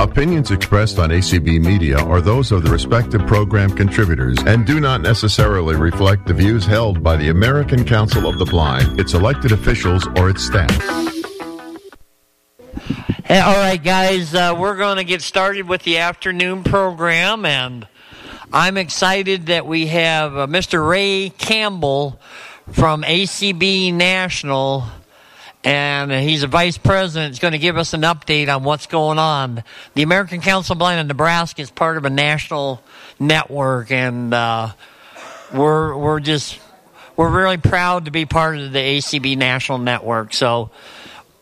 Opinions expressed on ACB Media are those of the respective program contributors and do not necessarily reflect the views held by the American Council of the Blind, its elected officials, or its staff. Hey, all right, guys, uh, we're going to get started with the afternoon program, and I'm excited that we have uh, Mr. Ray Campbell from ACB National and he's a vice president. He's going to give us an update on what's going on. The American Council of Blind in Nebraska is part of a national network, and uh, we're we're just we're really proud to be part of the ACB National Network. So,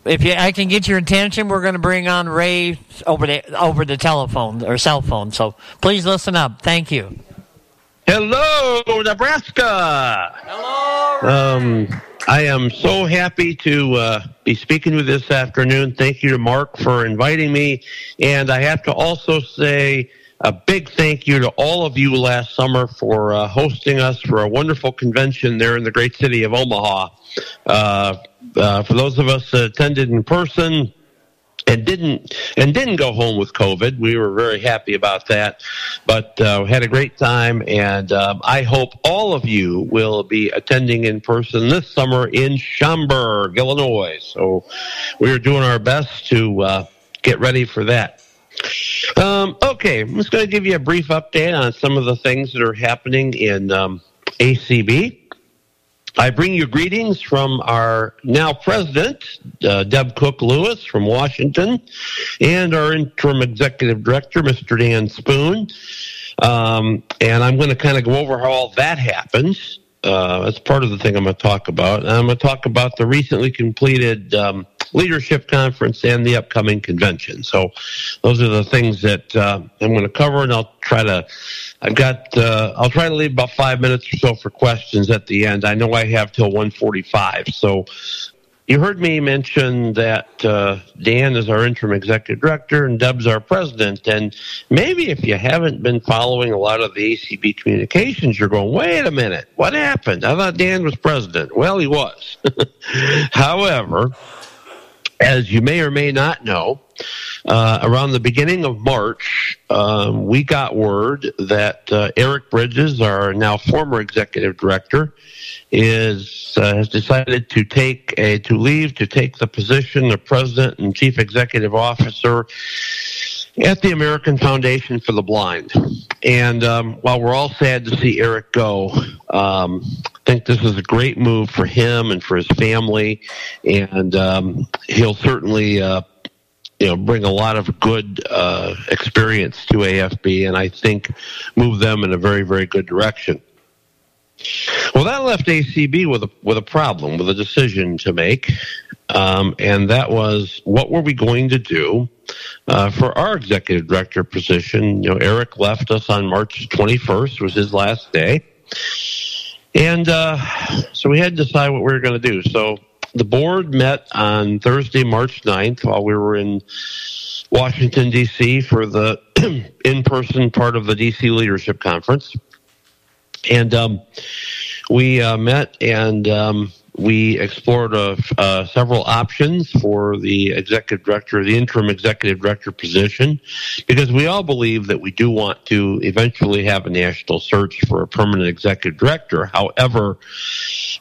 if you, I can get your attention, we're going to bring on Ray over the over the telephone or cell phone. So, please listen up. Thank you. Hello, Nebraska. Hello. Um, I am so happy to uh, be speaking with you this afternoon. Thank you to Mark for inviting me. And I have to also say a big thank you to all of you last summer for uh, hosting us for a wonderful convention there in the great city of Omaha. Uh, uh for those of us that attended in person, and didn't and didn't go home with COVID. We were very happy about that, but uh, had a great time, and um, I hope all of you will be attending in person this summer in Schaumburg, Illinois. So we are doing our best to uh, get ready for that. Um, okay, I'm just going to give you a brief update on some of the things that are happening in um, ACB. I bring you greetings from our now president, uh, Deb Cook Lewis from Washington, and our interim executive director, Mr. Dan Spoon. Um, and I'm going to kind of go over how all that happens. Uh, that's part of the thing I'm going to talk about. And I'm going to talk about the recently completed um, leadership conference and the upcoming convention. So those are the things that uh, I'm going to cover, and I'll try to I've got. Uh, I'll try to leave about five minutes or so for questions at the end. I know I have till one forty-five. So, you heard me mention that uh, Dan is our interim executive director and Deb's our president. And maybe if you haven't been following a lot of the ACB communications, you're going, "Wait a minute, what happened? I thought Dan was president." Well, he was. However, as you may or may not know, uh, around the beginning of March, um, we got word that uh, Eric Bridges, our now former executive director, is uh, has decided to take a to leave to take the position of president and chief executive officer at the American Foundation for the Blind. And um, while we're all sad to see Eric go, um, I think this is a great move for him and for his family, and um, he'll certainly. Uh, you know, bring a lot of good uh, experience to AFB, and I think move them in a very, very good direction. Well, that left ACB with a with a problem, with a decision to make, um, and that was what were we going to do uh, for our executive director position? You know, Eric left us on March 21st was his last day, and uh, so we had to decide what we were going to do. So the board met on Thursday, March 9th, while we were in Washington D.C. for the in-person part of the D.C. Leadership Conference and um, we uh, met and um, we explored uh, uh, several options for the executive director, the interim executive director position, because we all believe that we do want to eventually have a national search for a permanent executive director. However,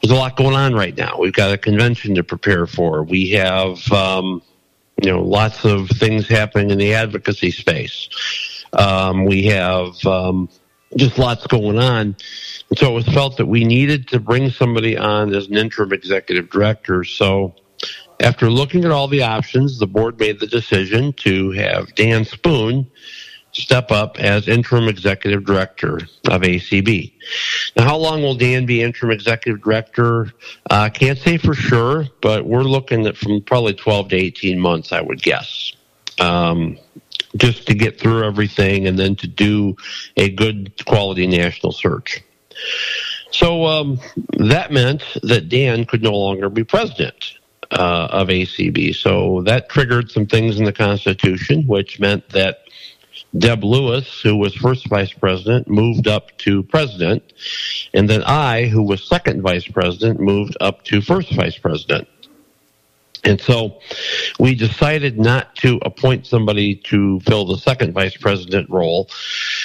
there's a lot going on right now. We've got a convention to prepare for. We have, um, you know, lots of things happening in the advocacy space. Um, we have um, just lots going on. So it was felt that we needed to bring somebody on as an interim executive director. So after looking at all the options, the board made the decision to have Dan Spoon step up as interim executive director of ACB. Now, how long will Dan be interim executive director? I uh, can't say for sure, but we're looking at from probably 12 to 18 months, I would guess. Um, just to get through everything and then to do a good quality national search. So um, that meant that Dan could no longer be president uh, of ACB. So that triggered some things in the Constitution, which meant that Deb Lewis, who was first vice president, moved up to president, and then I, who was second vice president, moved up to first vice president. And so we decided not to appoint somebody to fill the second vice president role.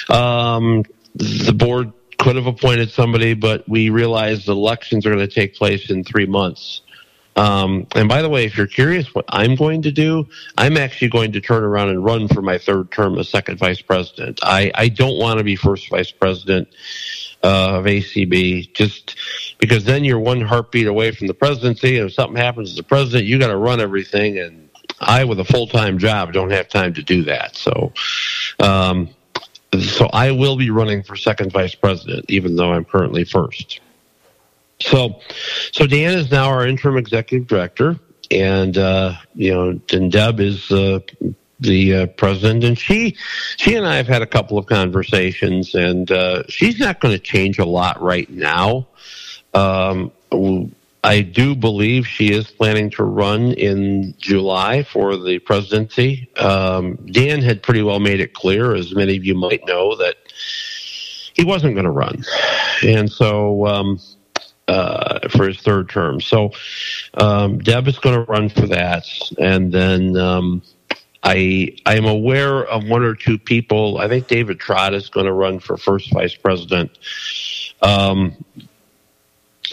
Um, the board could have appointed somebody, but we realized elections are going to take place in three months. Um, and by the way, if you're curious what I'm going to do, I'm actually going to turn around and run for my third term as second vice president. I, I don't want to be first vice president uh, of ACB just because then you're one heartbeat away from the presidency. And if something happens to the president, you got to run everything. And I, with a full time job, don't have time to do that. So, um, so I will be running for second vice president, even though I'm currently first. So, so Dan is now our interim executive director, and uh, you know, and Deb is uh, the uh, president, and she, she and I have had a couple of conversations, and uh, she's not going to change a lot right now. Um, I do believe she is planning to run in July for the presidency. Um, Dan had pretty well made it clear, as many of you might know, that he wasn't going to run, and so. Um, uh, for his third term. So um, Deb is going to run for that, and then um, I I am aware of one or two people. I think David Trott is going to run for first vice president. Um,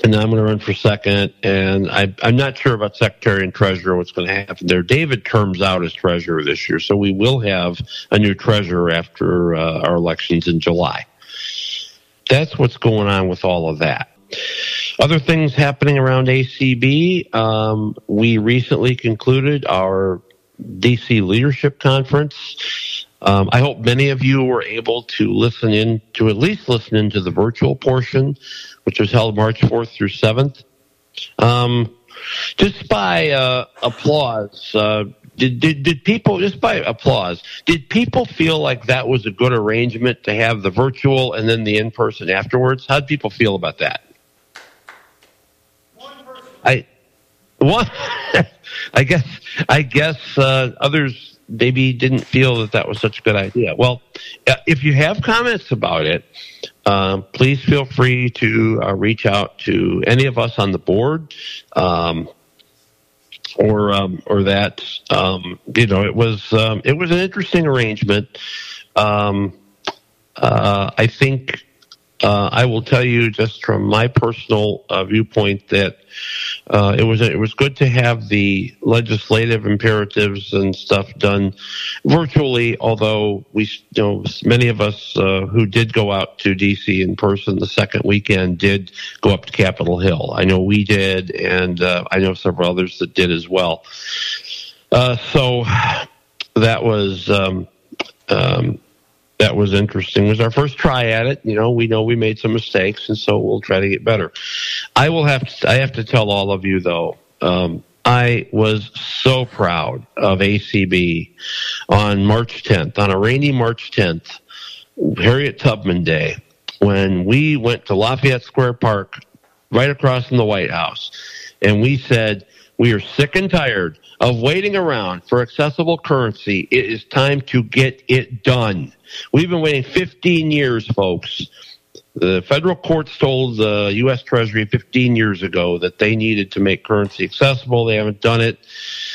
and then I'm going to run for second. And I, am not sure about secretary and treasurer, what's going to happen there. David terms out as treasurer this year, so we will have a new treasurer after uh, our elections in July. That's what's going on with all of that. Other things happening around ACB. Um, we recently concluded our DC Leadership Conference. Um, I hope many of you were able to listen in to at least listen into the virtual portion, which was held March 4th through 7th. Um, just by uh, applause, uh, did, did did people just by applause? Did people feel like that was a good arrangement to have the virtual and then the in person afterwards? How did people feel about that? I one. I guess I guess uh, others maybe didn't feel that that was such a good idea. Well, uh, if you have comments about it, uh, please feel free to uh, reach out to any of us on the board. Um, or um, or that um, you know it was um, it was an interesting arrangement. Um, uh, I think uh, I will tell you just from my personal uh, viewpoint that uh, it was it was good to have the legislative imperatives and stuff done virtually. Although we, you know, many of us uh, who did go out to DC in person the second weekend did go up to Capitol Hill. I know we did, and uh, I know several others that did as well. Uh, so that was. Um, um, that was interesting. It was our first try at it. You know, we know we made some mistakes, and so we'll try to get better. I will have to, I have to tell all of you though. Um, I was so proud of ACB on March 10th, on a rainy March 10th, Harriet Tubman Day, when we went to Lafayette Square Park, right across from the White House, and we said, we are sick and tired of waiting around for accessible currency. It is time to get it done. We've been waiting 15 years, folks. The federal courts told the U.S. Treasury 15 years ago that they needed to make currency accessible. They haven't done it.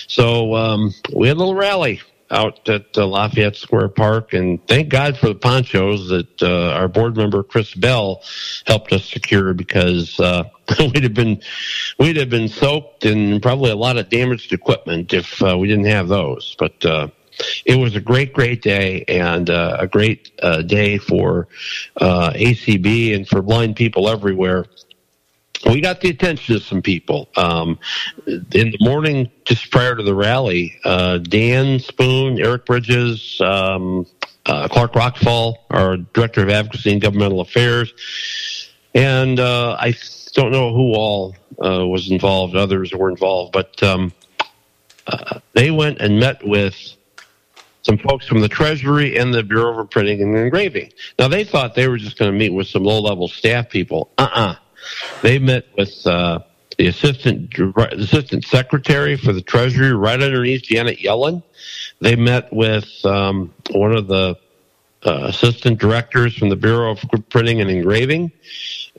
So um, we had a little rally out at uh, Lafayette Square Park, and thank God for the ponchos that uh, our board member Chris Bell helped us secure because uh, we'd have been we'd have been soaked and probably a lot of damaged equipment if uh, we didn't have those. But uh, it was a great, great day and uh, a great day for ACB and for blind people everywhere. We got the attention of some people. Um, in the morning, just prior to the rally, uh, Dan Spoon, Eric Bridges, um, uh, Clark Rachfal, our Director of Advocacy and Governmental Affairs, and uh, I don't know who all was involved, others were involved, but um, they went and met with some folks from the Treasury and the Bureau of Printing and Engraving. Now they thought they were just going to meet with some low-level staff people. Uh-uh. They met with uh, the assistant assistant secretary for the Treasury, right underneath Janet Yellen. They met with um, one of the uh, assistant directors from the Bureau of Printing and Engraving,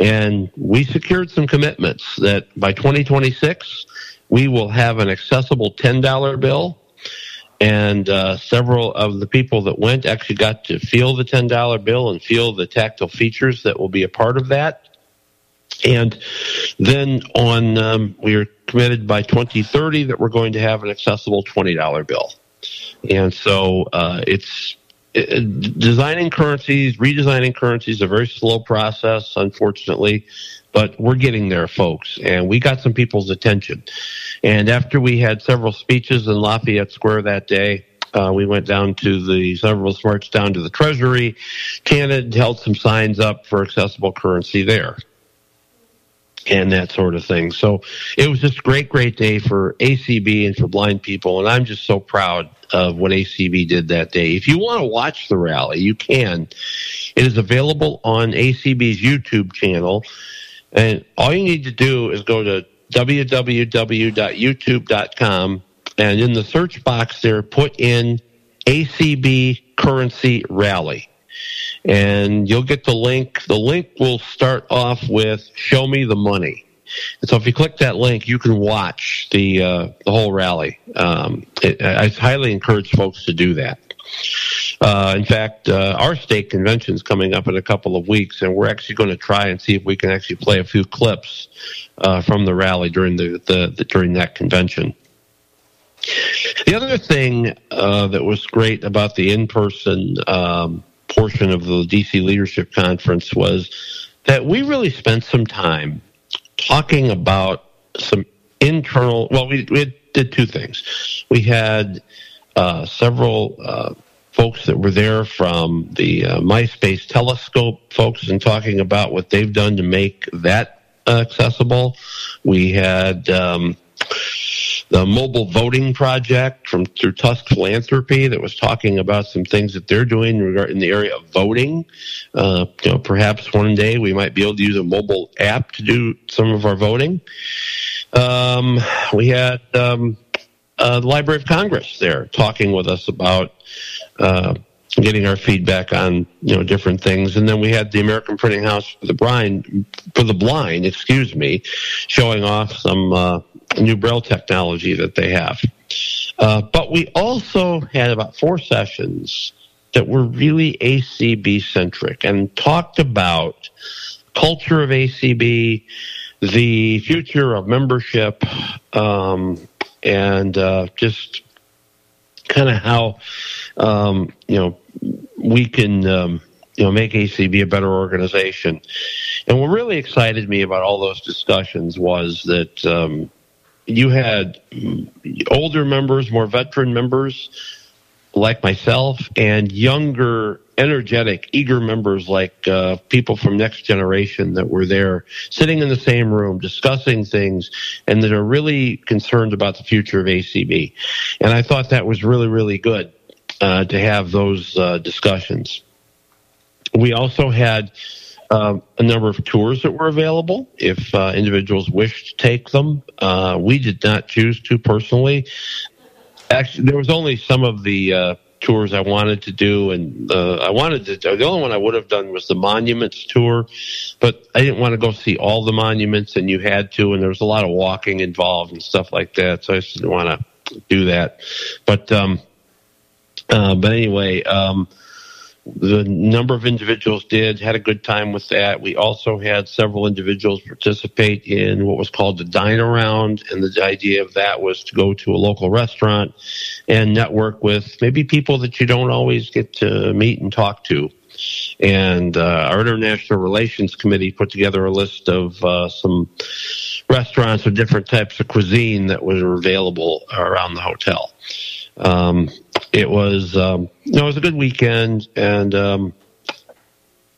and we secured some commitments that by 2026 we will have an accessible $10 bill. And uh, several of the people that went actually got to feel the $10 bill and feel the tactile features that will be a part of that. And then on, um, we are committed by 2030 that we're going to have an accessible $20 bill. And so uh, it's it, designing currencies, redesigning currencies a very slow process, unfortunately, but we're getting there, folks. And we got some people's attention. And after we had several speeches in Lafayette Square that day, uh, we went down to the several smarts down to the Treasury, Canada held some signs up for accessible currency there and that sort of thing. So it was just a great, great day for ACB and for blind people. And I'm just so proud of what ACB did that day. If you want to watch the rally, you can. It is available on ACB's YouTube channel. And all you need to do is go to www.youtube.com and in the search box there, put in ACB currency rally and you'll get the link. The link will start off with "Show me the money." And so if you click that link, you can watch the uh, the whole rally. Um, it, I highly encourage folks to do that. Uh, in fact, uh, our state convention is coming up in a couple of weeks, and we're actually going to try and see if we can actually play a few clips uh, from the rally during the, the, the, during that convention. The other thing uh, that was great about the in person um, portion of the DC Leadership Conference was that we really spent some time talking about some internal. Well, we, we did two things. We had uh, several uh, folks that were there from the uh, MySpace Telescope folks and talking about what they've done to make that accessible. We had um, the mobile voting project from through Tusk Philanthropy that was talking about some things that they're doing in the area of voting. Uh, you know, perhaps one day we might be able to use a mobile app to do some of our voting. Um, we had um, uh, the Library of Congress there talking with us about. Uh, getting our feedback on you know different things and then we had the American Printing House for the blind for the blind excuse me showing off some uh, new braille technology that they have uh, but we also had about four sessions that were really ACB centric and talked about culture of ACB the future of membership um, and uh, just kind of how um, you know we can um, you know make ACB a better organization. And what really excited me about all those discussions was that um, you had older members, more veteran members like myself, and younger, energetic, eager members like uh, people from Next Generation that were there, sitting in the same room, discussing things, and that are really concerned about the future of ACB. And I thought that was really, really good uh, to have those uh, discussions. We also had uh, a number of tours that were available if uh, individuals wished to take them. Uh, we did not choose to personally. Actually, there was only some of the uh, tours I wanted to do, and I wanted to. The only one I would have done was the monuments tour, but I didn't want to go see all the monuments, and you had to, and there was a lot of walking involved and stuff like that, so I just didn't want to do that. But um, uh, but anyway, um, the number of individuals did had a good time with that. We also had several individuals participate in what was called the dine around, and the idea of that was to go to a local restaurant and network with maybe people that you don't always get to meet and talk to. And uh, our international relations committee put together a list of uh, some restaurants with different types of cuisine that were available around the hotel. Um, it was um, know, it was a good weekend, and um,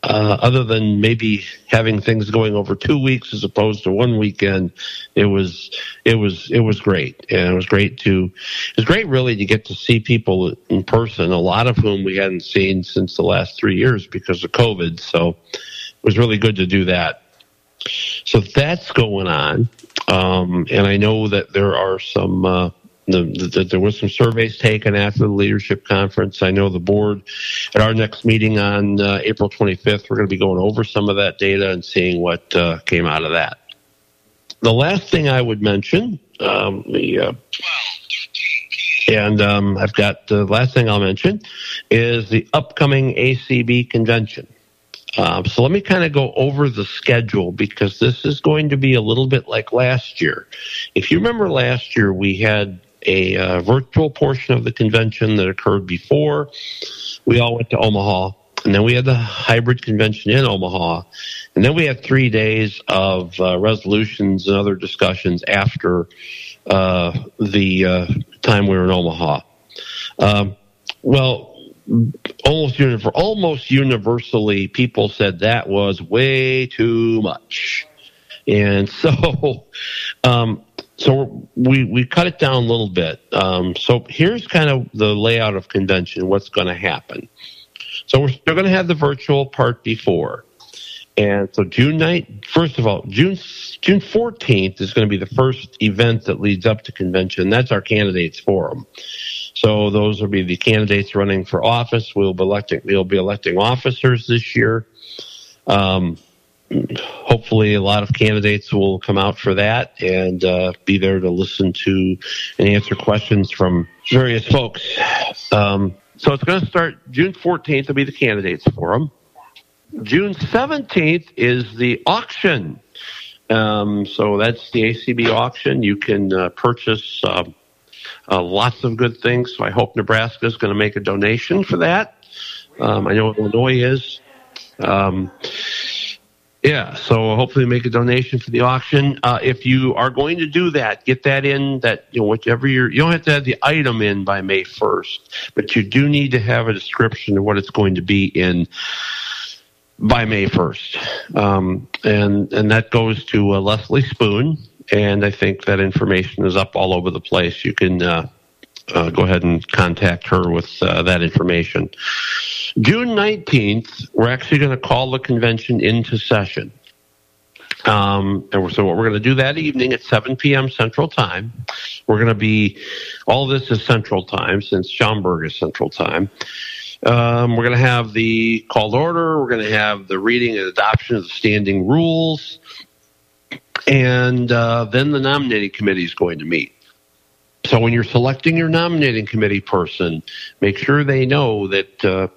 uh, other than maybe having things going over two weeks as opposed to one weekend, it was it was it was great, and it was great to it was great really to get to see people in person. A lot of whom we hadn't seen since the last three years because of COVID. So it was really good to do that. So that's going on, um, and I know that there are some. Uh, the, the, there was some surveys taken after the leadership conference. I know the board at our next meeting on uh, April 25th, we're going to be going over some of that data and seeing what uh, came out of that. The last thing I would mention Um, the uh, and um, I've got the last thing I'll mention is the upcoming ACB convention. Um, so let me kind of go over the schedule because this is going to be a little bit like last year. If you remember last year, we had a uh, virtual portion of the convention that occurred before. We all went to Omaha, and then we had the hybrid convention in Omaha, and then we had three days of uh, resolutions and other discussions after uh, the uh, time we were in Omaha. Um, well, almost almost universally, people said that was way too much, and so um, so we we cut it down a little bit. Um, so here's kind of the layout of convention. What's going to happen? So we're still going to have the virtual part before. And so June 9th, first of all, June June 14th is going to be the first event that leads up to convention. That's our candidates forum. So those will be the candidates running for office. We'll be electing we'll be electing officers this year. Um, hopefully, a lot of candidates will come out for that and uh, be there to listen to and answer questions from various folks. Um, so it's going to start June 14th. Will be the candidates forum. June 17th is the auction. Um, so that's the ACB auction. You can uh, purchase uh, uh, lots of good things. So I hope Nebraska is going to make a donation for that. Um, I know Illinois is. Yeah, so hopefully make a donation for the auction. Uh, if you are going to do that, get that in that you know whichever you're. You don't have to have the item in by May first, but you do need to have a description of what it's going to be in by May 1st. Um, and, and that goes to uh, Leslie Spoon. And I think that information is up all over the place. You can uh, uh, go ahead and contact her with uh, that information. June 19th, we're actually going to call the convention into session. Um, and so what we're going to do that evening at 7 p.m. Central Time, we're going to be, all this is Central Time since Schaumburg is Central Time. Um, we're going to have the called order. We're going to have the reading and adoption of the standing rules. And uh, then the nominating committee is going to meet. So when you're selecting your nominating committee person, make sure they know that uh,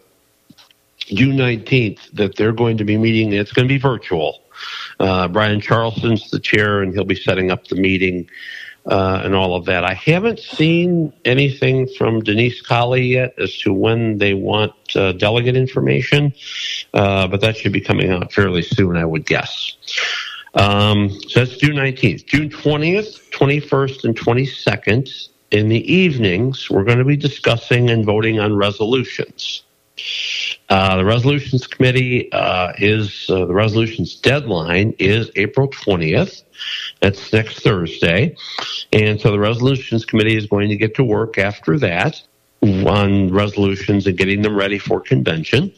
June 19th that they're going to be meeting. It's going to be virtual. Uh, Brian Charlson's the chair, and he'll be setting up the meeting uh, and all of that. I haven't seen anything from Denise Colley yet as to when they want uh, delegate information, uh, but that should be coming out fairly soon, I would guess. Um, so that's June 19th. June 20th, 21st, and 22nd in the evenings, we're going to be discussing and voting on resolutions. Uh, the resolutions committee uh, is uh, the resolutions deadline is April 20th. That's next Thursday. And so the resolutions committee is going to get to work after that on resolutions and getting them ready for convention.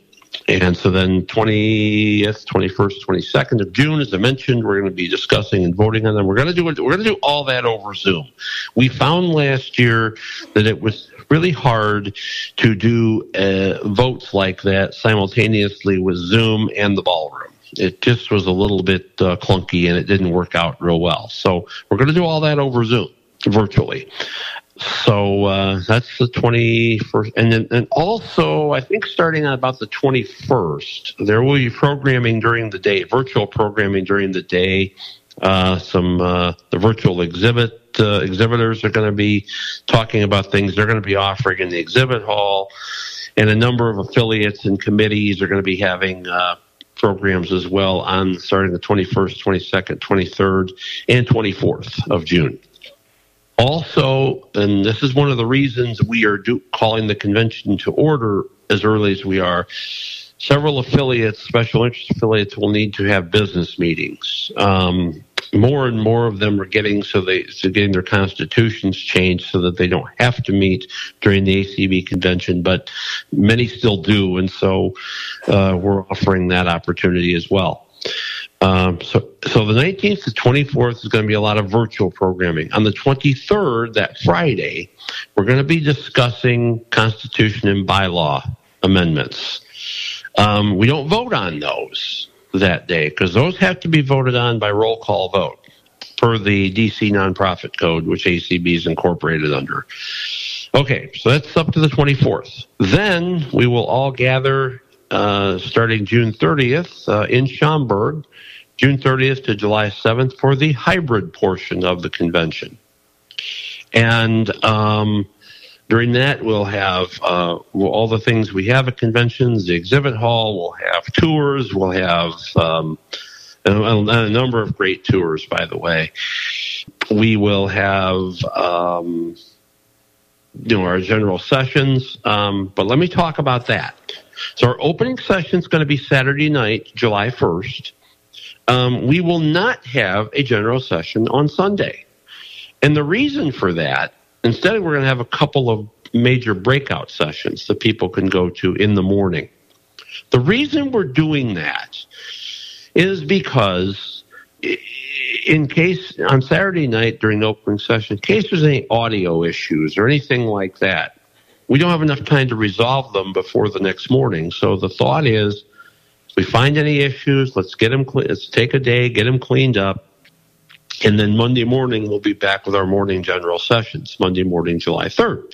And so then 20th, 21st, 22nd of June, as I mentioned, we're going to be discussing and voting on them. We're going to do it. We're going to do all that over Zoom. We found last year that it was really hard to do uh, votes like that simultaneously with Zoom and the ballroom. It just was a little bit uh, clunky and it didn't work out real well. So we're going to do all that over Zoom virtually. So uh, that's the 21st. And then and also, I think starting on about the 21st, there will be programming during the day, virtual programming during the day. Uh, some uh, the virtual exhibit uh, exhibitors are going to be talking about things they're going to be offering in the exhibit hall, and a number of affiliates and committees are going to be having uh, programs as well on starting the 21st, 22nd, 23rd, and 24th of June. Also, and this is one of the reasons we are do, calling the convention to order as early as we are, several affiliates, special interest affiliates, will need to have business meetings. Um, more and more of them are getting so they so getting their constitutions changed so that they don't have to meet during the ACB convention, but many still do, and so uh, we're offering that opportunity as well. Um, so, so the 19th to 24th is going to be a lot of virtual programming. On the 23rd, that Friday, we're going to be discussing Constitution and bylaw amendments. Um, we don't vote on those that day because those have to be voted on by roll call vote. per the DC nonprofit code, which ACB is incorporated under. Okay, so that's up to the 24th. Then we will all gather uh, starting June 30th uh, in Schaumburg, June 30th to July 7th for the hybrid portion of the convention. And um, during that, we'll have uh, all the things we have at conventions, the exhibit hall, we'll have tours, we'll have um, a, a, number of great tours, by the way. We will have, um, you know, our general sessions, um, but let me talk about that. So our opening session is going to be Saturday night, July 1st. Um, we will not have a general session on Sunday. And the reason for that Instead, we're going to have a couple of major breakout sessions that people can go to in the morning. The reason we're doing that is because in case on Saturday night during the opening session, in case there's any audio issues or anything like that, we don't have enough time to resolve them before the next morning. So the thought is, we find any issues, let's get them. Let's take a day, get them cleaned up, and then Monday morning, we'll be back with our morning general sessions, Monday morning, July 3rd.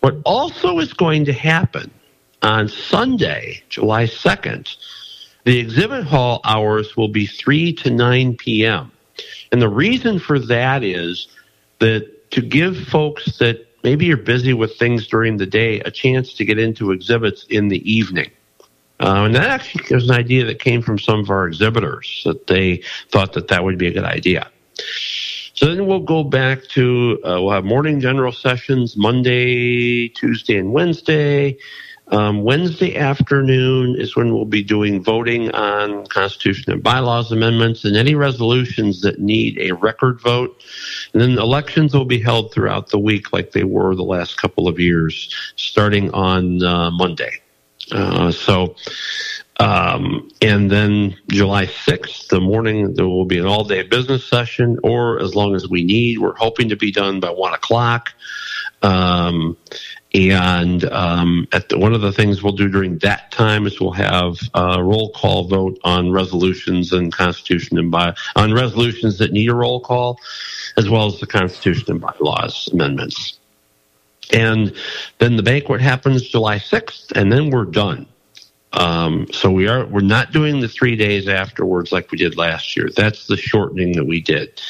What also is going to happen on Sunday, July 2nd, the exhibit hall hours will be 3 to 9 p.m. And the reason for that is that to give folks that maybe you're busy with things during the day a chance to get into exhibits in the evening. Uh, and that actually was an idea that came from some of our exhibitors that they thought that that would be a good idea. So then we'll go back to uh, we'll have morning general sessions Monday, Tuesday, and Wednesday. Um, Wednesday afternoon is when we'll be doing voting on Constitution and bylaws amendments and any resolutions that need a record vote. And then elections will be held throughout the week like they were the last couple of years, starting on uh, Monday. Uh, so, um, and then July 6th, the morning, there will be an all day business session, or as long as we need. We're hoping to be done by one o'clock. Um, and um, at the, one of the things we'll do during that time is we'll have a roll call vote on resolutions and Constitution and by on resolutions that need a roll call, as well as the Constitution and bylaws amendments. And then the banquet happens July 6th, and then we're done. Um, so we are we're not doing the three days afterwards like we did last year. That's the shortening that we did.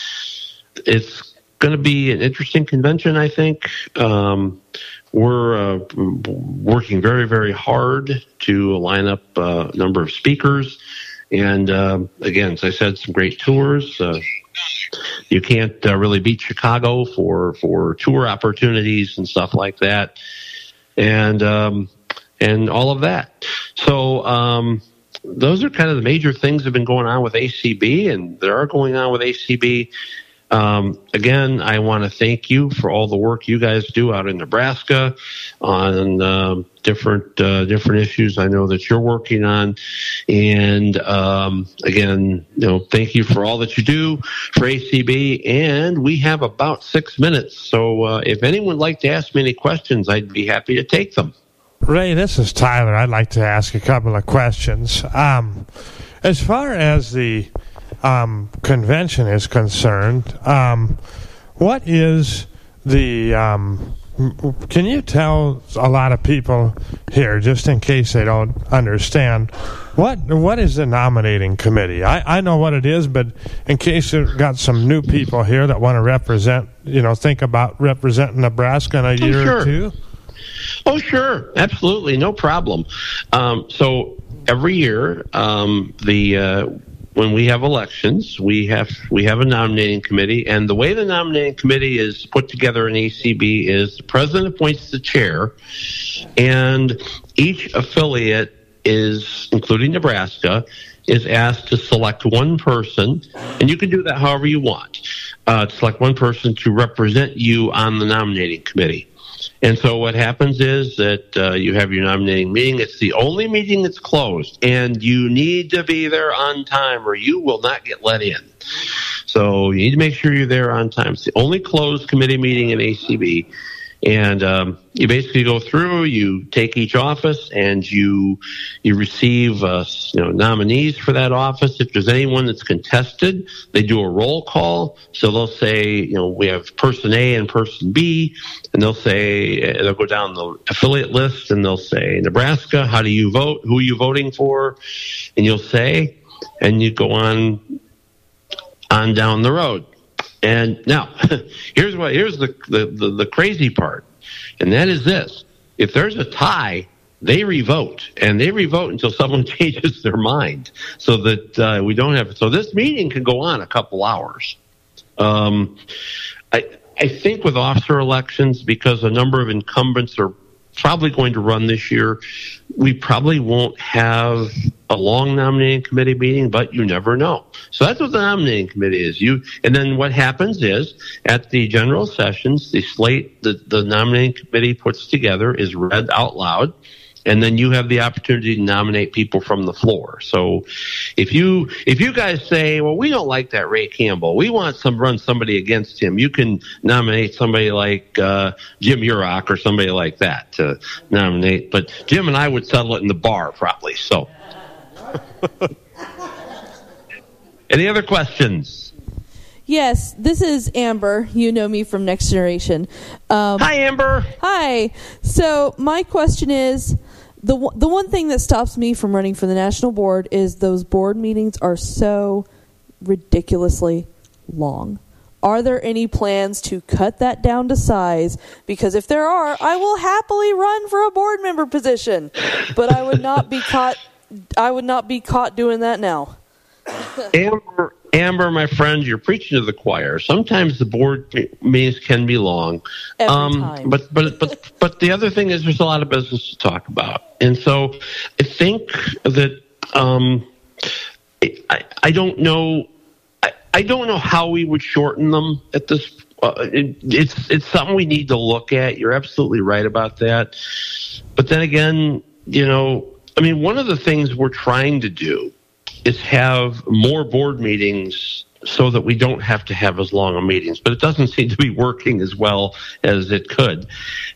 It's going to be an interesting convention, I think. Um, we're uh, working very very hard to line up a number of speakers, and uh, again, as I said, some great tours. You can't uh, really beat Chicago for for tour opportunities and stuff like that, and um, and all of that. So um, those are kind of the major things that have been going on with ACB, and there are going on with ACB um, again, I want to thank you for all the work you guys do out in Nebraska on um, different uh, different issues. I know that you're working on, and um, again, you know, thank you for all that you do for ACB. And we have about six minutes, so uh, if anyone would like to ask me any questions, I'd be happy to take them. Ray, this is Tyler. I'd like to ask a couple of questions. Um, as far as the um, convention is concerned, um, what is the um, can you tell a lot of people here, just in case they don't understand, what what is the nominating committee? I, I know what it is, but in case you've got some new people here that want to represent, you know, think about representing Nebraska in a year sure. or two. Oh, sure, absolutely, no problem. Um, so every year, um, the uh, when we have elections, we have we have a nominating committee, and the way the nominating committee is put together in ACB is the president appoints the chair, and each affiliate is, including Nebraska, is asked to select one person, and you can do that however you want. Uh, select one person to represent you on the nominating committee. And so what happens is that uh, you have your nominating meeting. It's the only meeting that's closed, and you need to be there on time, or you will not get let in. So you need to make sure you're there on time. It's the only closed committee meeting in ACB. And um, you basically go through. You take each office, and you you receive uh, you know nominees for that office. If there's anyone that's contested, they do a roll call. So they'll say, you know, we have person A and person B, and they'll say they'll go down the affiliate list, and they'll say Nebraska. How do you vote? Who are you voting for? And you'll say, and you go on on down the road. And now, here's what here's the, the, the, the crazy part, and that is this: if there's a tie, they revote, and they revote until someone changes their mind, so that uh, we don't have. So this meeting can go on a couple hours. Um, I I think with officer elections, because a number of incumbents are probably going to run this year. We probably won't have a long nominating committee meeting, but you never know. So that's what the nominating committee is. You and then what happens is at the general sessions, the slate that the nominating committee puts together is read out loud and then you have the opportunity to nominate people from the floor. So if you if you guys say, well, we don't like that Ray Campbell, we want some run somebody against him, you can nominate somebody like uh, Jim Urock or somebody like that to nominate. But Jim and I would settle it in the bar probably. So. Any other questions? Yes, this is Amber. You know me from Next Generation. Um, hi, Amber. Hi. So my question is, the the one thing that stops me from running for the national board is those board meetings are so ridiculously long. Are there any plans to cut that down to size? Because if there are, I will happily run for a board member position, but I would not be caught. I would not be caught doing that now. Amber, Amber, my friend, you're preaching to the choir. Sometimes the board meetings can be long, um, but but but but the other thing is there's a lot of business to talk about, and so I think that um, I I don't know I, I don't know how we would shorten them at this. Uh, it, it's it's something we need to look at. You're absolutely right about that, but then again, you know, I mean, one of the things we're trying to do is have more board meetings so that we don't have to have as long a meetings. But it doesn't seem to be working as well as it could.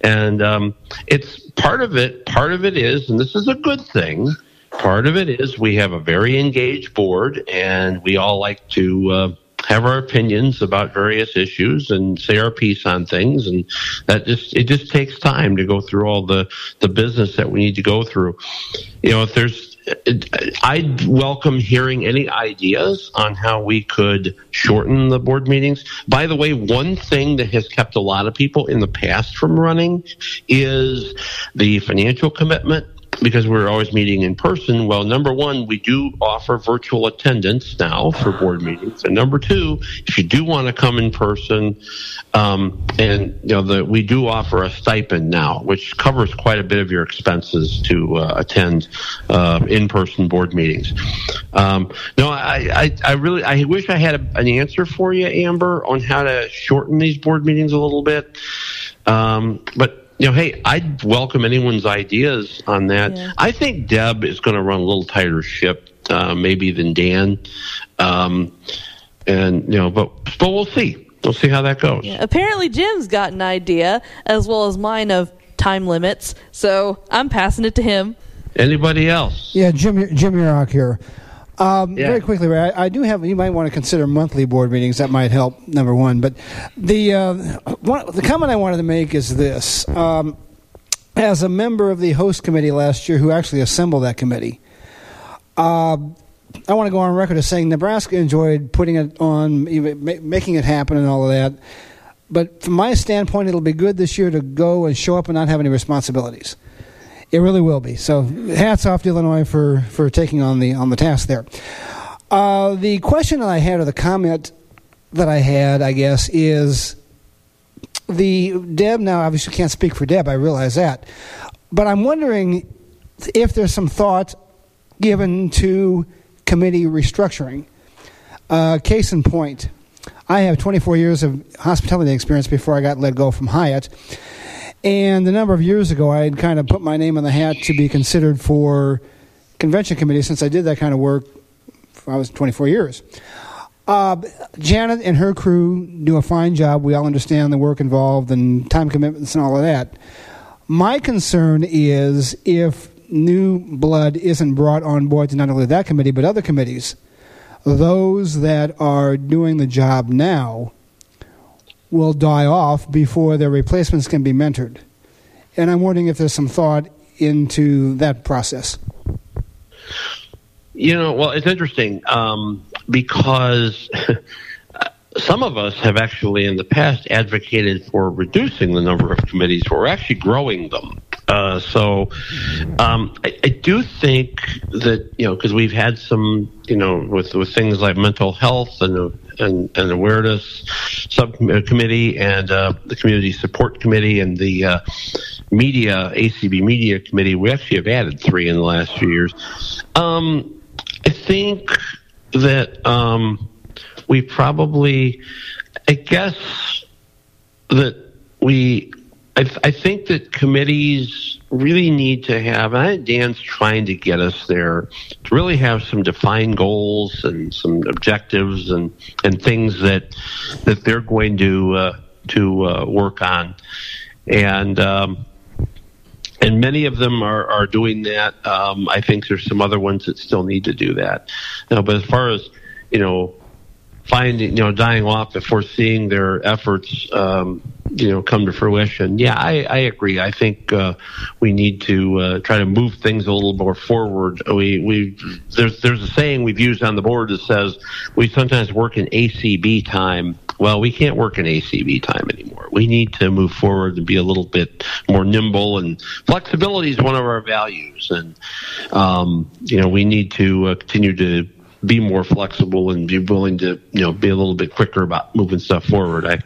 And um, it's part of it. Part of it is, and this is a good thing. Part of it is we have a very engaged board, and we all like to. Uh, have our opinions about various issues and say our piece on things and that just it just takes time to go through all the the business that we need to go through you know if there's I'd welcome hearing any ideas on how we could shorten the board meetings. By the way, one thing that has kept a lot of people in the past from running is the financial commitment because we're always meeting in person. Well, number one, we do offer virtual attendance now for board meetings, and number two, if you do want to come in person, um, and you know, the, we do offer a stipend now, which covers quite a bit of your expenses to uh, attend uh, in-person board meetings. Um, no, I, I, I, really, I wish I had a, an answer for you, Amber, on how to shorten these board meetings a little bit. Um, but you know, hey, I'd welcome anyone's ideas on that. Yeah. I think Deb is going to run a little tighter ship, uh, maybe than Dan. Um, and you know, but but we'll see. We'll see how that goes. Yeah. Apparently, Jim's got an idea as well as mine of time limits, so I'm passing it to him. Anybody else? Yeah, Jim Jim Urock here. Um, yeah. Very quickly, Ray, I, I, do have. You might want to consider monthly board meetings. That might help. Number one, but the uh, one, the comment I wanted to make is this: um, as a member of the host committee last year, who actually assembled that committee, uh, I want to go on record as saying Nebraska enjoyed putting it on, making it happen, and all of that. But from my standpoint, it'll be good this year to go and show up and not have any responsibilities. It really will be. So hats off to Illinois for, for taking on the on the task there. Uh, the question that I had, or the comment that I had, I guess, is the Deb. Now, obviously, can't speak for Deb. I realize that, but I'm wondering if there's some thought given to committee restructuring. Uh, case in point, I have 24 years of hospitality experience before I got let go from Hyatt. And a number of years ago, I had kind of put my name in the hat to be considered for convention committee since I did that kind of work. I was 24 years. Uh, Janet and her crew do a fine job. We all understand the work involved and time commitments and all of that. My concern is if new blood isn't brought on board to not only that committee but other committees, those that are doing the job now will die off before their replacements can be mentored. And I'm wondering if there's some thought into that process. You know, well, it's interesting um, because some of us have actually in the past advocated for reducing the number of committees. We're actually growing them. Uh, so um, I, I, do think that you know because we've had some you know with with things like mental health and and, and awareness subcommittee and uh, the community support committee and the uh, media ACB media committee. We actually have added three in the last few years. Um, I think that um, we probably, I guess that we I, I, think that committees really need to have, and I think Dan's trying to get us there, to really have some defined goals and some objectives and, and things that that they're going to uh, to uh, work on, and um, and many of them are, are doing that. Um, I think there's some other ones that still need to do that. Now, but as far as you know, finding you know dying off before seeing their efforts um, you know come to fruition. Yeah, I, I agree. I think uh, we need to uh, try to move things a little more forward. We we there's there's a saying we've used on the board that says we sometimes work in ACB time. Well, we can't work in ACB time anymore. We need to move forward and be a little bit more nimble. And flexibility is one of our values. And um, you know, we need to uh, continue to be more flexible and be willing to you know be a little bit quicker about moving stuff forward. I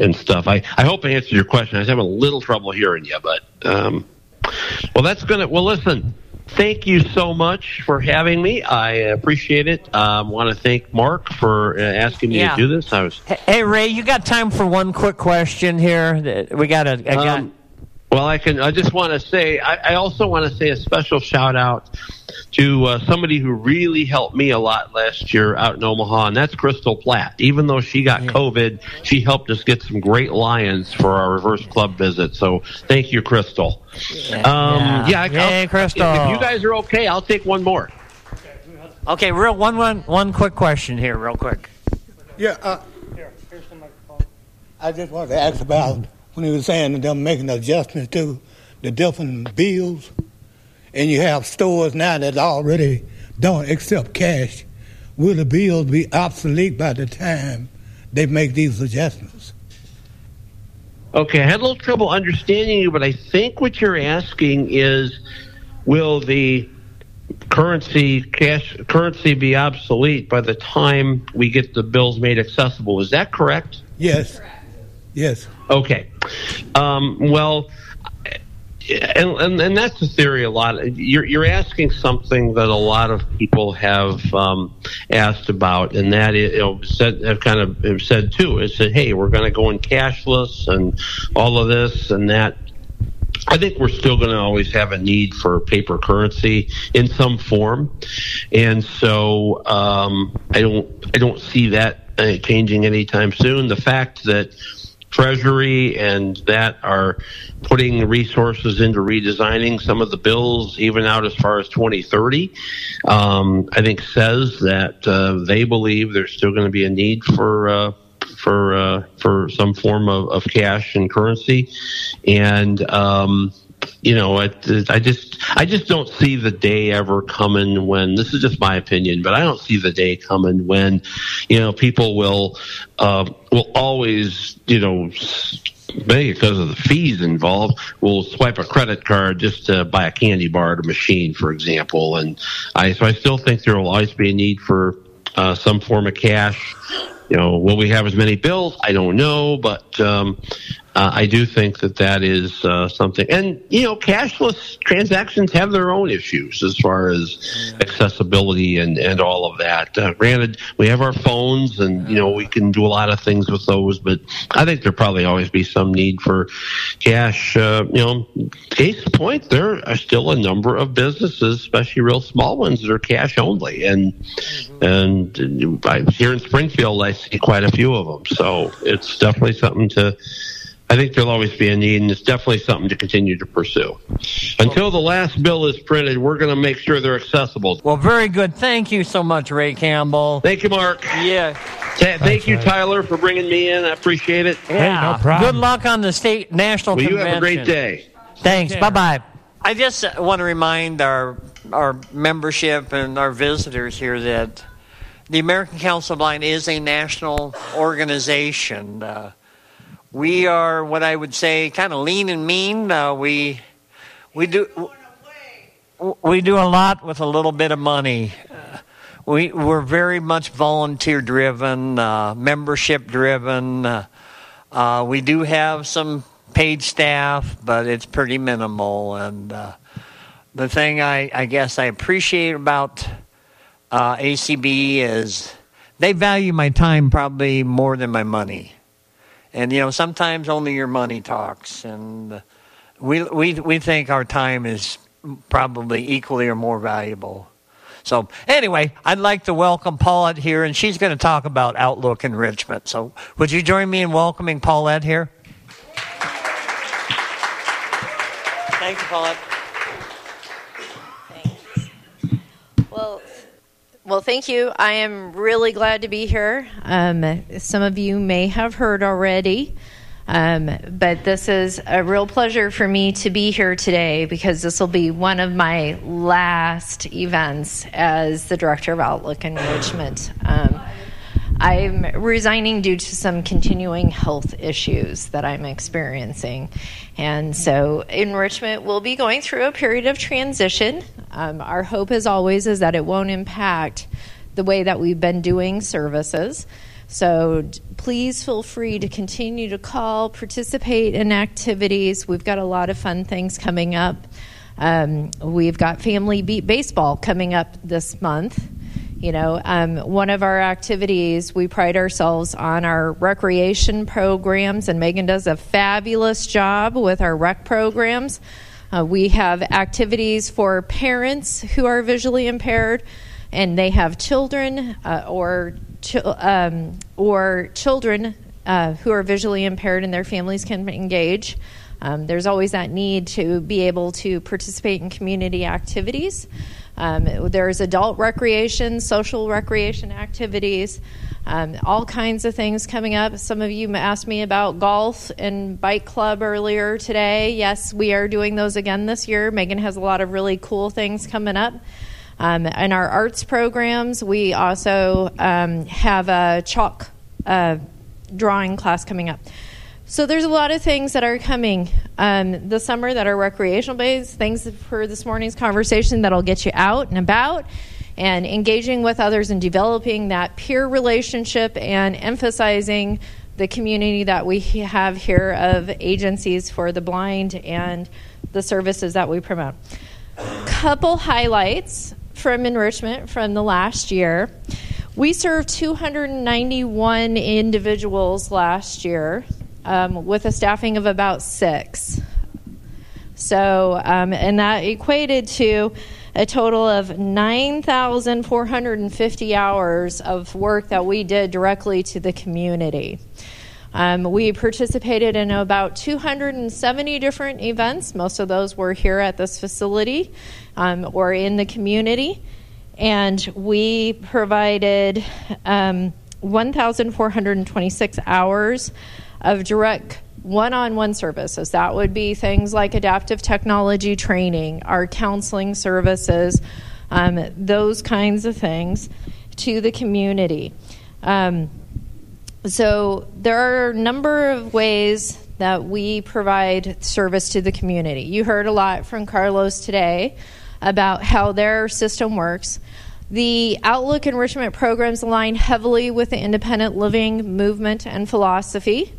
and stuff. I, I hope I answered your question. I was having a little trouble hearing you, but um, well, that's gonna. Well, listen. Thank you so much for having me. I appreciate it. I um, want to thank Mark for uh, asking me yeah. to do this. I was. Hey Ray, you got time for one quick question here? We got a. Um, well, I can. I just want to say. I, I also want to say a special shout out to uh, somebody who really helped me a lot last year out in Omaha, and that's Crystal Platt. Even though she got COVID, she helped us get some great lions for our reverse club visit. So thank you, Crystal. Yeah, um, yeah, yeah Crystal. If you guys are okay, I'll take one more. Okay, real one one one quick question here, real quick. Yeah. Uh, here, here's the microphone. I just wanted to ask about when he was saying them making adjustments to the different bills and you have stores now that already don't accept cash, will the bills be obsolete by the time they make these adjustments? Okay, I had a little trouble understanding you, but I think what you're asking is will the currency cash currency be obsolete by the time we get the bills made accessible? Is that correct? Yes. Yes. Okay. Um, well, and, and, and that's the theory a lot. You're you're asking something that a lot of people have um, asked about, and that is, you know, said have kind of have said too. Is that hey, we're going to go in cashless and all of this and that. I think we're still going to always have a need for paper currency in some form, and so um, I don't I don't see that uh, changing anytime soon. The fact that Treasury and that are putting resources into redesigning some of the bills, even out as far as 2030. Um, I think says that uh, they believe there's still going to be a need for. Uh, for uh, for some form of, of cash and currency, and um, you know, it, I just I just don't see the day ever coming when this is just my opinion, but I don't see the day coming when you know people will uh, will always you know maybe because of the fees involved, will swipe a credit card just to buy a candy bar at a machine, for example. And I so I still think there will always be a need for uh, some form of cash. You know, will we have as many bills? I don't know, but um, uh, I do think that that is uh, something. And, you know, cashless transactions have their own issues as far as accessibility and, and all of that. Uh, granted, we have our phones and, you know, we can do a lot of things with those, but I think there'll probably always be some need for cash. Uh, you know, case in point, there are still a number of businesses, especially real small ones, that are cash only. And, and I, here in Springfield, I see quite a few of them. So it's definitely something to I think there'll always be a need, and it's definitely something to continue to pursue. Until the last bill is printed, we're going to make sure they're accessible. Well, very good. Thank you so much, Ray Campbell. Thank you, Mark. Yeah. Ta- thank you, Tyler, for bringing me in. I appreciate it. Yeah. no problem. Good luck on the state national Well, you have a great day. Thanks. Bye bye. I just uh, want to remind our our membership and our visitors here that the American Council of Blind is a national organization. Uh, we are what I would say kind of lean and mean. Uh, we we do we do a lot with a little bit of money. Uh, we we're very much volunteer driven, uh, membership driven. Uh, uh, we do have some paid staff, but it's pretty minimal. And uh, the thing I, I guess I appreciate about ACB is they value my time probably more than my money. And you know, sometimes only your money talks, and we we we think our time is probably equally or more valuable. So anyway, I'd like to welcome Paulette here, and she's going to talk about Outlook Enrichment. So would you join me in welcoming Paulette here? Thank you, Paulette. Well, thank you. I am really glad to be here. Um, some of you may have heard already, um, but this is a real pleasure for me to be here today because this will be one of my last events as the director of Outlook Enrichment. Um, I'm resigning due to some continuing health issues that I'm experiencing. And so, enrichment will be going through a period of transition. Um, our hope, as always, is that it won't impact the way that we've been doing services. So, please feel free to continue to call, participate in activities. We've got a lot of fun things coming up. Um, we've got Family Beep Baseball coming up this month. You know, um, one of our activities, we pride ourselves on our recreation programs, and Megan does a fabulous job with our rec programs. Uh, we have activities for parents who are visually impaired, and they have children uh, or chil- um, or children uh, who are visually impaired, and their families can engage. Um, there's always that need to be able to participate in community activities. Um, there's adult recreation, social recreation activities, um, all kinds of things coming up. Some of you asked me about golf and bike club earlier today. Yes, we are doing those again this year. Megan has a lot of really cool things coming up. Um, in our arts programs, we also um, have a chalk uh, drawing class coming up. So there's a lot of things that are coming um, summer that are recreational based, things for this morning's conversation that'll get you out and about and engaging with others and developing that peer relationship and emphasizing the community that we have here of agencies for the blind and the services that we promote. Couple highlights from enrichment from the last year. We served 291 individuals last year um, with a staffing of about six. So, um, and that equated to a total of 9,450 hours of work that we did directly to the community. Um, we participated in about 270 different events. Most of those were here at this facility um, or in the community. And we provided um, 1,426 hours of direct one on one services. That would be things like adaptive technology training, our counseling services, um, those kinds of things to the community. Um, so there are a number of ways that we provide service to the community. You heard a lot from Carlos today about how their system works. The Outlook enrichment programs align heavily with the independent living movement and philosophy.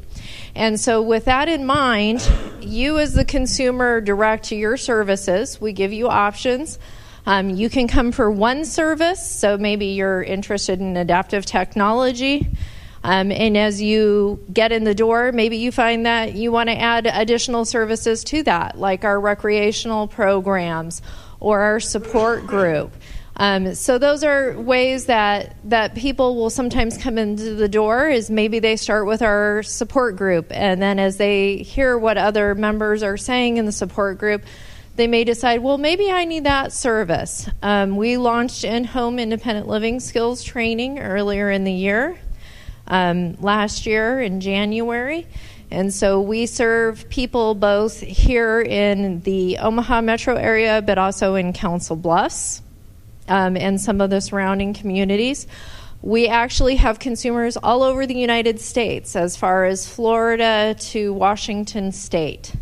And so, with that in mind, you as the consumer direct to your services. We give you options. Um, you can come for one service, so maybe you're interested in adaptive technology. Um, and as you get in the door, maybe you find that you want to add additional services to that, like our recreational programs or our support group. Um, so those are ways that that people will sometimes come into the door. Is maybe they start with our support group, and then as they hear what other members are saying in the support group, they may decide, well, maybe I need that service. Um, we launched in-home independent living skills training earlier in the year, um, last year in January. And so we serve people both here in the Omaha metro area, but also in Council Bluffs um, and some of the surrounding communities. We actually have consumers all over the United States, as far as Florida to Washington State.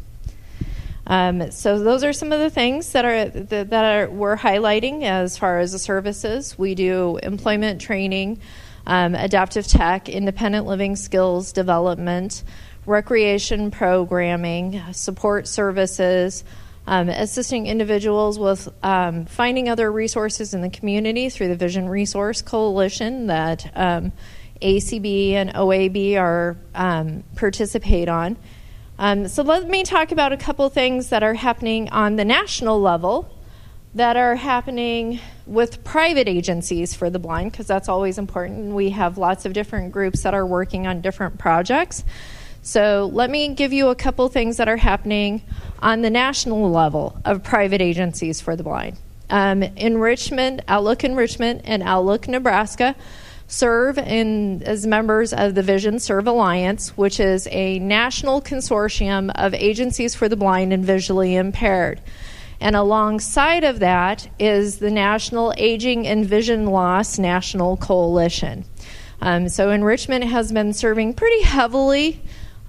Um, so those are some of the things that are that, are we're highlighting as far as the services. We do employment training, um, adaptive tech, independent living skills development, recreation programming, support services um, assisting individuals with um, finding other resources in the community through the Vision Resource Coalition that um, ACB and OAB are um, participate on. Um, so let me talk about a couple things that are happening on the national level that are happening with private agencies for the blind because that's always important. We have lots of different groups that are working on different projects. So let me give you a couple things that are happening on the national level of private agencies for the blind. Um, Enrichment, Outlook in Enrichment, and Outlook Nebraska serve in, as members of the VisionServe Alliance, which is a national consortium of agencies for the blind and visually impaired. And alongside of that is the National Aging and Vision Loss National Coalition. Um, so Enrichment has been serving pretty heavily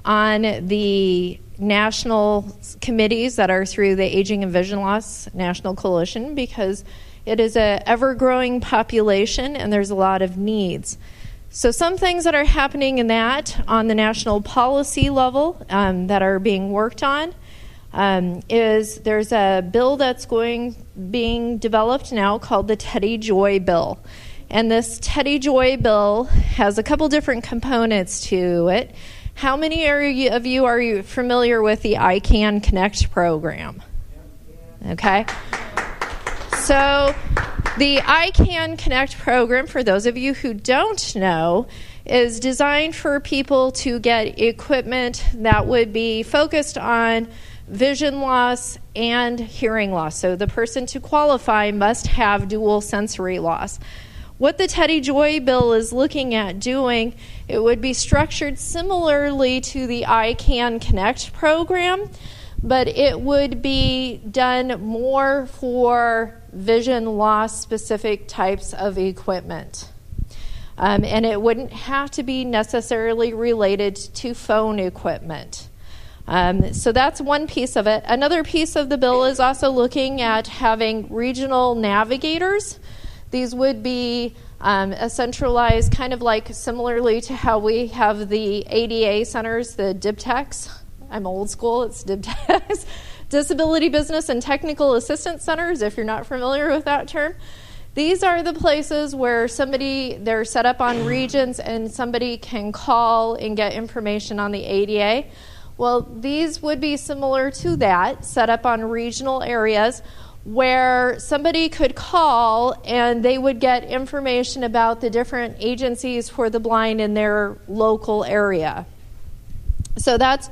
on the national committees that are through the Aging and Vision Loss National Coalition because it is an ever growing population and there's a lot of needs. So, some things that are happening in that on the national policy level um, that are being worked on um, is there's a bill that's going being developed now called the Teddy Joy Bill. And this Teddy Joy Bill has a couple different components to it. How many of you are you familiar with the iCanConnect program? Okay. So, the iCanConnect program, for those of you who don't know, is designed for people to get equipment that would be focused on vision loss and hearing loss. So, the person to qualify must have dual sensory loss. What the Teddy Joy bill is looking at doing, it would be structured similarly to the iCanConnect program, but it would be done more for vision loss specific types of equipment. Um, and it wouldn't have to be necessarily related to phone equipment. Um, so that's one piece of it. Another piece of the bill is also looking at having regional navigators these would be um, a centralized, kind of like similarly to how we have the ADA centers, the DBTACs. I'm old school, it's DBTACs. Disability Business and Technical Assistance Centers, if you're not familiar with that term. These are the places where somebody, they're set up on regions and somebody can call and get information on the ADA. Well, these would be similar to that, set up on regional areas where somebody could call and they would get information about the different agencies for the blind in their local area. So that's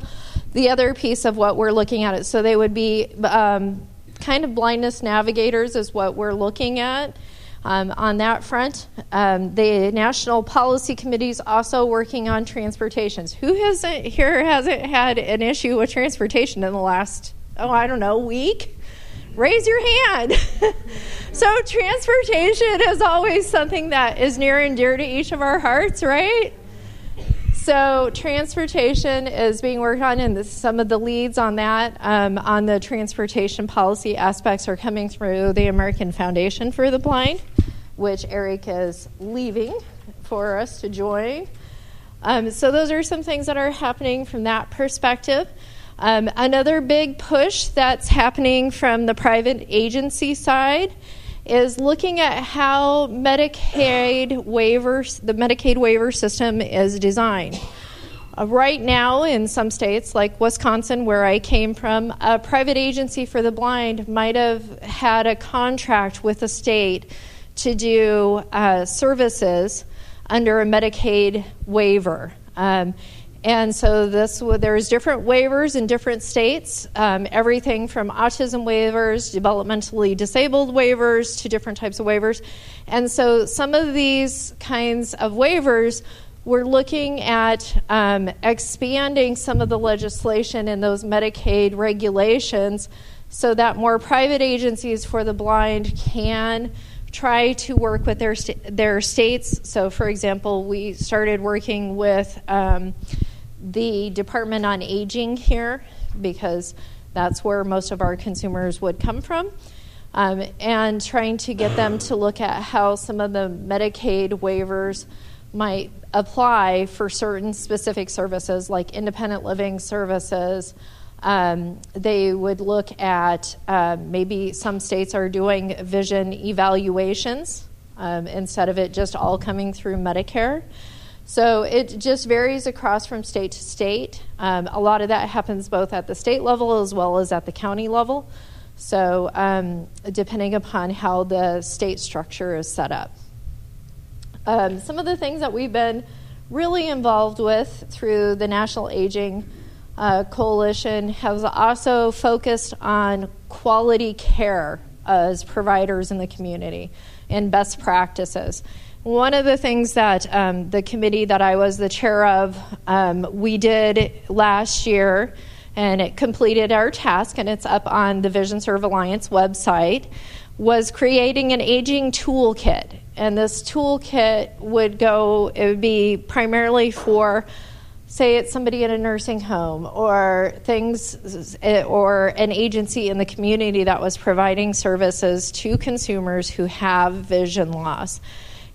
the other piece of what we're looking at. So they would be um, kind of blindness navigators, is what we're looking at. Um, on that front, um, the National Policy Committee is also working on transportations. Who hasn't here hasn't had an issue with transportation in the last, oh, I don't know, week? Raise your hand. so, transportation is always something that is near and dear to each of our hearts, right? So, transportation is being worked on, and some of the leads on that, um, on the transportation policy aspects, are coming through the American Foundation for the Blind, which Eric is leaving for us to join. Um, so, those are some things that are happening from that perspective. Um, another big push that's happening from the private agency side is looking at how Medicaid waivers, the Medicaid waiver system is designed. Uh, right now, in some states like Wisconsin, where I came from, a private agency for the blind might have had a contract with the state to do uh, services under a Medicaid waiver. Um, and so this there's different waivers in different states, um, everything from autism waivers, developmentally disabled waivers to different types of waivers. And so some of these kinds of waivers, we're looking at um, expanding some of the legislation in those Medicaid regulations so that more private agencies for the blind can try to work with their their states. So, for example, we started working with um, the Department on Aging here because that's where most of our consumers would come from. Um, and trying to get them to look at how some of the Medicaid waivers might apply for certain specific services like independent living services. Um, they would look at uh, maybe some states are doing vision evaluations um, instead of it just all coming through Medicare. So it just varies across from state to state. Um, a lot of that happens both at the state level as well as at the county level. So um, depending upon how the state structure is set up. Um, some of the things that we've been really involved with through the National Aging uh, Coalition has also focused on quality care as providers in the community and best practices. One of the things that um, the committee that I was the chair of, um, we did last year, and it completed our task, and it's up on the VisionServe Alliance website, was creating an aging toolkit. And this toolkit would go, it would be primarily for say it's somebody in a nursing home or things or an agency in the community that was providing services to consumers who have vision loss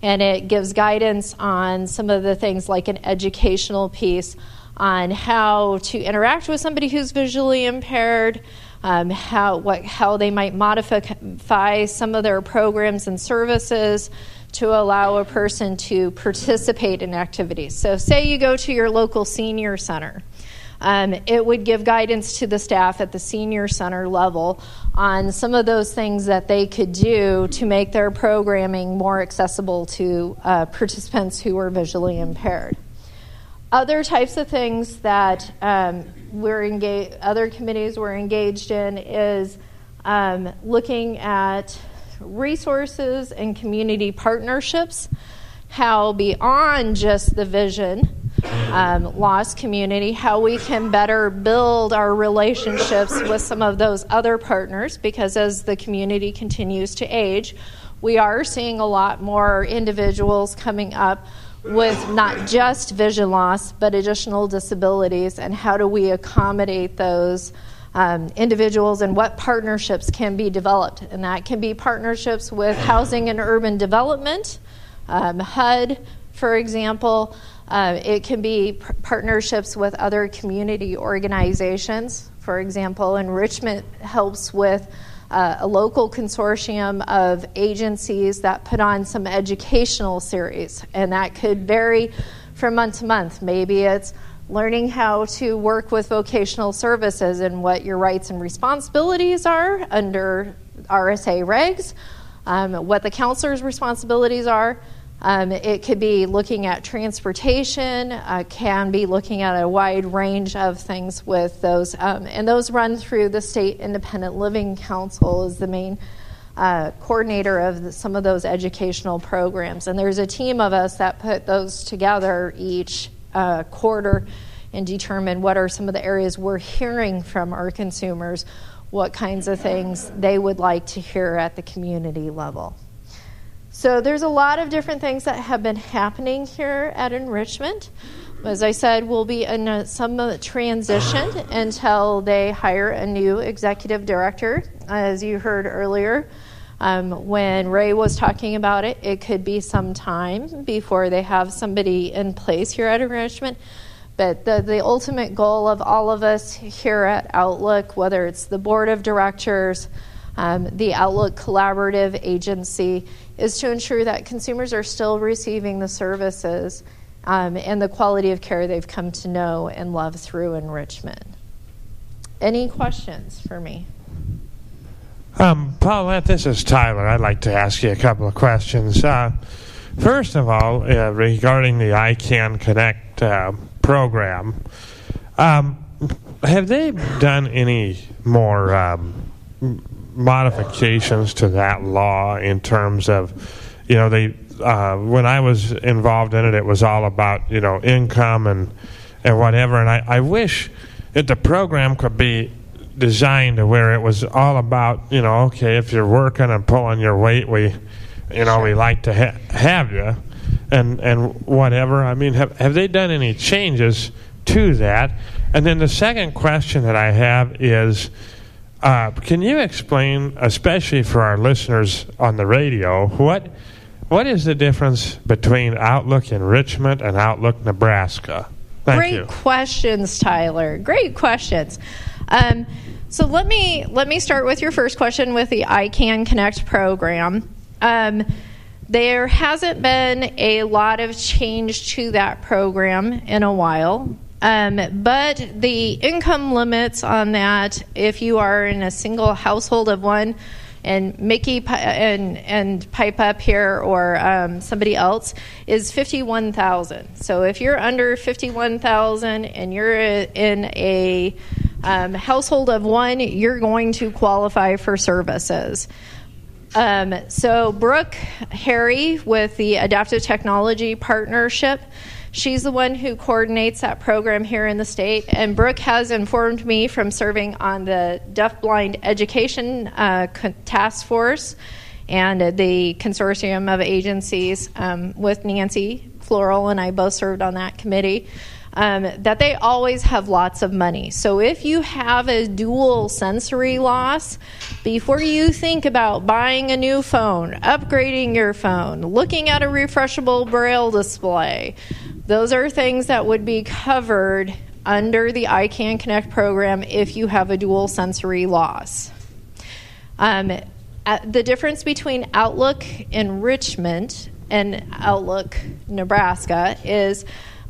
and it gives guidance on some of the things like an educational piece on how to interact with somebody who's visually impaired, um, how what how they might modify some of their programs and services to allow a person to participate in activities. So, say you go to your local senior center um, it would give guidance to the staff at the senior center level on some of those things that they could do to make their programming more accessible to uh, participants who are visually impaired. Other types of things that um, we're engaged, other committees we're engaged in is um, looking at resources and community partnerships, how beyond just the vision um, lost community, how we can better build our relationships with some of those other partners, because as the community continues to age, we are seeing a lot more individuals coming up with not just vision loss, but additional disabilities, and how do we accommodate those? Um, individuals and what partnerships can be developed. And that can be partnerships with housing and urban development, um, HUD, for example, uh, it can be partnerships with other community organizations. For example, enrichment helps with uh, a local consortium of agencies that put on some educational series, and that could vary from month to month. Maybe it's learning how to work with vocational services and what your rights and responsibilities are under RSA regs, um, what the counselor's responsibilities are. Um, it could be looking at transportation, uh, can be looking at a wide range of things with those, um, and those run through the State Independent Living Council as the main uh, coordinator of the, some of those educational programs. And there's a team of us that put those together each uh, quarter and determine what are some of the areas we're hearing from our consumers, what kinds of things they would like to hear at the community level. So there's a lot of different things that have been happening here at Enrichment. As I said, we'll be in a, some transition until they hire a new executive director. As you heard earlier, Um, when Ray was talking about it, it could be some time before they have somebody in place here at Enrichment. But the, the ultimate goal of all of us here at Outlook, whether it's the board of directors, um, the Outlook Collaborative Agency, is to ensure that consumers are still receiving the services um, and the quality of care they've come to know and love through enrichment. Any questions for me? Um, Paulette, this is Tyler. I'd like to ask you a couple of questions. Uh, first of all, uh, regarding the iCanConnect uh, program, um, have they done any more um, modifications to that law in terms of, you know, they uh, when I was involved in it, it was all about you know income and and whatever. And I, I wish that the program could be designed to where it was all about you know okay if you're working and pulling your weight we you know we like to ha- have you and and whatever. I mean, have have they done any changes to that? And then the second question that I have is uh, can you explain, especially for our listeners on the radio, what what is the difference between Outlook Enrichment and Outlook Nebraska? Thank Great you. questions, Tyler. Great questions. Um, so let me let me start with your first question with the iCanConnect program. Um, there hasn't been a lot of change to that program in a while. Um, but the income limits on that, if you are in a single household of one, and Mickey and and pipe up here or um, somebody else is fifty one thousand. So if you're under fifty one thousand and you're in a um, household of one, you're going to qualify for services. Um, so Brooke Harry with the Adaptive Technology Partnership She's the one who coordinates that program here in the state. And Brooke has informed me from serving on the Deafblind Education uh, Task Force and the consortium of agencies um, with Nancy Floral and I both served on that committee. Um, that they always have lots of money. So if you have a dual sensory loss, before you think about buying a new phone, upgrading your phone, looking at a refreshable braille display, those are things that would be covered under the iCanConnect program if you have a dual sensory loss. Um, the difference between Outlook Enrichment and Outlook Nebraska is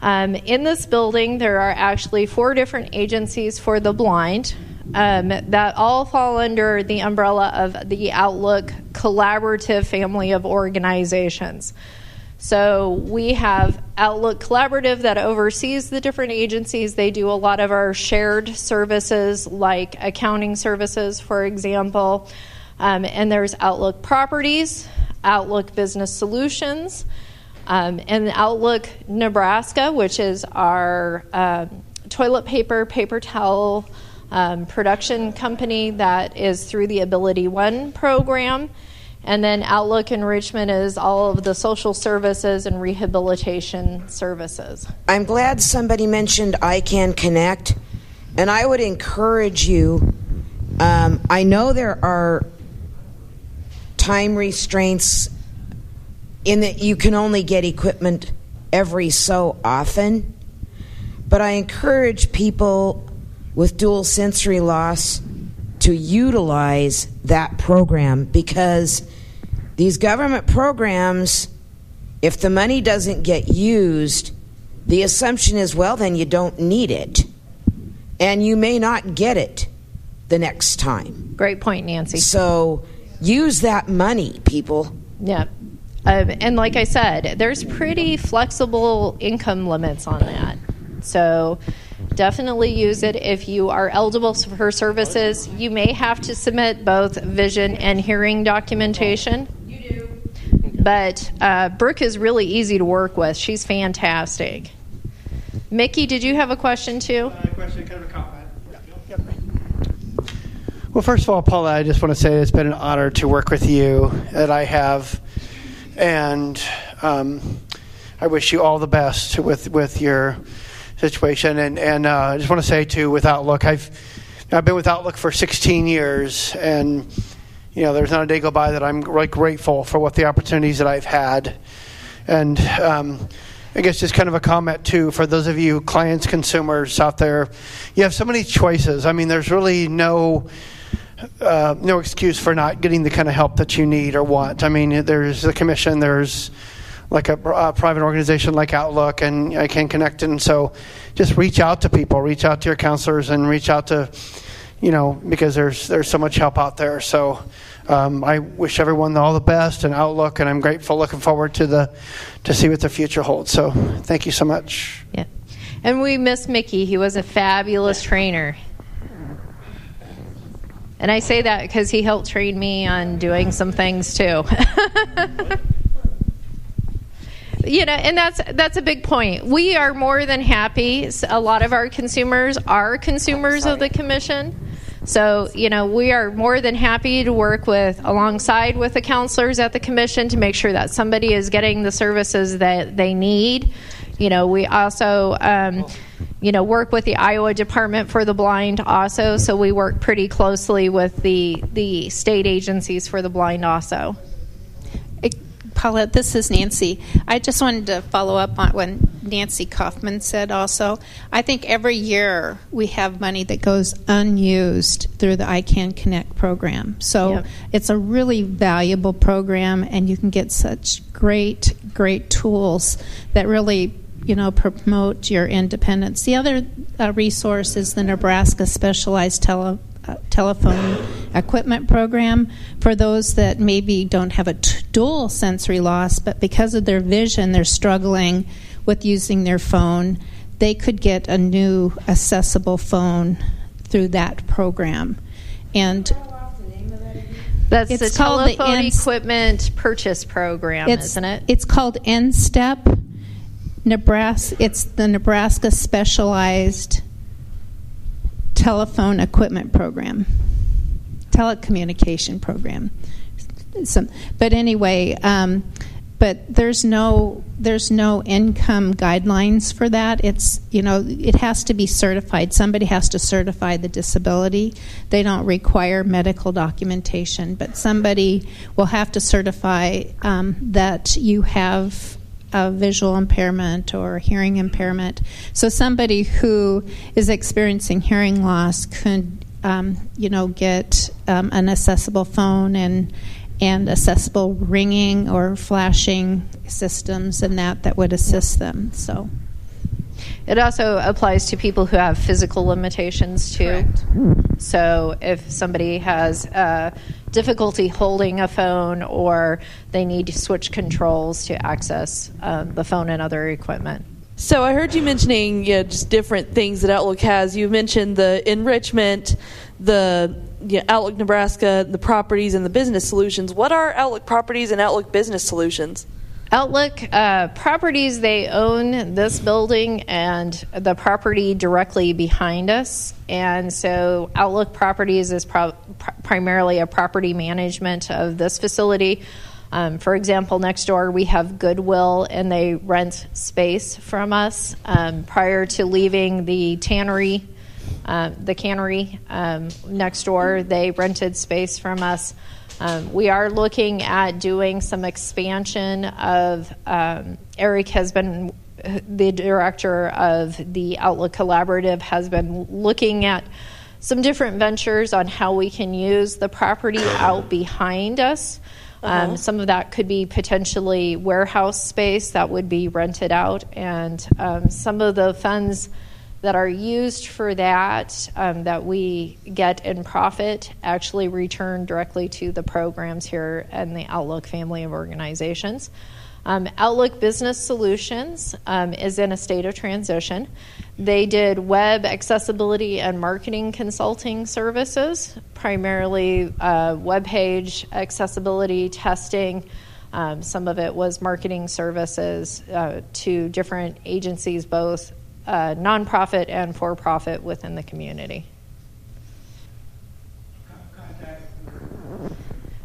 um, in this building there are actually four different agencies for the blind um, that all fall under the umbrella of the Outlook Collaborative family of organizations. So we have Outlook Collaborative that oversees the different agencies. They do a lot of our shared services, like accounting services, for example. Um, and there's Outlook Properties, Outlook Business Solutions, um, and Outlook Nebraska, which is our um, toilet paper, paper towel um, production company that is through the AbilityOne program. And then Outlook Enrichment is all of the social services and rehabilitation services. I'm glad somebody mentioned iCanConnect, and I would encourage you. Um, I know there are time restraints in that you can only get equipment every so often, but I encourage people with dual sensory loss to utilize that program because these government programs, if the money doesn't get used, the assumption is, well, then you don't need it. And you may not get it the next time. Great point, Nancy. So use that money, people. Yeah. Um, and like I said, there's pretty flexible income limits on that. So definitely use it if you are eligible for services. You may have to submit both vision and hearing documentation. You do. But uh, Brooke is really easy to work with. She's fantastic. Mickey, did you have a question too? Uh, question, kind of a comment. Yep. Well, first of all, Paula, I just want to say it's been an honor to work with you, that I have, and um, I wish you all the best with with your situation. And and uh, I just want to say too, with Outlook, I've I've been with Outlook for 16 years, and you know, there's not a day go by that I'm really grateful for what the opportunities that I've had. And um, I guess just kind of a comment too for those of you clients, consumers out there. You have so many choices. I mean, there's really no. Uh, no excuse for not getting the kind of help that you need or want. I mean, there's the commission, there's like a, a, private organization like Outlook, and I can connect. And so, just reach out to people, reach out to your counselors, and reach out to, you know, because there's there's so much help out there. So, um, I wish everyone all the best and outlook, and I'm grateful, looking forward to the to see what the future holds. So, thank you so much. Yeah, and we miss Mickey. He was a fabulous trainer. And I say that because he helped train me on doing some things too. you know, and that's that's a big point. We are more than happy. A lot of our consumers are consumers of the commission. So, you know, we are more than happy to work with alongside with the counselors at the commission to make sure that somebody is getting the services that they need. You know, we also, um, you know, work with the Iowa Department for the Blind also. So we work pretty closely with the the state agencies for the blind also. Paulette, this is Nancy. I just wanted to follow up on what Nancy Kaufman said also. I think every year we have money that goes unused through the iCanConnect program. So yep. it's a really valuable program, and you can get such great, great tools that really you know promote your independence. The other uh, resource is the Nebraska Specialized Tele telephone equipment program for those that maybe don't have a t- dual sensory loss, but because of their vision, they're struggling with using their phone. They could get a new accessible phone through that program. And that's it's the telephone the equipment purchase program, isn't it? It's called NSTEP. Nebraska. It's the Nebraska Specialized telephone equipment program, telecommunication program. Some, but anyway, um, but there's no there's no income guidelines for that. It's you know it has to be certified. Somebody has to certify the disability. They don't require medical documentation, but somebody will have to certify um, that you have a visual impairment or hearing impairment. So somebody who is experiencing hearing loss could, um, you know, get um, an accessible phone and and accessible ringing or flashing systems and that that would assist them. So. It also applies to people who have physical limitations too. Correct. So if somebody has uh, difficulty holding a phone or they need to switch controls to access uh, the phone and other equipment. So I heard you mentioning you know, just different things that Outlook has. You mentioned the enrichment, the you know, Outlook Nebraska, the properties, and the business solutions. What are Outlook properties and Outlook business solutions? Outlook uh, Properties, they own this building and the property directly behind us. And so Outlook Properties is pro- pr- primarily a property management of this facility. Um, for example, next door we have Goodwill and they rent space from us. Um, prior to leaving the tannery, uh, the cannery um, next door, they rented space from us. Um, we are looking at doing some expansion of. Um, Eric has been the director of the Outlook Collaborative has been looking at some different ventures on how we can use the property out behind us. Um, uh-huh. Um, some of that could be potentially warehouse space that would be rented out, and um, some of the funds that are used for that um, that we get in profit actually return directly to the programs here and the Outlook family of organizations. Um, Outlook Business Solutions um, is in a state of transition. They did web accessibility and marketing consulting services, primarily uh, web page accessibility testing. Um, some of it was marketing services uh, to different agencies, both uh, nonprofit and for profit within the community.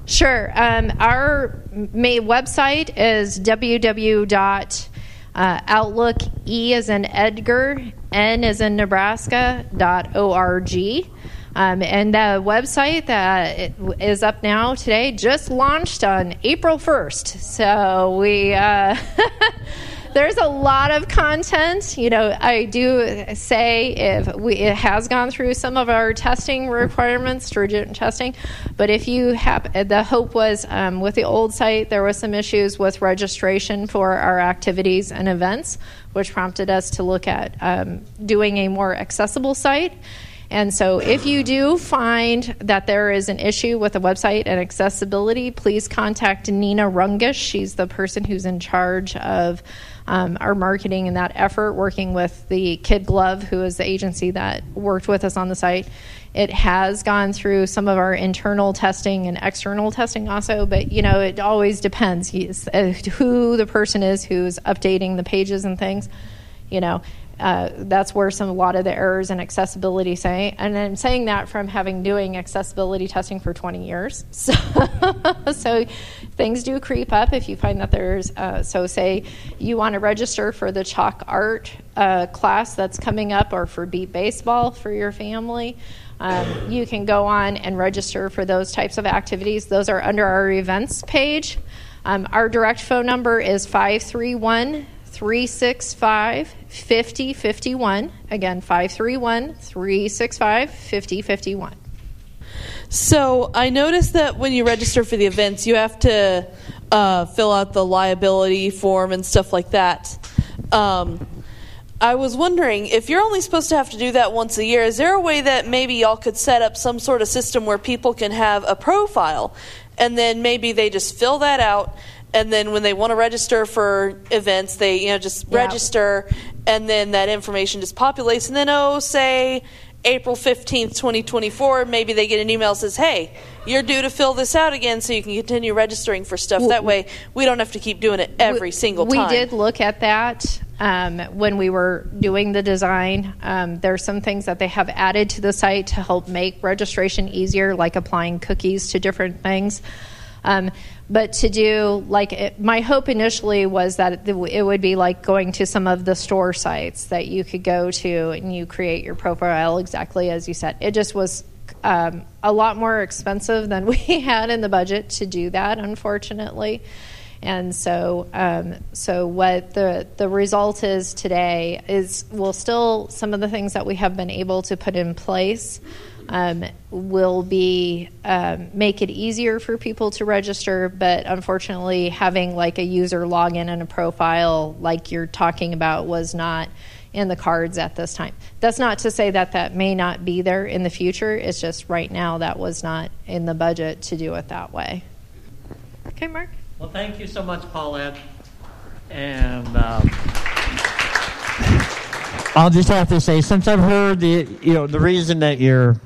Sure. Um, our main website is www.outlook, E in Edgar, N in. Um, and the website that is up now today just launched on April 1st. So we. Uh, there's a lot of content. You know, I do say if we it has gone through some of our testing requirements, stringent testing, but if you have the hope was um, with the old site there was some issues with registration for our activities and events, which prompted us to look at um, doing a more accessible site. And so, if you do find that there is an issue with the website and accessibility, please contact Nina Rungish. She's the person who's in charge of um, our marketing and that effort, working with the Kid Glove, who is the agency that worked with us on the site. It has gone through some of our internal testing and external testing also, but you know, it always depends uh, who the person is who's updating the pages and things. You know, uh, that's where some a lot of the errors in accessibility say and i'm saying that from having doing accessibility testing for 20 years so, so things do creep up if you find that there's uh, so say you want to register for the chalk art uh, class that's coming up or for beep baseball for your family um, you can go on and register for those types of activities those are under our events page um, our direct phone number is 531 365 5051. Again, 531 365 5051. So I noticed that when you register for the events, you have to uh, fill out the liability form and stuff like that. Um, I was wondering if you're only supposed to have to do that once a year, is there a way that maybe y'all could set up some sort of system where people can have a profile and then maybe they just fill that out and then when they want to register for events, they you know just yeah. register, and then that information just populates. And then oh, say April fifteenth, twenty twenty four, maybe they get an email that says, "Hey, you're due to fill this out again, so you can continue registering for stuff." Well, that way, we don't have to keep doing it every we, single time. We did look at that um, when we were doing the design. Um, there are some things that they have added to the site to help make registration easier, like applying cookies to different things. Um, but to do like it, my hope initially was that it would be like going to some of the store sites that you could go to and you create your profile exactly as you said. It just was um, a lot more expensive than we had in the budget to do that, unfortunately. And so, um, so what the the result is today is we'll still some of the things that we have been able to put in place um, will be um, make it easier for people to register. But unfortunately, having like a user login and a profile, like you're talking about, was not in the cards at this time. That's not to say that that may not be there in the future. It's just right now that was not in the budget to do it that way. Okay, Mark. Well, thank you so much, Paulette. And. Um, I'll just have to say, since I've heard the you know the reason that you're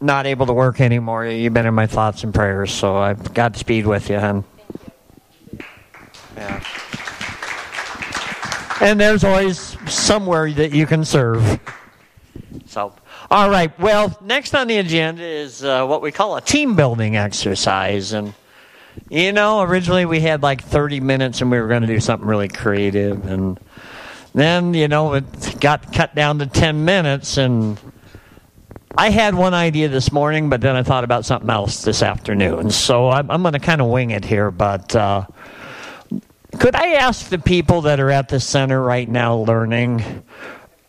not able to work anymore. You've been in my thoughts and prayers, so I've got speed with you, hon. Yeah. And there's always somewhere that you can serve. So, all right. Well, next on the agenda is uh, what we call a team building exercise, and you know, originally we had like 30 minutes, and we were going to do something really creative, and then you know it got cut down to 10 minutes, and I had one idea this morning, but then I thought about something else this afternoon. So I'm, I'm going to kind of wing it here. But uh, could I ask the people that are at the center right now learning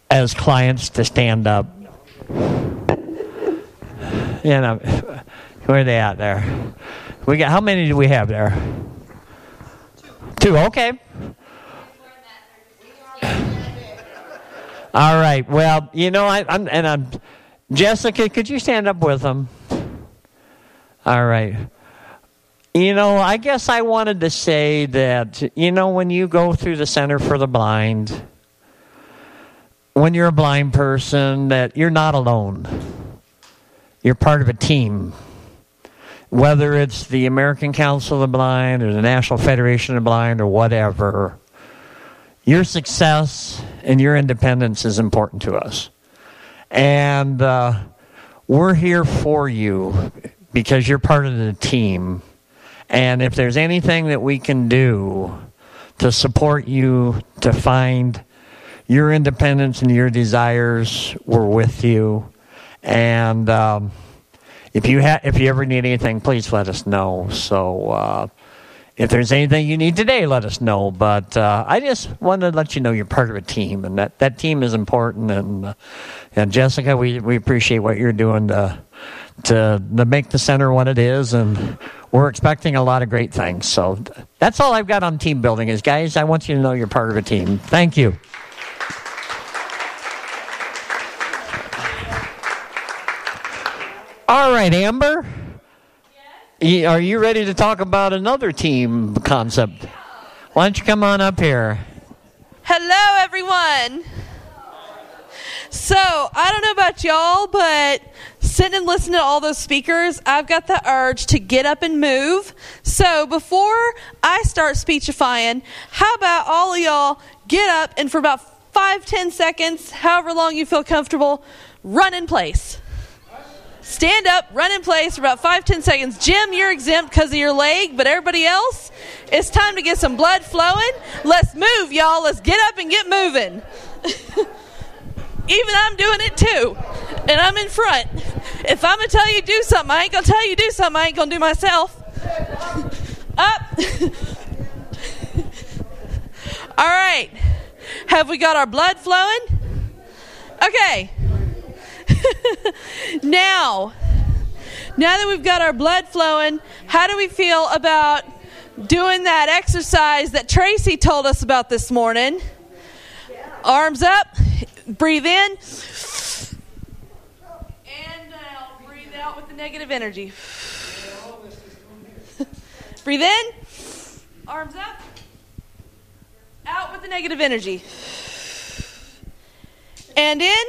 as clients to stand up? You know, where are they at there? We got how many do we have there? Two. Okay. All right. Well, you know, I, I'm and I'm Jessica, could you stand up with them? All right. You know, I guess I wanted to say that, you know, when you go through the Center for the Blind, when you're a blind person, that you're not alone. You're part of a team. Whether it's the American Council of the Blind or the National Federation of the Blind or whatever, your success and your independence is important to us. And uh, we're here for you because you're part of the team. And if there's anything that we can do to support you to find your independence and your desires, we're with you. And um, if you ha- if you ever need anything, please let us know. So uh, if there's anything you need today, let us know. But uh, I just wanted to let you know you're part of a team, and that, that team is important. And uh, and Jessica, we, we appreciate what you're doing to, to to make the center what it is, and we're expecting a lot of great things. So that's all I've got on team building. Is guys, I want you to know you're part of a team. Thank you. All right, Amber. Are you ready to talk about another team concept? Why don't you come on up here? Hello, everyone. So, I don't know about y'all, but sitting and listening to all those speakers, I've got the urge to get up and move. So, before I start speechifying, how about all of y'all get up and for about five, ten seconds, however long you feel comfortable, run in place. Stand up, run in place for about five, ten seconds. Jim, you're exempt because of your leg, but everybody else, it's time to get some blood flowing. Let's move, y'all. Let's get up and get moving. Even I'm doing it too, and I'm in front. If I'm gonna tell you do something, I ain't gonna tell you do something I ain't gonna do myself. up. All right. Have we got our blood flowing? Okay. now, now that we've got our blood flowing, how do we feel about doing that exercise that Tracy told us about this morning? Arms up, breathe in, and out. Breathe out with the negative energy. breathe in, arms up, out with the negative energy. And in,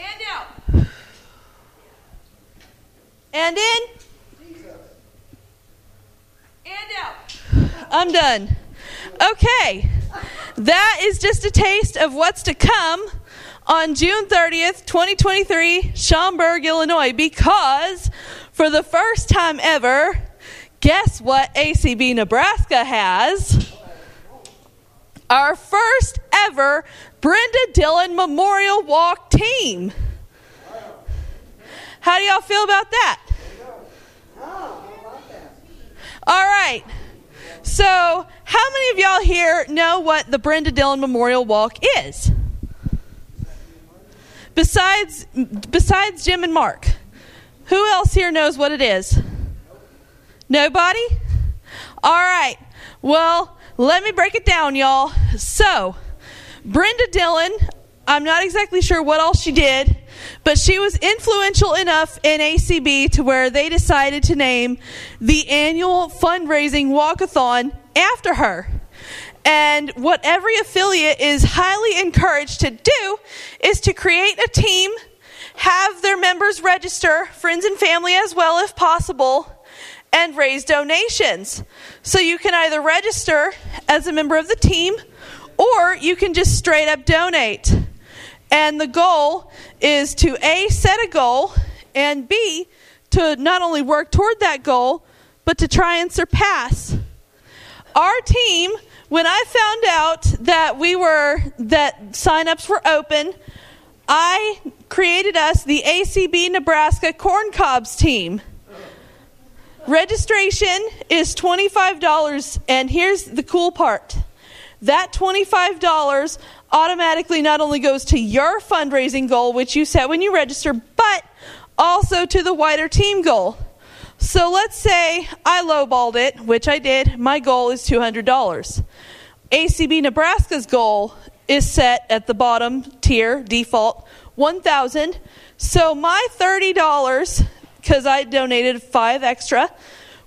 and out. And in. And out. I'm done. Okay. That is just a taste of what's to come on June 30th, 2023, Schaumburg, Illinois, because for the first time ever, guess what ACB Nebraska has? Our first ever Brenda Dillon Memorial Walk team. How do y'all feel about that? All right. So, how many of y'all here know what the Brenda Dillon Memorial Walk is? Besides besides Jim and Mark. Who else here knows what it is? Nobody? All right. Well, let me break it down, y'all. So, Brenda Dillon, I'm not exactly sure what all she did, but she was influential enough in ACB to where they decided to name the annual fundraising walkathon after her. And what every affiliate is highly encouraged to do is to create a team, have their members register, friends and family as well if possible, and raise donations. So you can either register as a member of the team or you can just straight up donate. And the goal is to A, set a goal, and B, to not only work toward that goal, but to try and surpass. Our team, when I found out that we were, that signups were open, I created us the ACB Nebraska Corn Cobs team. Registration is $25, and here's the cool part that $25 automatically not only goes to your fundraising goal, which you set when you register, but also to the wider team goal. So let's say I lowballed it, which I did. My goal is $200. ACB Nebraska's goal is set at the bottom tier, default, 1000 So my $30, because I donated five extra,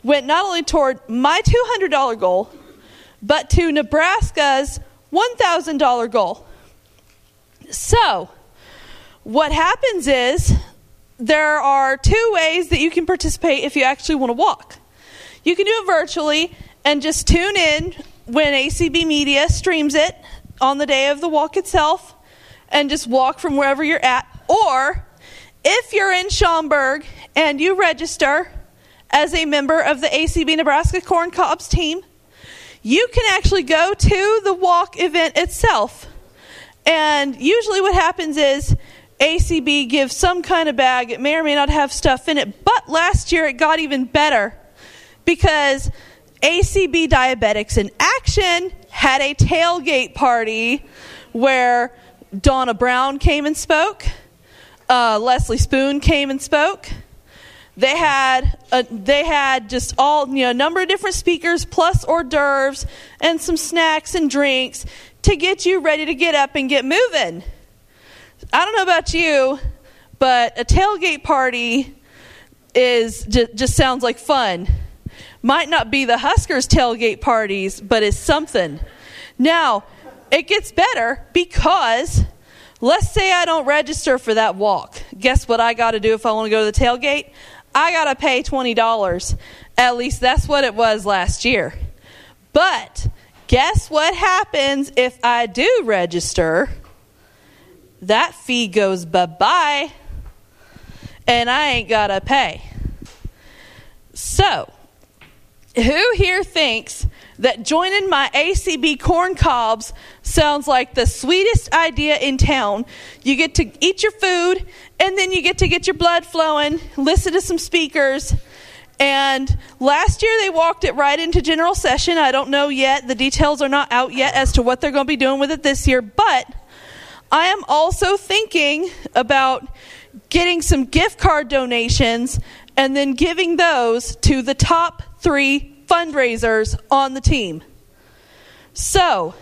went not only toward my $200 goal, but to Nebraska's $1,000 goal. So, what happens is there are two ways that you can participate if you actually want to walk. You can do it virtually and just tune in when ACB Media streams it on the day of the walk itself and just walk from wherever you're at. Or if you're in Schaumburg and you register as a member of the ACB Nebraska Corn Cobs team, you can actually go to the walk event itself And usually what happens is ACB gives some kind of bag. It may or may not have stuff in it. But last year it got even better because ACB Diabetics in Action had a tailgate party where Donna Brown came and spoke, uh, Leslie Spoon came and spoke. They had a, they had just all you know a number of different speakers plus hors d'oeuvres and some snacks and drinks to get you ready to get up and get moving. I don't know about you, but a tailgate party is just, just sounds like fun. Might not be the Huskers tailgate parties, but it's something. Now, it gets better because let's say I don't register for that walk. Guess what I got to do if I want to go to the tailgate? I got to pay $20. At least that's what it was last year. But guess what happens if I do register? That fee goes bye bye, and I ain't got to pay. So, who here thinks that joining my ACB corn cobs sounds like the sweetest idea in town? You get to eat your food, and then you get to get your blood flowing, listen to some speakers. And last year they walked it right into general session. I don't know yet. The details are not out yet as to what they're going to be doing with it this year. But I am also thinking about getting some gift card donations and then giving those to the top three fundraisers on the team. So,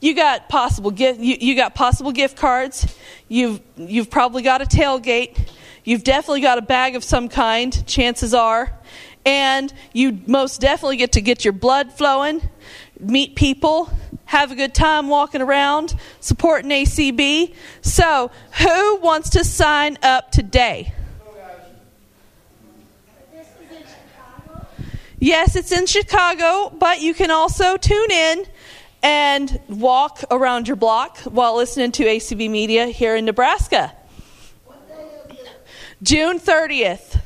you got possible gift you, you got possible gift cards. You've you've probably got a tailgate. You've definitely got a bag of some kind, chances are. And you most definitely get to get your blood flowing, meet people, have a good time walking around, supporting ACB. So, who wants to sign up today? Yes, it's in Chicago, but you can also tune in and walk around your block while listening to ACB Media here in Nebraska. June 30th.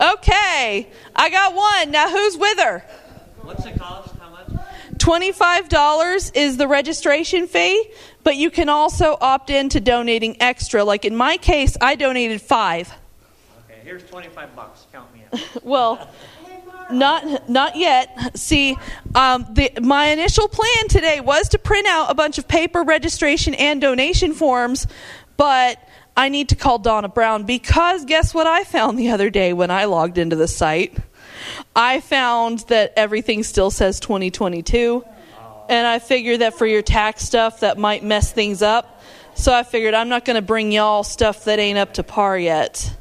Okay, I got one. Now, who's with her? What's the cost? $25 is the registration fee, but you can also opt in to donating extra. Like in my case, I donated five. Okay, here's 25 bucks. Count. well, not not yet. See, um, the, my initial plan today was to print out a bunch of paper registration and donation forms, but I need to call Donna Brown because guess what I found the other day when I logged into the site? I found that everything still says 2022. And I figured that for your tax stuff, that might mess things up. So I figured I'm not going to bring y'all stuff that ain't up to par yet.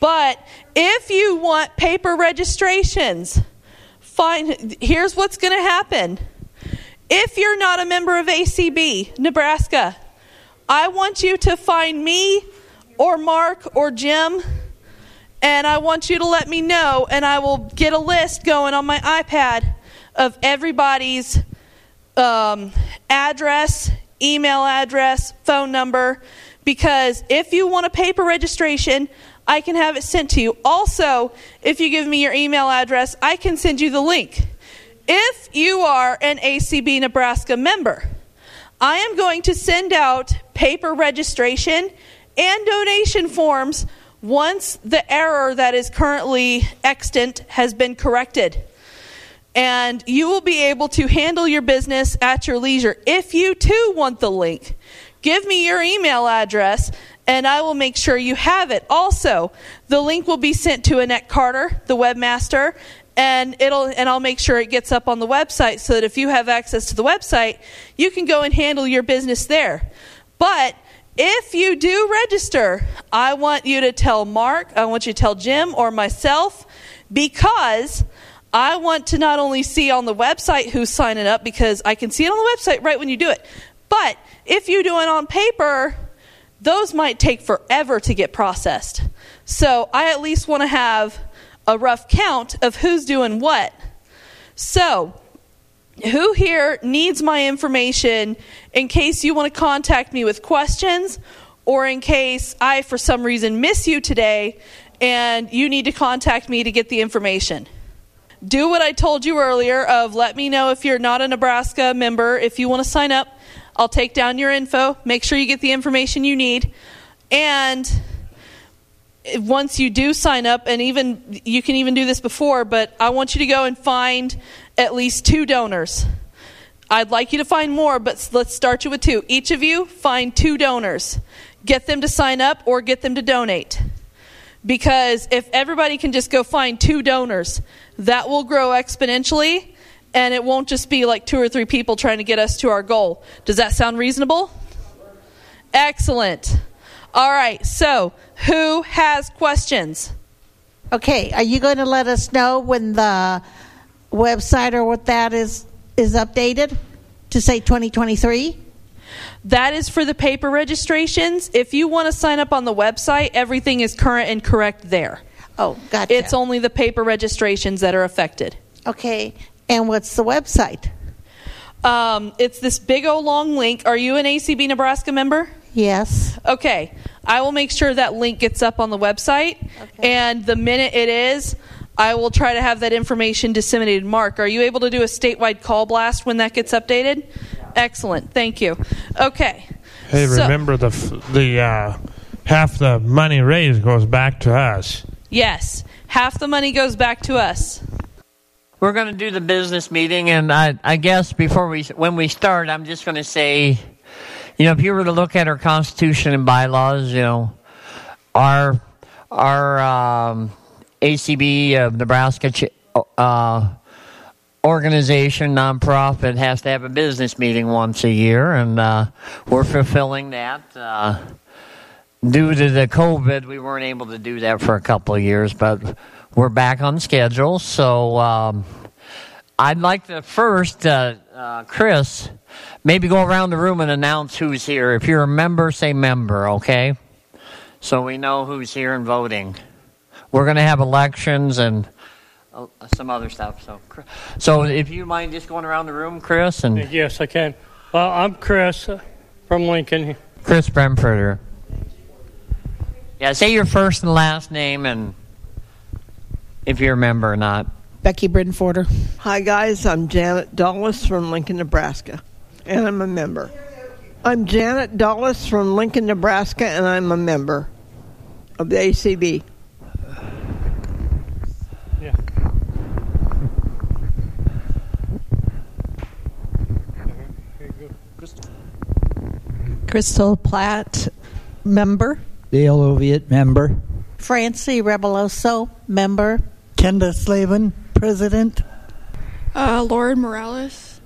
But if you want paper registrations, fine. Here's what's going to happen. If you're not a member of ACB, Nebraska, I want you to find me or Mark or Jim and I want you to let me know, and I will get a list going on my iPad of everybody's um, address, email address, phone number, because if you want a paper registration, I can have it sent to you. Also, if you give me your email address, I can send you the link. If you are an ACB Nebraska member, I am going to send out paper registration and donation forms once the error that is currently extant has been corrected. And you will be able to handle your business at your leisure. If you too want the link, give me your email address and I will make sure you have it. Also, the link will be sent to Annette Carter, the webmaster, and it'll and I'll make sure it gets up on the website so that if you have access to the website, you can go and handle your business there. But if you do register, I want you to tell Mark, I want you to tell Jim or myself, because I want to not only see on the website who's signing up, because I can see it on the website right when you do it, but if you do it on paper, those might take forever to get processed. So I at least want to have a rough count of who's doing what. So who here needs my information in case you want to contact me with questions or in case I, for some reason, miss you today and you need to contact me to get the information? do what I told you earlier of let me know if you're not a Nebraska member, if you want to sign up. I'll take down your info, make sure you get the information you need. And once you do sign up, and even you can even do this before, but I want you to go and find at least two donors. I'd like you to find more, but let's start you with two. Each of you find two donors. Get them to sign up or get them to donate. Because if everybody can just go find two donors, that will grow exponentially and it won't just be like two or three people trying to get us to our goal. Does that sound reasonable? Excellent. All right, so who has questions? Okay, are you going to let us know when the website or what that is is updated to say 2023? That is for the paper registrations. If you want to sign up on the website, everything is current and correct there. Oh, gotcha. It's only the paper registrations that are affected. Okay, and what's the website? Um, it's this big old long link. Are you an ACB Nebraska member? Yes. Okay. I will make sure that link gets up on the website. Okay. And the minute it is, I will try to have that information disseminated. Mark, are you able to do a statewide call blast when that gets updated? Excellent. Thank you. Okay. Hey, so, remember the the uh, half the money raised goes back to us. Yes, half the money goes back to us. We're going to do the business meeting, and I, I guess before we when we start, I'm just going to say, you know, if you were to look at our constitution and bylaws, you know, our our um, ACB of Nebraska uh, organization, nonprofit, has to have a business meeting once a year, and uh, we're fulfilling that. Uh, due to the COVID, we weren't able to do that for a couple of years, but we're back on schedule. So um, I'd like to first, uh, uh, Chris, maybe go around the room and announce who's here. If you're a member, say member, okay? So we know who's here and voting. We're going to have elections and uh, some other stuff. So, so if you mind just going around the room, Chris, and yes, I can. Well, I'm Chris uh, from Lincoln. Chris Bremfurter. Yeah, say your first and last name, and if you're a member or not. Becky Bridenforder. Hi, guys. I'm Janet Dulles from Lincoln, Nebraska, and I'm a member. I'm Janet Dulles from Lincoln, Nebraska, and I'm a member of the ACB. Crystal Platt, member. Dale Oviatt, member. Francie Rebeloso, member. Kenda Slavin, president. Uh, Lauren Morales.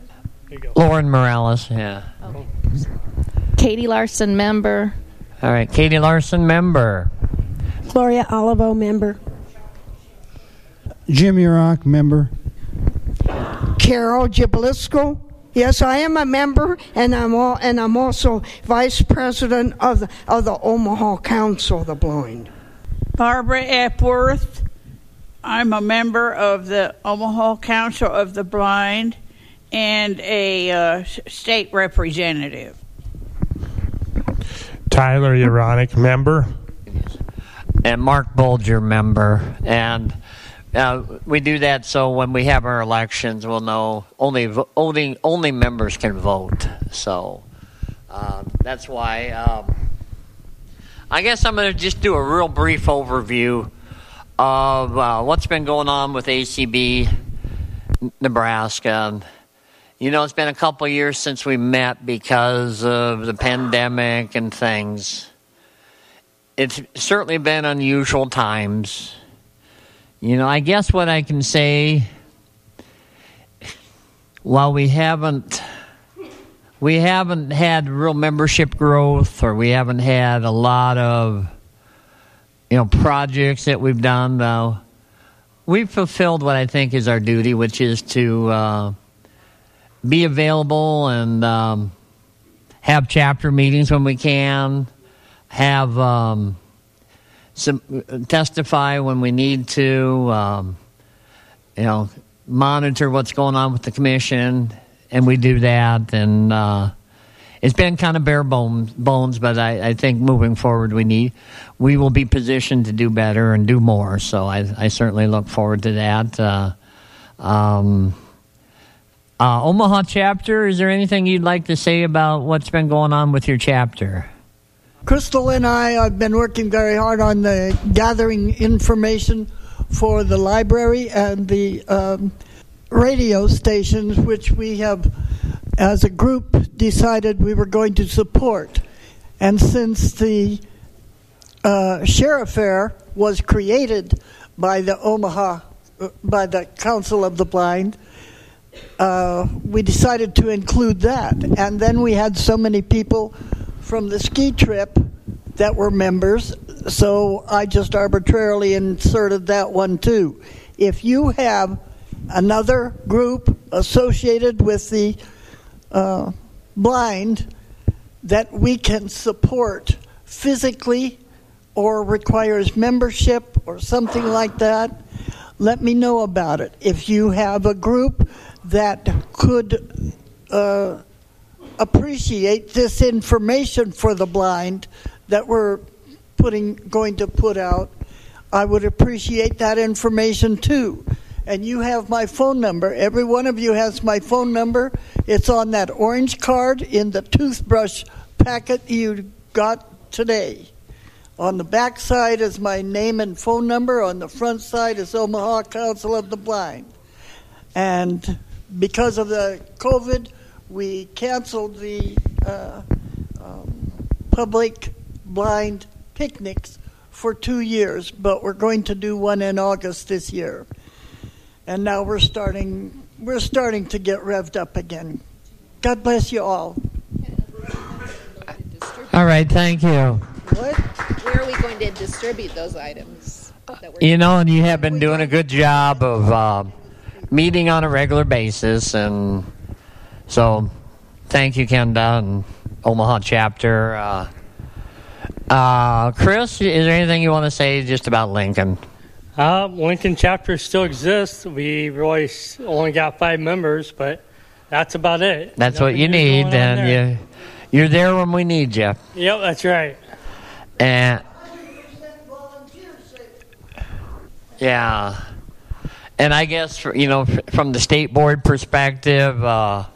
Lauren Morales, yeah. Okay. Katie Larson, member. All right, Katie Larson, member. Gloria Olivo, member. Jim Yurok, member. Carol Jablisco, Yes, I am a member, and I'm all, and I'm also vice president of the of the Omaha Council of the Blind. Barbara Epworth. I'm a member of the Omaha Council of the Blind and a uh, state representative. Tyler Uronic, member. And Mark Bolger, member. And uh, we do that so when we have our elections, we'll know only only only members can vote. So uh, that's why. Um, I guess I'm going to just do a real brief overview of uh, what's been going on with ACB Nebraska. You know, it's been a couple years since we met because of the pandemic and things. It's certainly been unusual times you know, I guess what I can say, while we haven't we haven't had real membership growth or we haven't had a lot of you know projects that we've done though we've fulfilled what i think is our duty which is to uh, be available and um, have chapter meetings when we can have um, some, testify when we need to, um, you know, monitor what's going on with the commission, and we do that. And uh, it's been kind of bare bones, bones but I, I, think moving forward we need we will be positioned to do better and do more. So I, I certainly look forward to that. Uh, Um, uh, Omaha chapter, is there anything you'd like to say about what's been going on with your chapter? Crystal and I have been working very hard on the gathering information for the library and the um, radio stations, which we have, as a group, decided we were going to support. And since the uh, sheriff fair was created by the Omaha, uh, by the Council of the Blind, uh, we decided to include that. And then we had so many people from the ski trip that were members, so I just arbitrarily inserted that one too. If you have another group associated with the uh, blind that we can support physically or requires membership or something like that, let me know about it. If you have a group that could uh, appreciate this information for the blind that we're putting going to put out, I would appreciate that information too. And you have my phone number. Every one of you has my phone number. It's on that orange card in the toothbrush packet you got today. On the back side is my name and phone number. On the front side is Omaha Council of the Blind. And because of the COVID, we canceled the uh, um, public blind picnics for two years, but we're going to do one in August this year. And now we're starting we're starting to get revved up again. God bless you all. All right, thank you. What? Where are we going to distribute those items? You know, and you have been doing a good job of uh, meeting on a regular basis, and so thank you, Kenda, and Omaha chapter. Uh, uh, Chris, is there anything you want to say just about Lincoln? Uh, Lincoln chapter still exists. We really only got five members, but that's about it. That's what you need, and you you're there when we need you. Yep, that's right. And yeah, and I guess you know from the state board perspective, uh,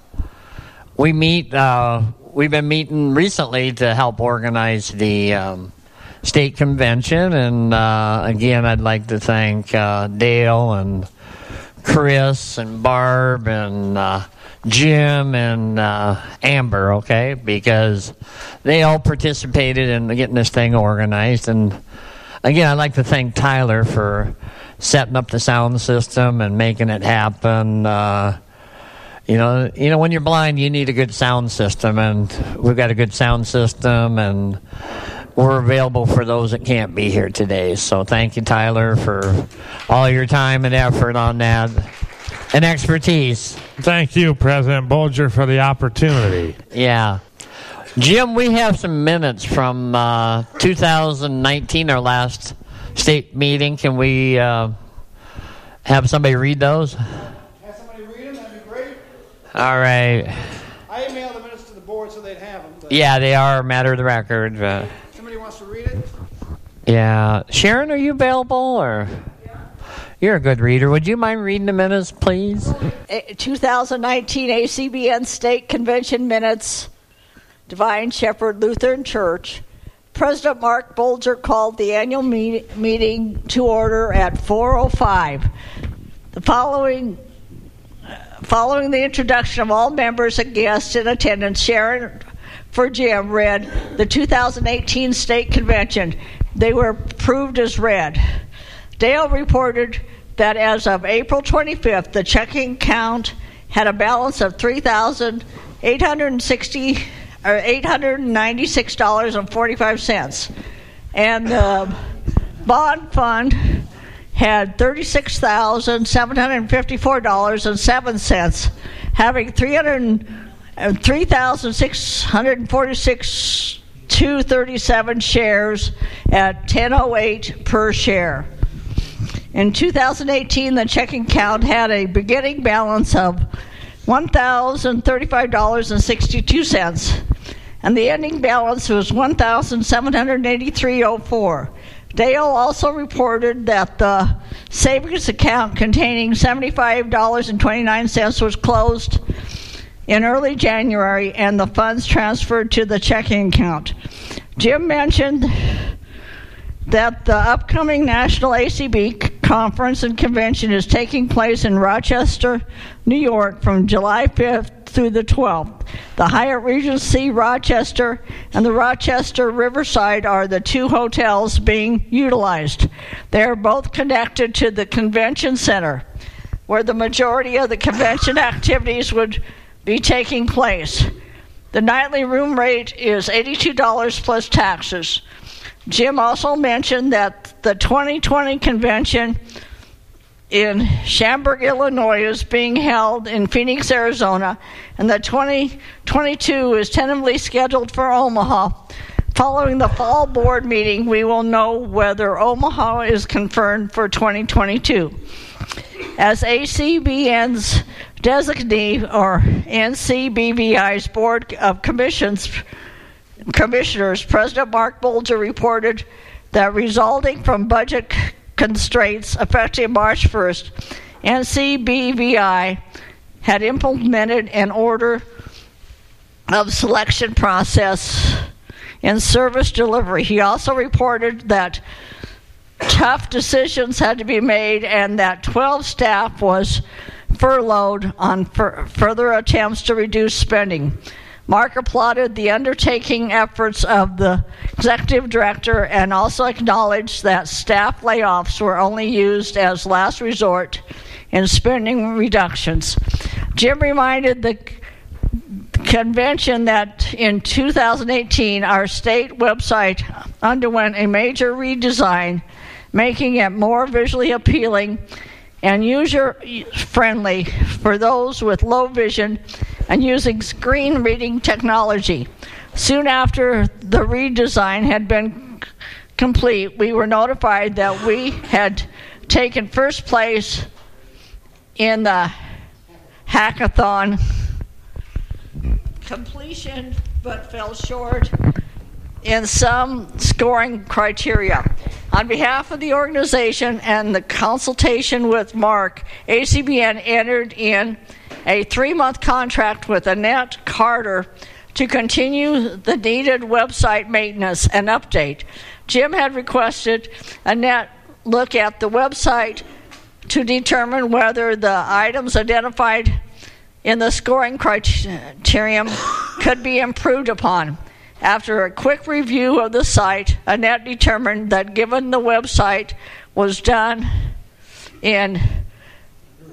we meet. Uh, we've been meeting recently to help organize the um, state convention, and uh, again, I'd like to thank uh, Dale and Chris and Barb and uh, Jim and uh, Amber, okay, because they all participated in getting this thing organized. And again, I'd like to thank Tyler for setting up the sound system and making it happen. Uh, you know, you know, when you're blind, you need a good sound system, and we've got a good sound system, and we're available for those that can't be here today. So thank you, Tyler, for all your time and effort on that and expertise. Thank you, President Bolger, for the opportunity. Yeah. Jim, we have some minutes from uh, 2019, our last state meeting. Can we uh, have somebody read those? Have somebody read them? That'd be great. All right. I emailed the minutes to the board so they'd have them. But Yeah, they are a matter of the record. But Somebody wants to read it? yeah. Sharon, are you available? or You're a good reader. Would you mind reading the minutes, please? Eh, 2019 ACBN State Convention Minutes, Divine Shepherd Lutheran Church. President Mark Bolger called the annual meet- meeting to order at 4:05. The following Following the introduction of all members and guests in attendance, Sharon for Jim read the 2018 State Convention. They were approved as read. Dale reported that as of April 25th, the checking account had a balance of 3,860 or $896.45, and the bond fund had $36,754.07, having 300 and 3,646 237 shares at 1008 per share. In 2018, the checking account had a beginning balance of $1,035.62, and the ending balance was $1,783.04. Dale also reported that the savings account containing $75.29 was closed in early January and the funds transferred to the checking account. Jim mentioned that the upcoming National ACB Conference and Convention is taking place in Rochester, New York from July 5th through the 12th. The Hyatt Regency Rochester and the Rochester Riverside are the two hotels being utilized. They are both connected to the convention center, where the majority of the convention activities would be taking place. The nightly room rate is $82 plus taxes. Jim also mentioned that the 2020 convention in Schaumburg, Illinois is being held in Phoenix, Arizona, and the 2022 is tentatively scheduled for Omaha. Following the fall board meeting, we will know whether Omaha is confirmed for 2022. As ACBN's designee or NCBVI's Board of Commissions commissioners, President Mark Bolger reported that resulting from budget constraints effective March 1st, NCBVI had implemented an order of selection process in service delivery. He also reported that tough decisions had to be made and that 12 staff was furloughed on fur- further attempts to reduce spending. Mark applauded the undertaking efforts of the executive director and also acknowledged that staff layoffs were only used as last resort in spending reductions. Jim reminded the convention that in 2018 our state website underwent a major redesign, making it more visually appealing and user friendly for those with low vision and using screen reading technology. Soon after the redesign had been complete, we were notified that we had taken first place in the hackathon completion but fell short in some scoring criteria. On behalf of the organization and the consultation with Mark, ACBN entered in a three month contract with Annette Carter to continue the needed website maintenance and update. Jim had requested Annette look at the website to determine whether the items identified in the scoring criterion could be improved upon. After a quick review of the site, Annette determined that given the website was done in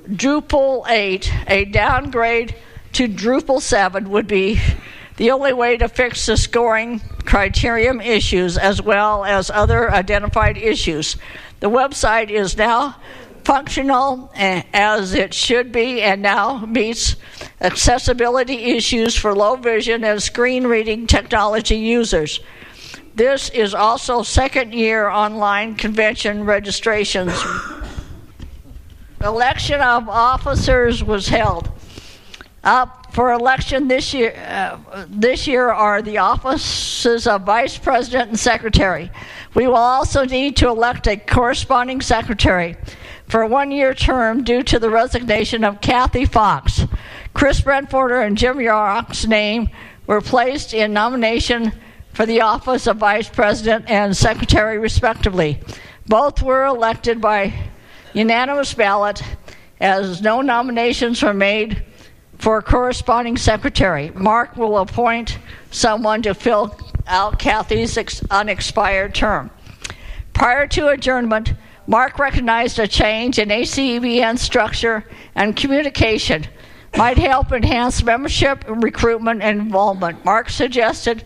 Drupal 8, a downgrade to Drupal 7 would be the only way to fix the scoring criterion issues as well as other identified issues. The website is now functional as it should be and now meets accessibility issues for low vision and screen reading technology users. This is also second year online convention registrations election of officers was held. Up for election this year, uh, this year are the offices of vice president and secretary. We will also need to elect a corresponding secretary for a one-year term due to the resignation of Kathy Fox. Chris Brentforder and Jim Yarrock's name were placed in nomination for the office of vice president and secretary, respectively. Both were elected by unanimous ballot as no nominations were made for corresponding secretary. Mark will appoint someone to fill out Kathy's ex- unexpired term. Prior to adjournment, Mark recognized a change in ACBN structure and communication might help enhance membership, recruitment, and involvement. Mark suggested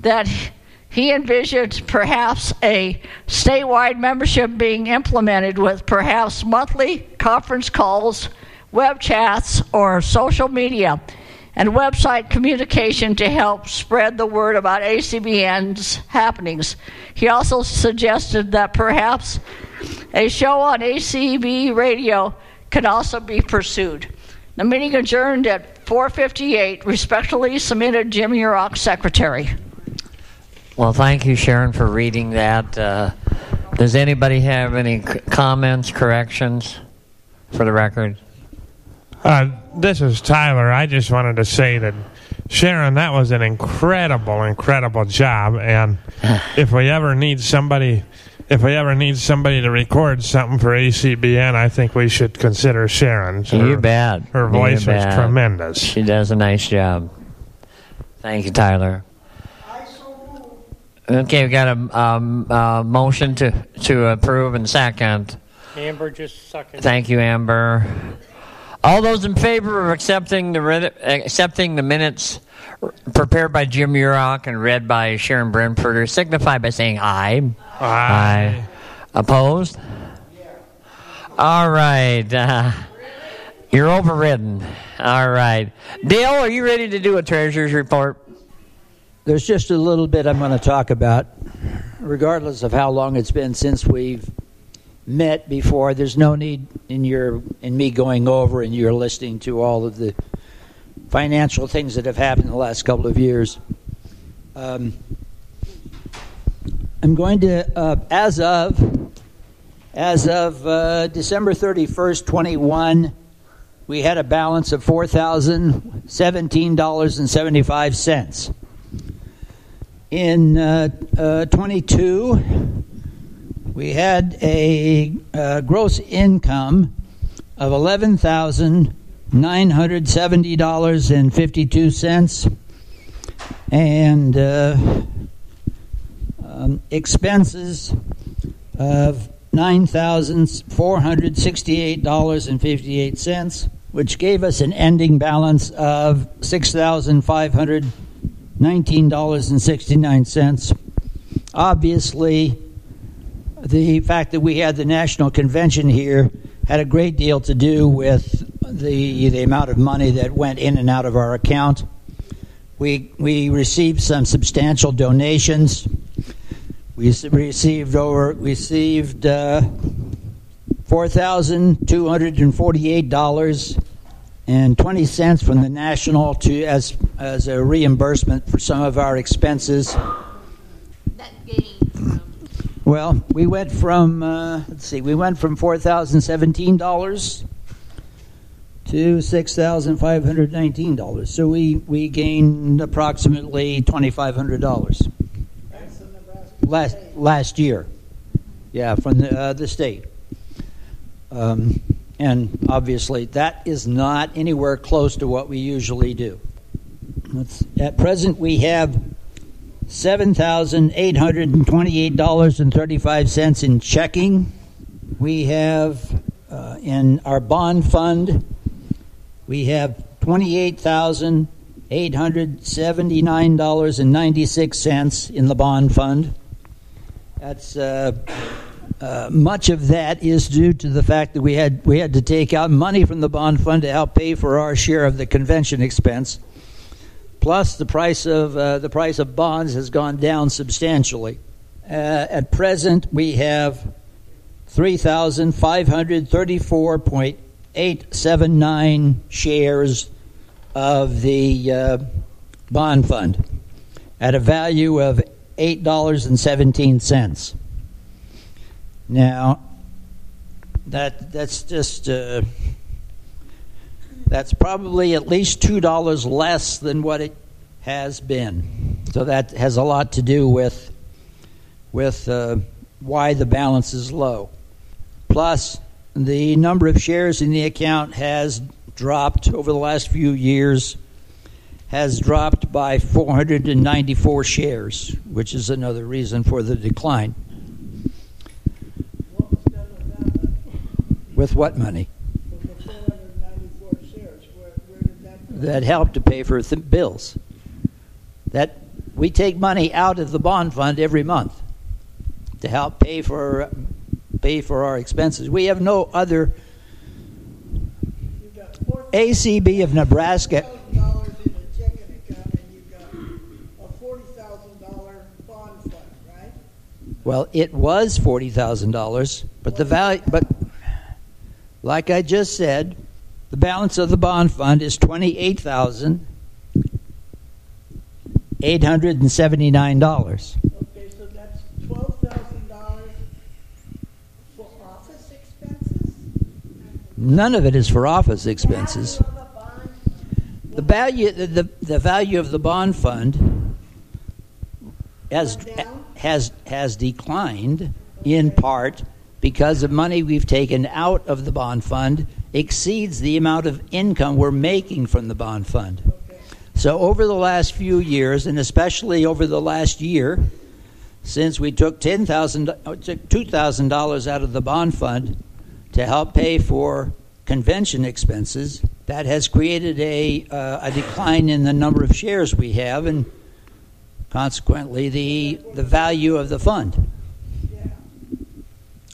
that he envisioned perhaps a statewide membership being implemented with perhaps monthly conference calls, web chats, or social media and website communication to help spread the word about ACBN's happenings. He also suggested that perhaps a show on ACB radio could also be pursued. The meeting adjourned at 4:58. Respectfully submitted, Jim Yurok, Secretary. Well, thank you, Sharon, for reading that. Uh, Does anybody have any c- comments, corrections for the record? Uh, this is Tyler. I just wanted to say that Sharon, that was an incredible, incredible job. And if we ever need somebody, if we ever need somebody to record something for ACBN, I think we should consider Sharon. you bet. Her You voice was bet. tremendous. She does a nice job. Thank you, Tyler. Okay, we got a um, uh, motion to to approve and second. Amber just second. Thank you, Amber. All those in favor of accepting the accepting the minutes prepared by Jim Yurok and read by Sharon Brentford signify by saying aye. Aye. Opposed? All right. Uh, you're overridden. All right. Dale, are you ready to do a treasurer's report? There's just a little bit I'm going to talk about, regardless of how long it's been since we've met before. There's no need in your in me going over and you're listening to all of the financial things that have happened in the last couple of years. Um, I'm going to, uh, as of as of uh, December 31st, 21, we had a balance of four thousand seventeen dollars and seventy five cents. In uh, uh, 22, we had a uh, gross income of eleven thousand nine hundred seventy dollars and fifty two cents, and uh, um, expenses of nine thousand four hundred sixty eight dollars and fifty eight cents, which gave us an ending balance of six thousand five hundred nineteen dollars and sixty nine cents. Obviously, the fact that we had the national convention here had a great deal to do with the the amount of money that went in and out of our account. We we received some substantial donations. We received over received uh, four thousand two hundred and forty eight dollars and twenty cents from the national to as as a reimbursement for some of our expenses. Well, we went from uh, let's see, we went from four thousand seventeen dollars to six thousand five hundred nineteen dollars. So we we gained approximately twenty five hundred dollars last last year. Yeah, from the uh, the state. Um, and obviously, that is not anywhere close to what we usually do. Let's, at present, we have seven thousand eight hundred and twenty-eight dollars and thirty-five cents in checking. We have uh, in our bond fund. We have twenty-eight thousand eight hundred seventy-nine dollars and ninety-six cents in the bond fund. That's uh, uh, much of that is due to the fact that we had we had to take out money from the bond fund to help pay for our share of the convention expense. Plus, the price of uh, the price of bonds has gone down substantially. Uh, at present, we have three thousand five hundred thirty-four point eight seven nine shares of the uh, bond fund at a value of eight dollars and seventeen cents. Now, that that's just uh, that's probably at least two dollars less than what it has been. So that has a lot to do with with uh, why the balance is low. Plus, the number of shares in the account has dropped over the last few years. Has dropped by 494 shares, which is another reason for the decline. With what money? That help to pay for th- bills. That we take money out of the bond fund every month to help pay for pay for our expenses. We have no other ACB of Nebraska. Well, it was forty thousand dollars, but the value, but like I just said, the balance of the bond fund is $28,879. Okay, so that's $12,000 for office expenses? None of it is for office expenses. The value, the, the value of the bond fund has, has, has declined in part because of money we've taken out of the bond fund – exceeds the amount of income we're making from the bond fund. So, over the last few years, and especially over the last year, since we took $10,000, took $2,000 out of the bond fund to help pay for convention expenses, that has created a, uh, a decline in the number of shares we have and consequently the, the value of the fund.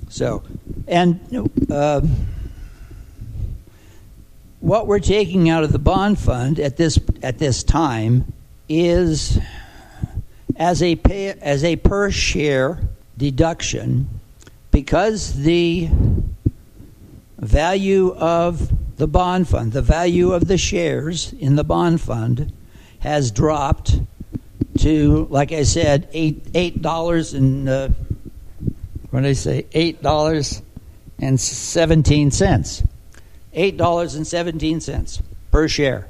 So, and uh, what we're taking out of the bond fund at this at this time is as a pay, as a per share deduction because the value of the bond fund, the value of the shares in the bond fund has dropped to, like I said, eight eight dollars and uh, what did I say? Eight dollars and seventeen cents. Eight dollars and seventeen cents per share,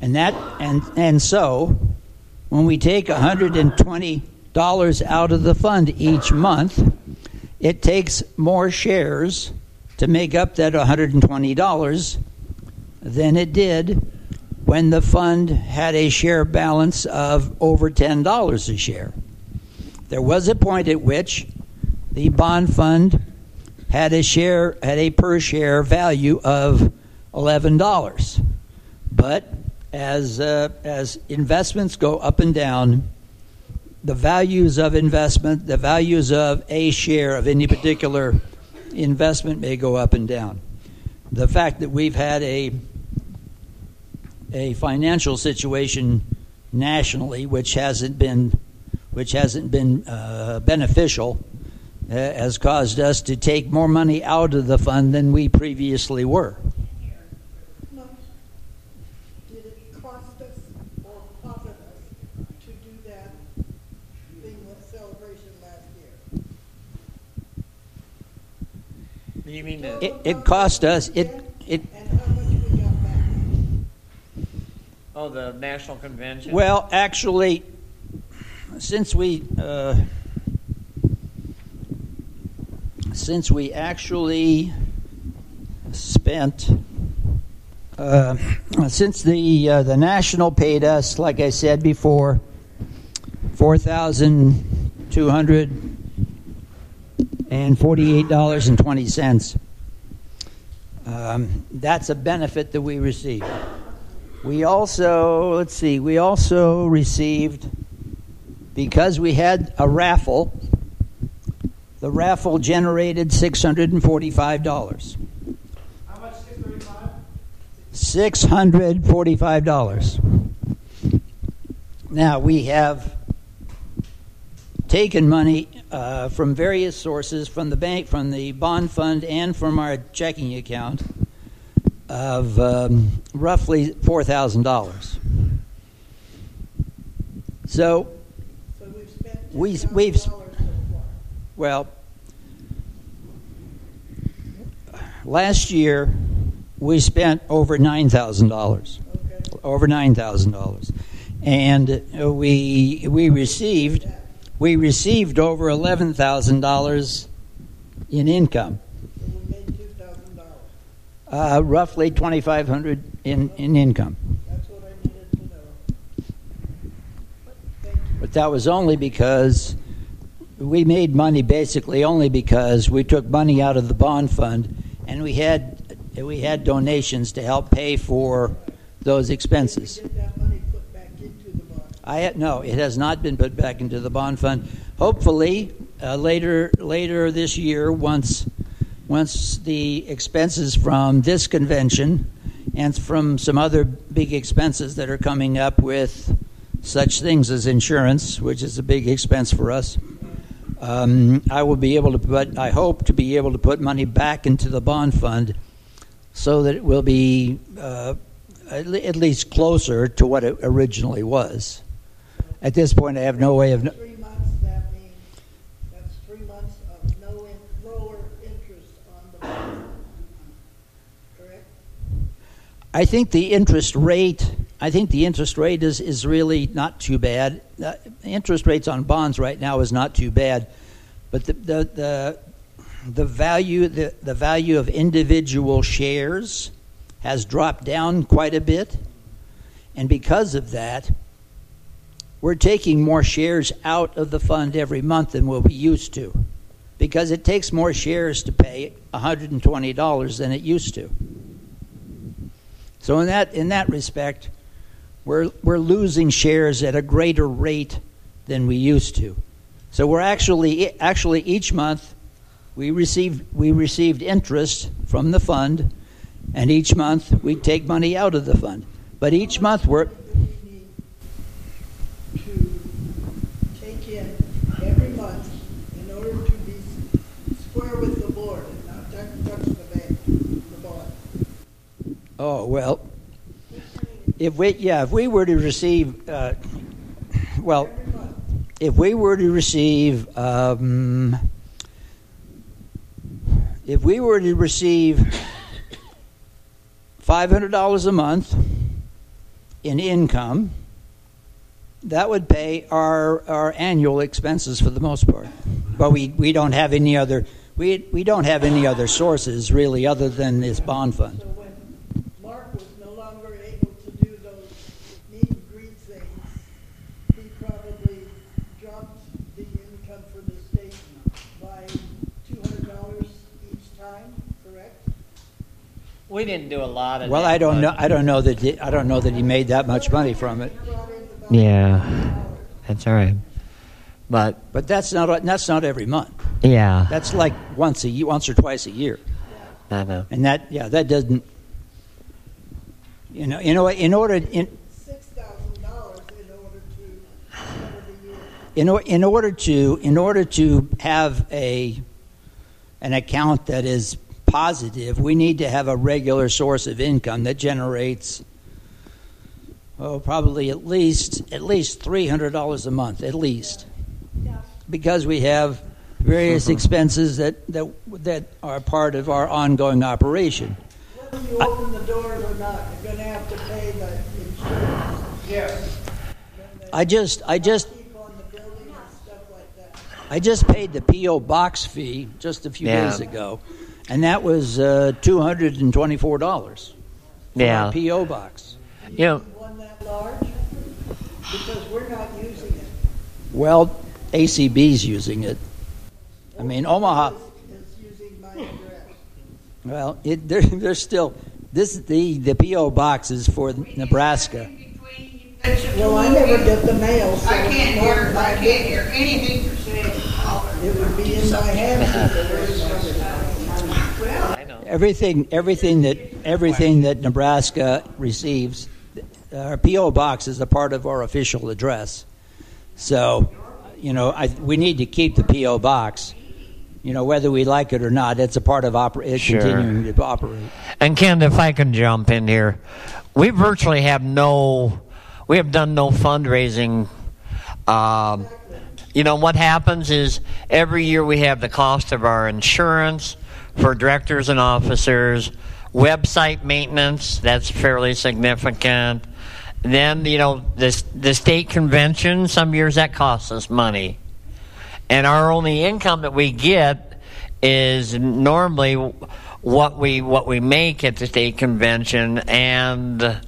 and that and and so when we take hundred and twenty dollars out of the fund each month, it takes more shares to make up that $120 than it did when the fund had a share balance of over $10 a share. There was a point at which the bond fund had a share had a per share value of $11. But as uh, as investments go up and down, the values of investment, the values of a share of any particular investment may go up and down. The fact that we've had a a financial situation nationally which hasn't been which hasn't been uh, beneficial has caused us to take more money out of the fund than we previously were. Did it cost us or profit us to do that thing with celebration last year? You mean It, it cost us it it Oh, the national convention. Well, actually, since we uh, since we actually spent uh, since the uh, the national paid us, like I said before, four thousand two hundred and forty-eight dollars and twenty cents. Um, that's a benefit that we received. We also, let's see, we also received, because we had a raffle, the raffle generated $645. How much? Six thirty-five. $645. Now, we have taken money uh, from various sources, from the bank, from the bond fund, and from our checking account of um, roughly $4,000. So, we, we've, well, last year we spent over $9,000. Over $9,000. And uh, we, we received we received over $11,000 in income. Uh, roughly 2500 in, in income. But that was only because we made money basically only because we took money out of the bond fund and we had we had donations to help pay for those expenses. I no, it has not been put back into the bond fund. Hopefully, uh, later later this year, once once the expenses from this convention and from some other big expenses that are coming up with such things as insurance, which is a big expense for us. Um, I will be able to put. I hope to be able to put money back into the bond fund, so that it will be uh, at least closer to what it originally was. At this point, I have no way of. kn- Three months, that means, that's three months of no in, lower interest on the bond. Correct? I think the interest rate. I think the interest rate is, is really not too bad. Uh, interest rates on bonds right now is not too bad, but the the the, the value the, the value of individual shares has dropped down quite a bit, and because of that, we're taking more shares out of the fund every month than what we used to, because it takes more shares to pay $120 than it used to. So in that in that respect, we're we're losing shares at a greater rate than we used to. So we're actually actually each month we received we received interest from the fund, and each month we take money out of the fund. But each month we're To take in every month in order to be square with the board not touch, touch the bank, the bond. Oh well, if we yeah if we were to receive uh, well if we were to receive um, if we were to receive five hundred dollars a month in income, that would pay our our annual expenses for the most part. But we, we don't have any other we we don't have any other sources really other than this bond fund. Mark was no longer able to do those meet and greet things. He probably dropped the income for the state by two hundred dollars each time, correct? We didn't do a lot of Well, that, I don't know. I don't know that. He, I don't know that he made that much money from it. Yeah, that's all right. But But that's not. That's not every month. yeah, That's like once a ye- once or twice a year. I know. And that yeah, that doesn't. You know. You know. In order. In, Six thousand dollars in order to cover the year. in, or, in order to in order to have a an account that is positive, we need to have a regular source of income that generates oh probably at least at least three hundred dollars a month at least because we have various expenses that, that that are part of our ongoing operation. Whether you open the doors or not, you're gonna have to pay the insurance. Yes. I just I just I just paid the PO box fee just a few Yeah. days ago, and that was uh, two hundred and twenty-four dollars. Yeah. PO box. You know, One that large? Because we're not using it. Well, ACB's using it. I mean, Omaha. It's using my address. Well, it, they're, they're still this the the PO box is for Nebraska. Well, I never get the mail, so I can't hear, I can't hear anything you're saying. It would be in my hands. Everything everything that everything that Nebraska receives, our PO box is a part of our official address. So, you know, I, we need to keep the PO box. You know, whether we like it or not, it's a part of oper- Sure. continuing to operate. And Ken, if I can jump in here, we virtually have no, we have done no fundraising. Um, you know what happens is every year we have the cost of our insurance for directors and officers, website maintenance that's fairly significant. Then you know the the state convention. Some years that costs us money, and our only income that we get is normally what we what we make at the state convention, and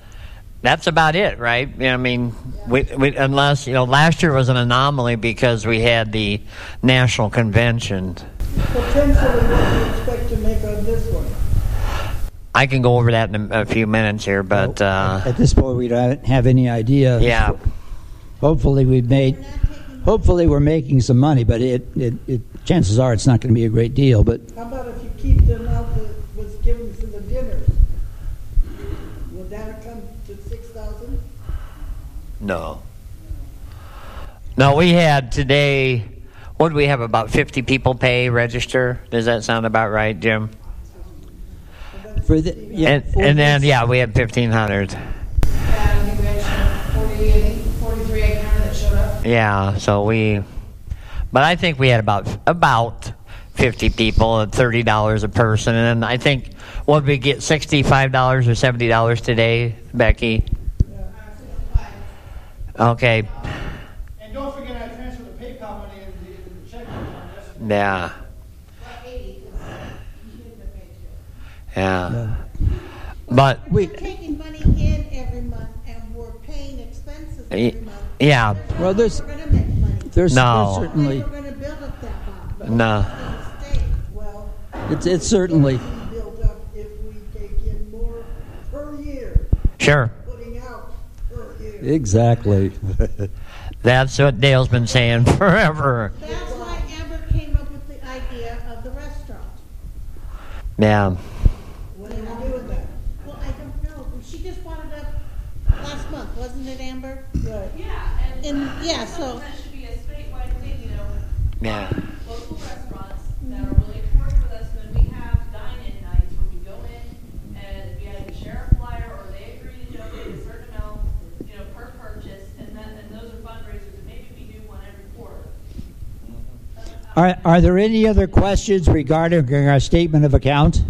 that's about it, right? I mean, we, we, unless you know, last year was an anomaly because we had the national convention. Potentially, what do you expect to make on this one? I can go over that in a, a few minutes here, but uh, At this point, we don't have any idea. Yeah. Hopefully, we've made. Hopefully, we're making some money, but it, it, it chances are it's not going to be a great deal. But How about if you keep the amount that was given for the dinners? Would that come to six thousand? no, no. We had today. What do we have? About fifty people pay register. Does that sound about right, Jim? For the yeah, and, and then yeah, we had fifteen hundred. And you mentioned 40, I think 43 800 that showed up. Yeah, so we, but I think we had about about 50 people at $30 a person. And I think, what did we get, $65 or $70 today, Becky? Okay. And don't forget, I transferred the PayPal money in the, in the check. Yeah. Yeah. But We're taking money in every month and we're paying expenses every month. yeah. Well, there's there's, No. there's certainly We're going to build up that bond. No. Well, it's it's certainly build up if we take in more per year, Sure. putting out per year. exactly. That's what Dale's been saying forever. that's why Amber came up with the idea of the restaurant. Yeah. When are you doing that? Well, I don't know. She just brought it up last month, wasn't it, Amber? Right. Yeah, and, And, yeah, so. that should be a statewide thing, you know. Yeah. Local restaurants that are willing to work with us, and then we have dine-in nights where we go in and we either share a flyer or they agree to donate a certain amount, you know, per purchase, and then, and those are fundraisers, and maybe we do one every quarter. Are are there any other questions regarding our statement of account?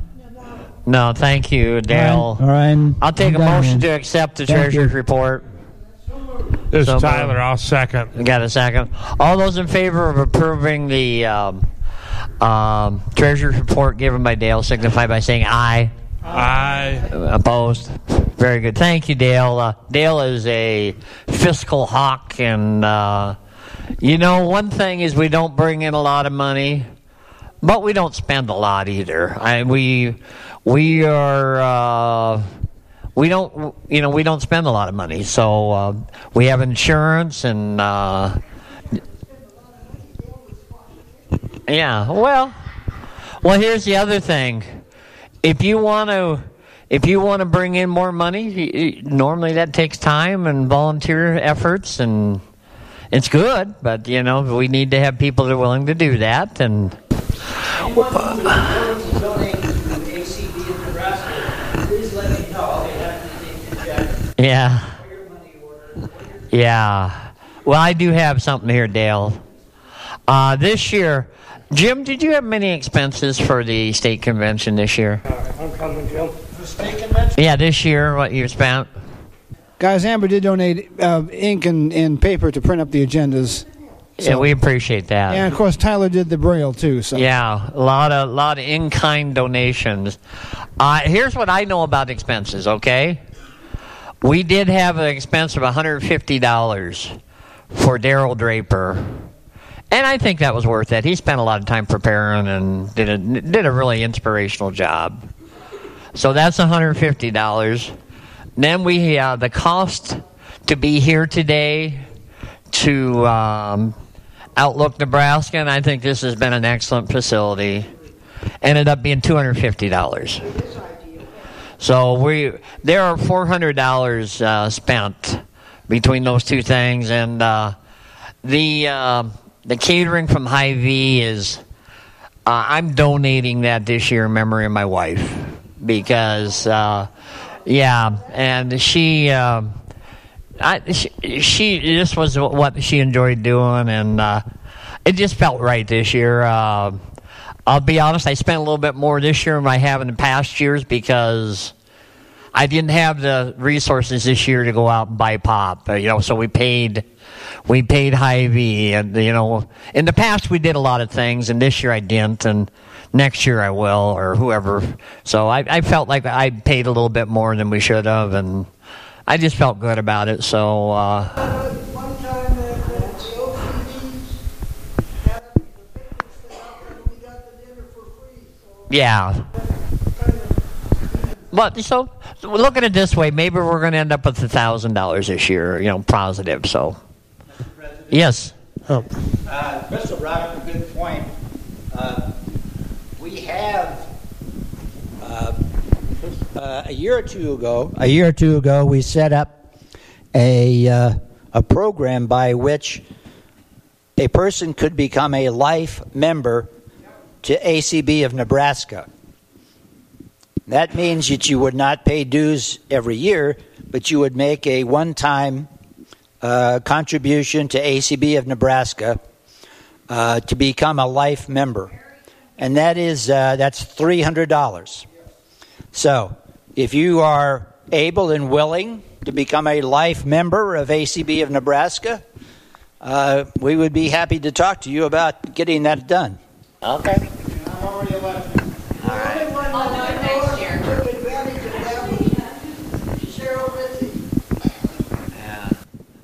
No, thank you, Dale. All right. I'll take a I'm done, motion man. to accept the Thank treasurer's you. report. This So is moved. Tyler. I'll second. Got a second. All those in favor of approving the um, um, treasurer's report given by Dale signify by saying aye. Aye. Opposed? Very good. Thank you, Dale. Uh, Dale is a fiscal hawk, and uh, you know, one thing is we don't bring in a lot of money, but we don't spend a lot either. I, we we are. Uh, we don't, you know, we don't spend a lot of money, so uh, we have insurance and, uh, yeah. Well, well, here's the other thing: if you want to, if you want to bring in more money, normally that takes time and volunteer efforts, and it's good. But you know, we need to have people that are willing to do that, and who is willing to donate to ACB in Nebraska, please let me know. I'll be happy to take your check. Yeah, yeah. Well, I do have something here, Dale. Uh, this year, Jim, did you have many expenses for the state convention this year? I'm coming, Jim. The state convention? Yeah, this year, what you spent? Guys, Amber did donate uh, ink and, and paper to print up the agendas. yeah, we appreciate that. And of course, Tyler did the braille too. So Yeah, a lot of lot of in kind donations. Uh, here's what I know about expenses. Okay, we did have an expense of 150 dollars for Daryl Draper, and I think that was worth it. He spent a lot of time preparing and did a did a really inspirational job. So that's 150 dollars. Then we uh, the cost to be here today to um, Outlook, Nebraska, and I think this has been an excellent facility. Ended up being two hundred fifty dollars. So we there are four hundred dollars uh, spent between those two things, and uh, the uh, the catering from Hy-Vee is. Uh, I'm donating that this year in memory of my wife because, uh, yeah, and she. Uh, I, she, she this was what she enjoyed doing, and uh, it just felt right this year. I'll be honest, I spent a little bit more this year than I have in the past years because I didn't have the resources this year to go out and buy pop. Uh, you know, so we paid we paid Hy-Vee, and you know, in the past we did a lot of things, and this year I didn't, and next year I will, or whoever. So I, I felt like I paid a little bit more than we should have, and I just felt good about it. So uh, One time at the OCDs, had the picnic set up and we got the dinner for free. So yeah. But so look at it this way: maybe we're going to end up with a thousand dollars this year. You know, positive. So yes. Oh. Uh, Crystal brought up a good point. Uh, we have uh, uh, a year or two ago. A year or two ago, we set up a uh, a program by which a person could become a life member to ACB of Nebraska. That means that you would not pay dues every year, but you would make a one-time uh, contribution to ACB of Nebraska uh, to become a life member. and that is uh, that's three hundred dollars. So, if you are able and willing to become a life member of ACB of Nebraska, uh, we would be happy to talk to you about getting that done. Okay.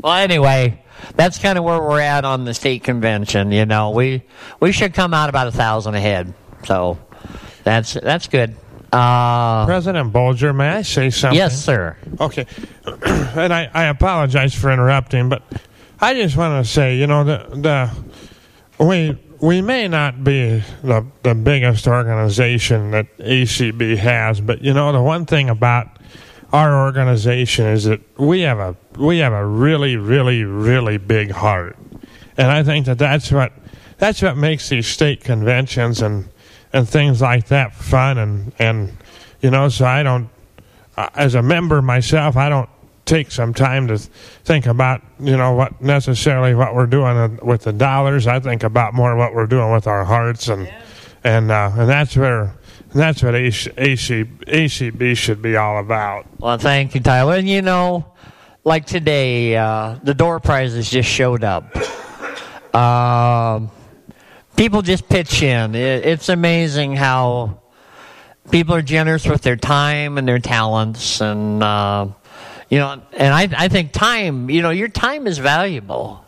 Well, anyway, that's kind of where we're at on the state convention. You know, we we should come out about a thousand ahead. So that's that's good. Uh, President Bolger, may I say something? Yes, sir. Okay, and I, I apologize for interrupting, but I just want to say, you know, the the we we may not be the the biggest organization that ACB has, but you know, the one thing about our organization is that we have a we have a really really really big heart, and I think that that's what that's what makes these state conventions and and things like that fun and and you know so I don't as a member myself I don't take some time to think about you know what necessarily what we're doing with the dollars I think about more what we're doing with our hearts and and uh, and that's where that's what AC, AC, ACB should be all about. Well, thank you, Tyler. And you know, like today, uh, the door prizes just showed up. Um, people just pitch in. It, it's amazing how people are generous with their time and their talents, and uh, you know, and I, I think time. You know, your time is valuable.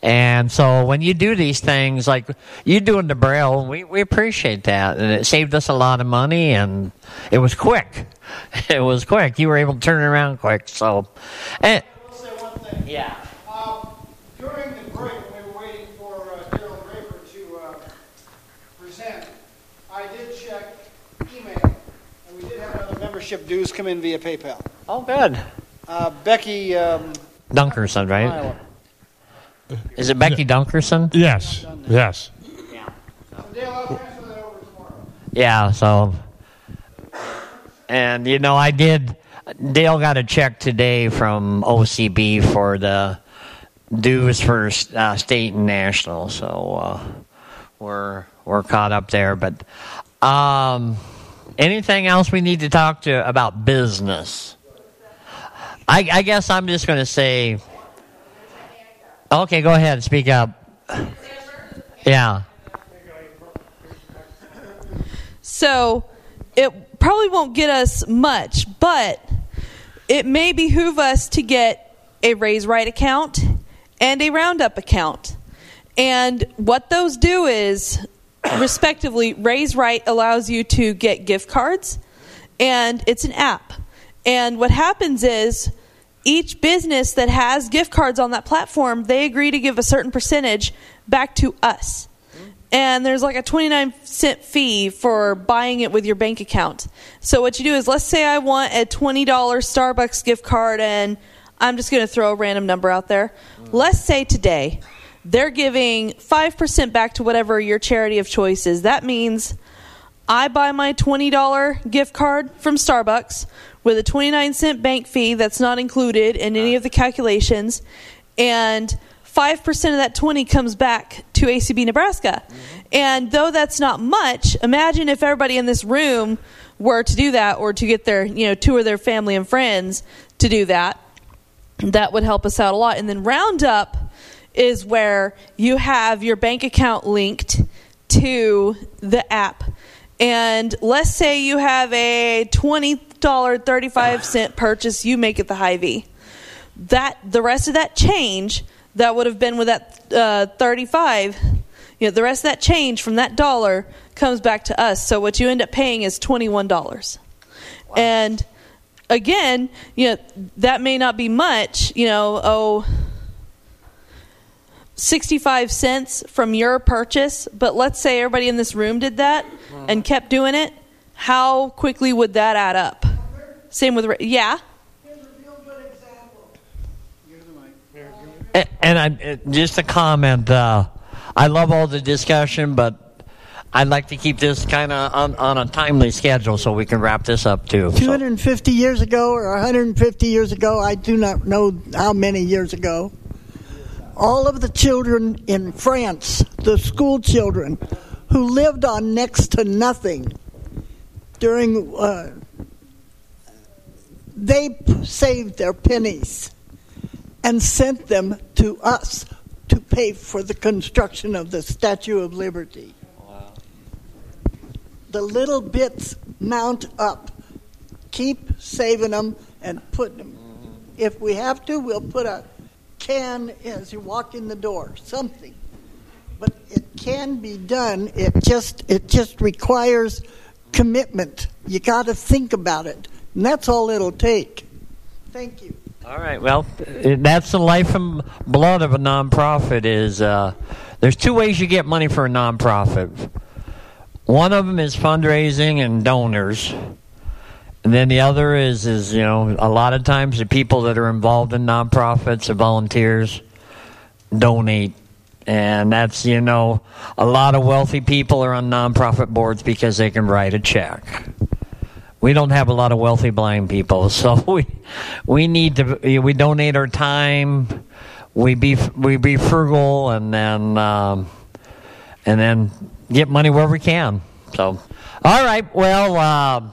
And so when you do these things, like you're doing the braille, we, we appreciate that. And it saved us a lot of money and it was quick. It was quick. You were able to turn it around quick. So, and, let's say one thing yeah. Um, during the break, we were waiting for uh, Daryl Draper to uh, present, I did check email, and we did have another membership dues come in via PayPal. Oh, good. Uh, Becky um, Dunkerson, right? Is it Becky Dunkerson? Yes. Yes. Yeah, so. And, you know, I did. Dale got a check today from OCB for the dues for uh, state and national, so uh, we're we're caught up there. But um, anything else we need to talk to about business? I, I guess I'm just going to say. Okay, go ahead. Speak up. Yeah. So it probably won't get us much, but it may behoove us to get a RaiseRight account and a roundup account. And what those do is, respectively, RaiseRight allows you to get gift cards, and it's an app. And what happens is, each business that has gift cards on that platform, they agree to give a certain percentage back to us. And there's like a 29 cent fee for buying it with your bank account. So what you do is let's say I want a $20 Starbucks gift card and I'm just going to throw a random number out there. Let's say today they're giving 5% back to whatever your charity of choice is. That means I buy my $20 gift card from Starbucks with a 29 cent bank fee that's not included in any of the calculations and 5% of that 20 comes back to ACB Nebraska. Mm-hmm. And though that's not much, imagine if everybody in this room were to do that or to get their, you know, two of their family and friends to do that. That would help us out a lot. And then Roundup is where you have your bank account linked to the app. And let's say you have a $20.35 purchase you make at the Hy-Vee. That the rest of that change that would have been with that uh, 35 you know the rest of that change from that dollar comes back to us. So what you end up paying is $21 and again you know that may not be much you know oh 65 cents from your purchase but let's say everybody in this room did that and kept doing it how quickly would that add up same with yeah And, and I, just a comment. Uh, I love all the discussion, but I'd like to keep this kind of on, on a timely schedule so we can wrap this up too. 250 years ago or 150 years ago, I do not know how many years ago, all of the children in France, the school children who lived on next to nothing during. Uh, they p- saved their pennies and sent them to us to pay for the construction of the Statue of Liberty. The little bits mount up. Keep saving them and put them. If we have to, we'll put a can as you walk in the door, something. But it can be done. It just it just requires commitment. You got to think about it, and that's all it'll take. Thank you. All right. Well, that's the life and blood of a nonprofit. Is uh, there's two ways you get money for a nonprofit. One of them is fundraising and donors, and then the other is is you know a lot of times the people that are involved in nonprofits, or volunteers, donate, and that's you know a lot of wealthy people are on nonprofit boards because they can write a check we don't have a lot of wealthy blind people, so we we need to we donate our time, we be we be frugal, and then um, and then get money where we can. So, all right, well, uh,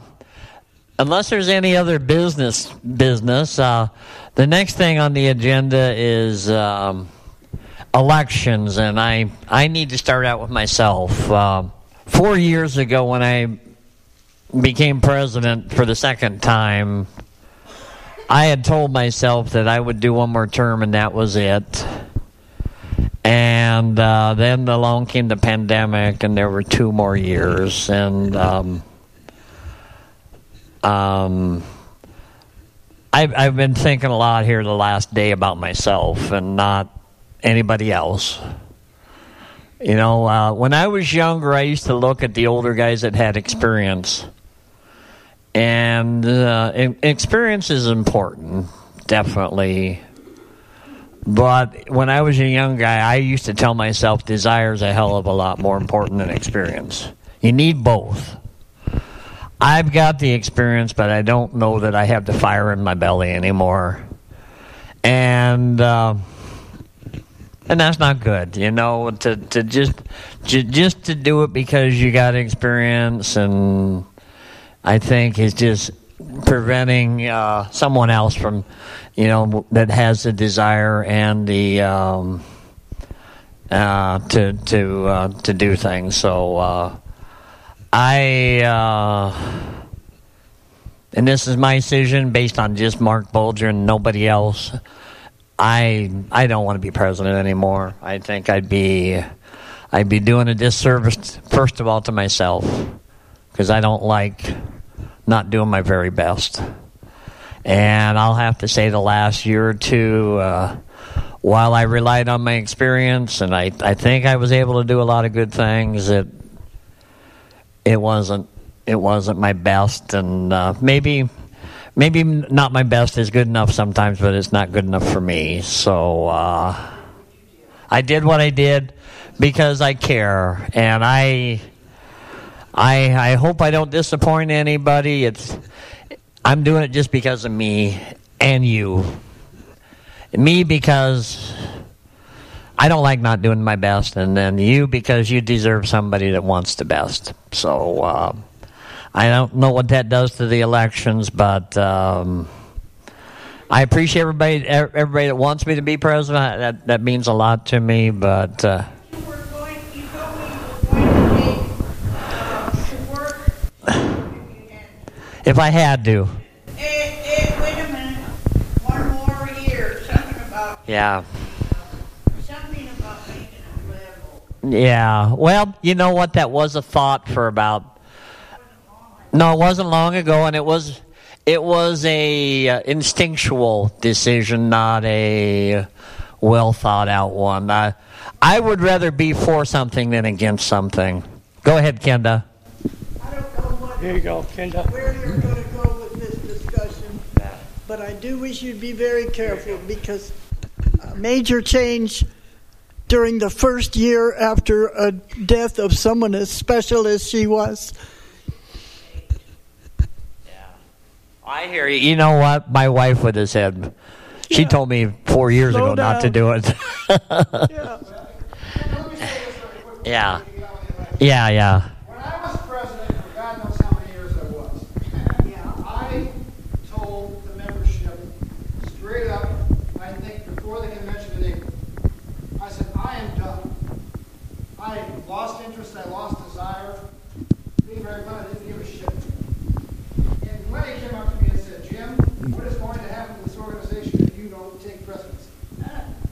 unless there's any other business business, uh, the next thing on the agenda is. Um, elections, and I I need to start out with myself. Uh, four years ago, when I became president for the second time, I had told myself that I would do one more term and that was it. And uh, then along came the pandemic, and there were two more years. And um, um, I've, I've been thinking a lot here the last day about myself and not anybody else. You know, uh, when I was younger, I used to look at the older guys that had experience and uh, experience is important, definitely. But when I was a young guy, I used to tell myself desire is a hell of a lot more important than experience. You need both. I've got the experience, but I don't know that I have the fire in my belly anymore. And uh, and that's not good, you know. To to just just to do it because you got experience and I think is just preventing uh, someone else from, you know, that has the desire and the um, uh, to to uh, to do things. So uh, I, uh, and this is my decision based on just Mark Bolger and nobody else. I I don't want to be president anymore. I think I'd be I'd be doing a disservice first of all to myself because I don't like not doing my very best. And I'll have to say the last year or two, uh, while I relied on my experience and I, I think I was able to do a lot of good things, it it wasn't it wasn't my best, and uh, maybe maybe not my best is good enough sometimes, but it's not good enough for me. So uh, I did what I did because I care, and I I I hope I don't disappoint anybody. It's I'm doing it just because of me and you. Me because I don't like not doing my best, and then you because you deserve somebody that wants the best. So uh, I don't know what that does to the elections, but um, I appreciate everybody everybody that wants me to be president. That that means a lot to me, but. Uh, if I had to. Wait a minute. One more year. Something about. Yeah. Something about making it level. Yeah. Well, you know what? That was a thought for about. No, it wasn't long ago, and it was. It was a uh, instinctual decision, not a well thought out one. I, I would rather be for something than against something. Go ahead, Kenda. Here you go, Kenda. Where you're going to go with this discussion, but I do wish you'd be very careful because a major change during the first year after a death of someone as special as she was. I hear you. You know what? My wife would have said. She told me four years Slow ago not to do it. yeah. yeah. Yeah, yeah. When I was president, for God knows how many years I was, I told the membership straight up, I think before the convention in April, I said, I am done. I lost interest, I lost desire. Being very blunt, I didn't give a shit. And Lenny came up to me and said, Jim, what is going to happen to this organization if you don't take precedence?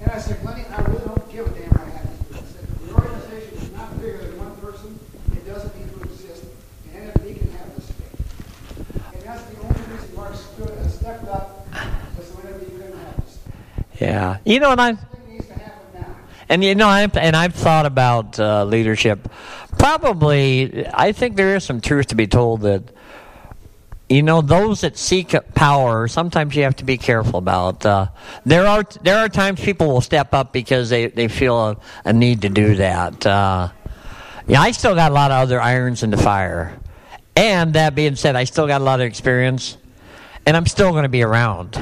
And I said, Lenny, I really don't give a damn what happens. I said, the organization is not bigger than one person. It doesn't need to exist. And NFB can have this thing. And that's the only reason Mark stood and stepped up was so NFB couldn't have this. Yeah. You know, and I and you know, I've, and I've thought about uh, leadership. Probably, I think there is some truth to be told that you know those that seek power. Sometimes you have to be careful about. Uh, there are there are times people will step up because they they feel a, a need to do that. Uh, yeah, I still got a lot of other irons in the fire. And that being said, I still got a lot of experience, and I'm still going to be around.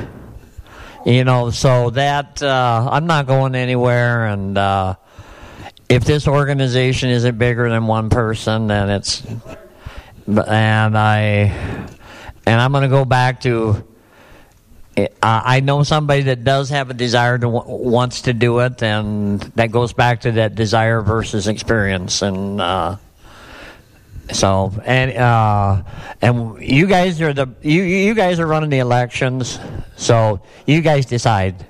You know, so that uh, I'm not going anywhere, and uh, if this organization isn't bigger than one person, then it's. And I, and I'm going to go back to. I know somebody that does have a desire to wants to do it, and that goes back to that desire versus experience, and uh, so and uh, and you guys are the you you guys are running the elections, so you guys decide.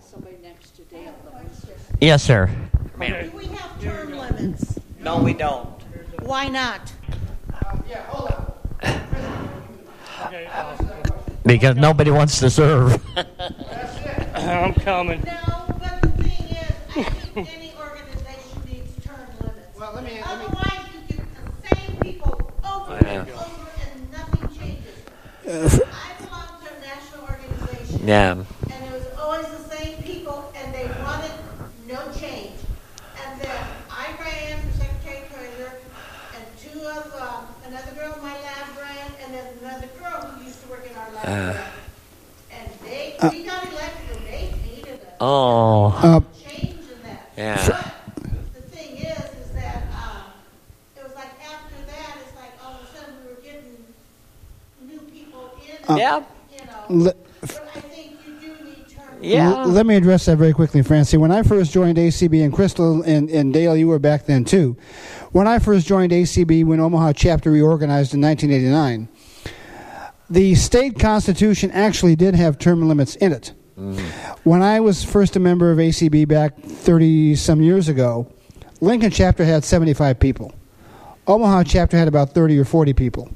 Yes, sir. Do we have term limits? No, we don't. Why not? Because nobody wants to serve. I'm coming. Well, let me, Otherwise, you get the same people over and over and nothing changes. I belong to a national organization. Yeah. And it was always the same people, and they wanted no change. And then I ran for secretary treasurer, and two of, um, another girl in my lab ran, and then another girl who used to work in our lab Uh. ran. And they, we got elected, and they needed a Oh. Uh, change in that. Yeah. The thing is, is that, um, it was like after that, it's like all of a sudden we were getting new people in. Uh, Yeah. You know, Le- but I think you do need term. Yeah. L- let me address that very quickly, Francie. When I first joined ACB, and Crystal and, and Dale, you were back then too. When I first joined ACB, when Omaha chapter reorganized in 1989, the state constitution actually did have term limits in it. When I was first a member of ACB back 30 some years ago, Lincoln chapter had 75 people. Omaha chapter had about 30 or 40 people.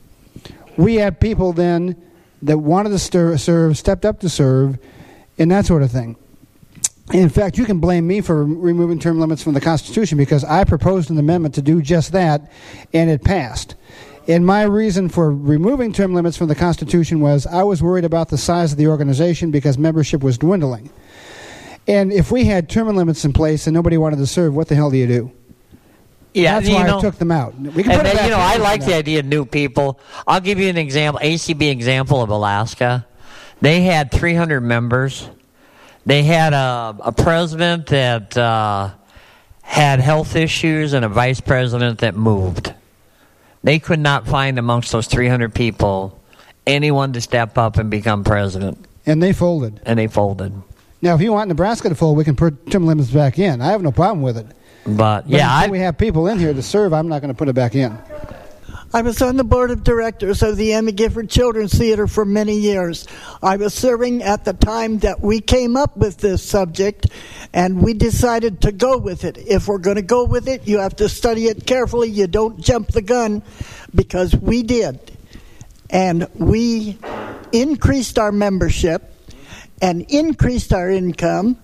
We had people then that wanted to stir, serve, stepped up to serve, and that sort of thing. In fact, you can blame me for removing term limits from the Constitution because I proposed an amendment to do just that, and it passed. And my reason for removing term limits from the Constitution was I was worried about the size of the organization because membership was dwindling. And if we had term limits in place and nobody wanted to serve, what the hell do you do? Yeah, That's why know- I took them out. We can put then, you know, I like the idea of new people. I'll give you an example, ACB example of Alaska. They had 300 members. They had a, a president that uh, had health issues and a vice president that moved. They could not find amongst those 300 people anyone to step up and become president. And they folded. And they folded. Now, if you want Nebraska to fold, we can put term limits back in. I have no problem with it. But, But yeah, until I, we have people in here to serve, I'm not going to put it back in. I was on the board of directors of the Emmy Gifford Children's Theater for many years. I was serving at the time that we came up with this subject, and we decided to go with it. If we're going to go with it, you have to study it carefully. You don't jump the gun, because we did. And we increased our membership and increased our income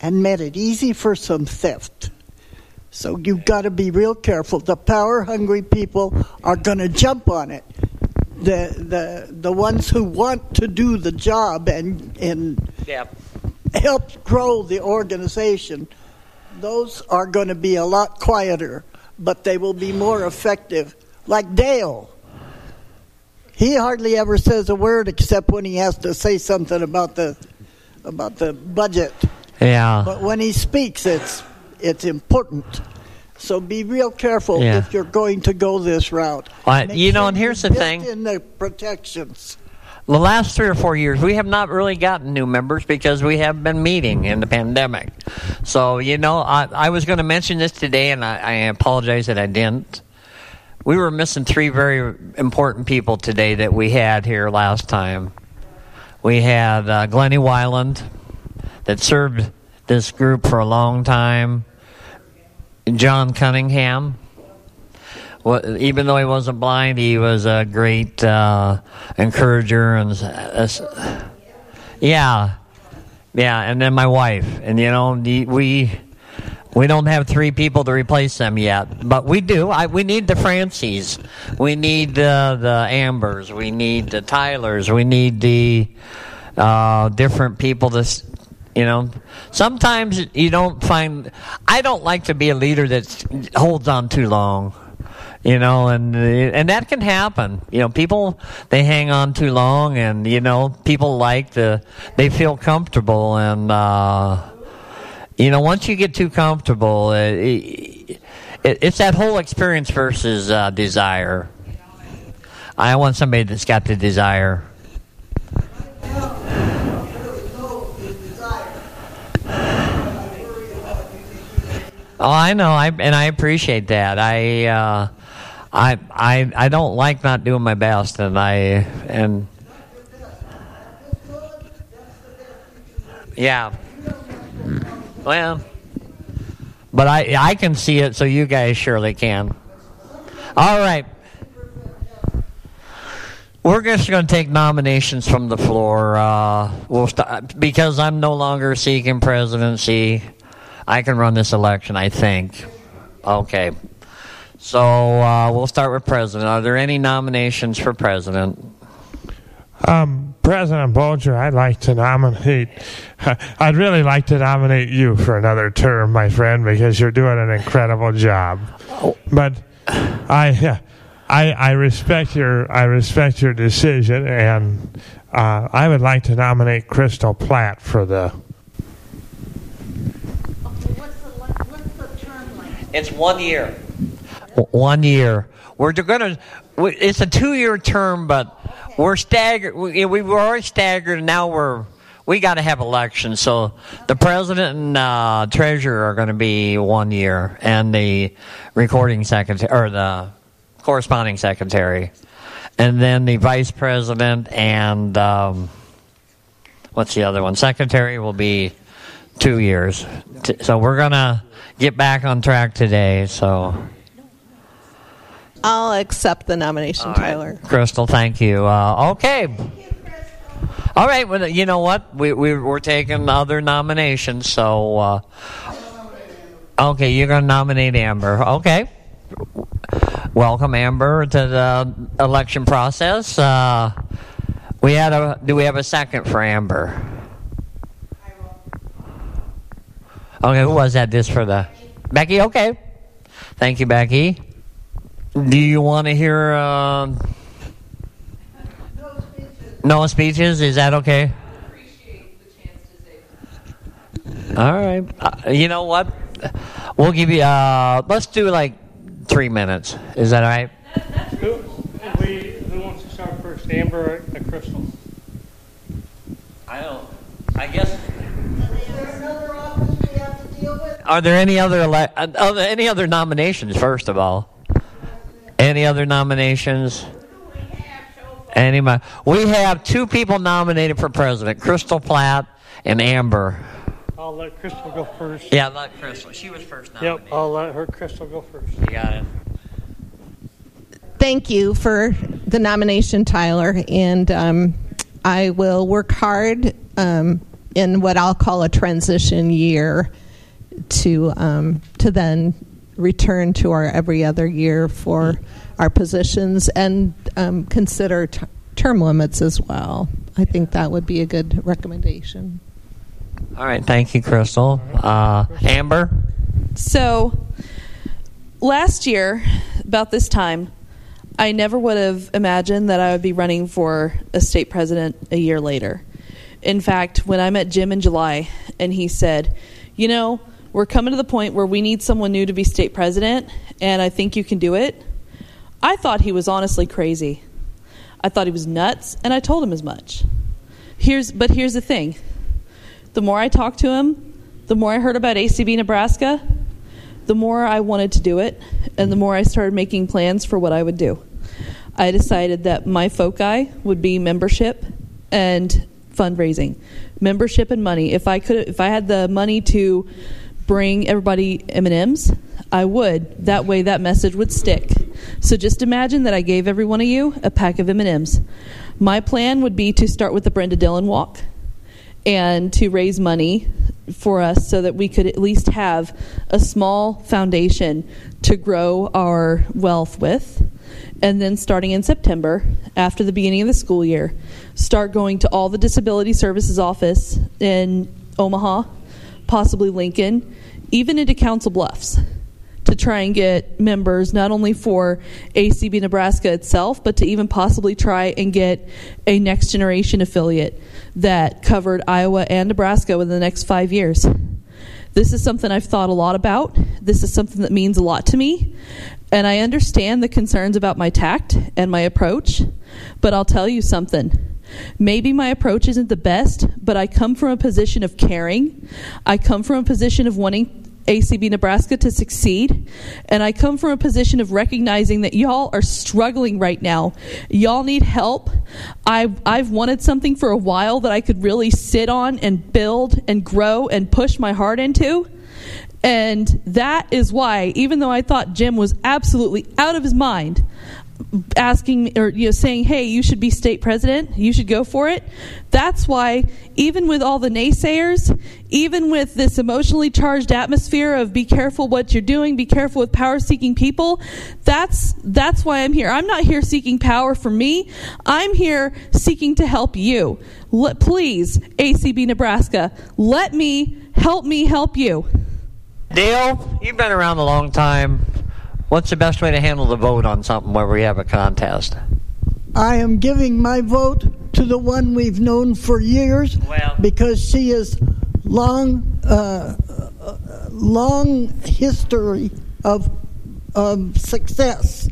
and made it easy for some theft. So you've got to be real careful. The power hungry people are going to jump on it. The the the ones who want to do the job and and yeah. help grow the organization, those are going to be a lot quieter, but they will be more effective. Like Dale. He hardly ever says a word except when he has to say something about the about the budget. yeah. But when he speaks, it's it's important. So be real careful Yeah. if you're going to go this route. You know, and here's the thing. in the protections. The last three or four years, we have not really gotten new members because we have been meeting in the pandemic. So, you know, I, I was going to mention this today, and I, I apologize that I didn't. We were missing three very important people today that we had here last time. We had uh, Glennie Wyland, that served this group for a long time, John Cunningham, well, even though he wasn't blind, he was a great uh, encourager and uh, yeah, yeah. And then my wife, and you know, we we don't have three people to replace them yet, but we do. I, we need the Francies, we need the Ambers, we need the Tylers, we need the uh, different people to. You know, sometimes you don't find. I don't like to be a leader that holds on too long you know and and that can happen. You know people they hang on too long and you know people like the they feel comfortable and uh you know once you get too comfortable it, it, it's that whole experience versus uh, desire. I want somebody that's got the desire Oh, I know, I and I appreciate that. I, uh, I, I, I don't like not doing my best, and I and yeah, well, but I I can see it, so you guys surely can. All right. We're just going to take nominations from the floor. Uh, we'll start because I'm no longer seeking presidency. I can run this election, I think. Okay. So uh, we'll start with president. Are there any nominations for president? Um, President Bolger, I'd like to nominate. I'd really like to nominate you for another term, my friend, because you're doing an incredible job. But I, I, I respect your, I respect your decision, and uh, I would like to nominate Crystal Platt for the. It's one year. One year. We're going to. It's a two-year term, but we're staggered. We, we were already staggered, and now we're we got to have elections. So the president and uh, treasurer are going to be one year, and the recording secretary or the corresponding secretary, and then the vice president and um, what's the other one? Secretary will be two years. So we're gonna get back on track today. So. I'll accept the nomination, Tyler. Crystal, thank you. Uh, okay. All right. Well, you know what? We, we we're taking other nominations. So, uh, okay, you're going to nominate Amber. Okay. Welcome, Amber, to the election process. Uh, we had a. Do we have a second for Amber? Okay, who was that? This for the Becky. Okay. Thank you, Becky. Do you want to hear? Uh, no speeches. Is that okay? All right. Uh, you know what? We'll give you. Uh, let's do like three minutes. Is that all right? Who, we, who wants to start first, Amber or Crystal? I don't. I guess. Are there any other ele- uh, are there any other nominations? First of all, any other nominations? Any? mo- We have two people nominated for president: Crystal Platt and Amber. I'll let Crystal go first. Yeah, let Crystal. She was first nominated. Yep, I'll let her Crystal go first. You got it. Thank you for the nomination, Tyler, and um, I will work hard um, in what I'll call a transition year to um, to then return to our every other year for our positions and um, consider t- term limits as well. I think that would be a good recommendation. All right. Thank you, Crystal. Uh, Amber. So, last year, about this time, I never would have imagined that I would be running for a state president a year later. In fact, when I met Jim in July and he said, You know, we're coming to the point where we need someone new to be state president, and I think you can do it. I thought he was honestly crazy. I thought he was nuts, and I told him as much. Here's, but here's the thing the more I talked to him, the more I heard about ACB Nebraska, the more I wanted to do it, and the more I started making plans for what I would do. I decided that my foci would be membership and fundraising, membership and money. If I could, if I had the money to bring everybody M and M's, I would. That way, that message would stick. So just imagine that I gave every one of you a pack of M and M's. My plan would be to start with the Brenda Dillon Walk and to raise money for us so that we could at least have a small foundation to grow our wealth with. And then starting in September, after the beginning of the school year, start going to all the disability services office in Omaha, possibly Lincoln, even into Council Bluffs to try and get members not only for ACB Nebraska itself, but to even possibly try and get a next generation affiliate that covered Iowa and Nebraska within the next five years. This is something I've thought a lot about. This is something that means a lot to me. And I understand the concerns about my tact and my approach, but I'll tell you something. Maybe my approach isn't the best, but I come from a position of caring. I come from a position of wanting ACB Nebraska to succeed. And I come from a position of recognizing that y'all are struggling right now. Y'all need help. I've, I've wanted something for a while that I could really sit on and build and grow and push my heart into. And that is why, even though I thought Jim was absolutely out of his mind, asking or you know saying hey you should be state president. You should go for it. That's why even with all the naysayers even with this emotionally charged atmosphere of be careful what you're doing be careful with power seeking people that's that's why i'm here. I'm not here seeking power for me. I'm here seeking to help you. Let, please acb nebraska let me help me help you. Dale you've been around a long time What's the best way to handle the vote on something where we have a contest? I am giving my vote to the one we've known for years well, because she is long, uh, long history of um, success.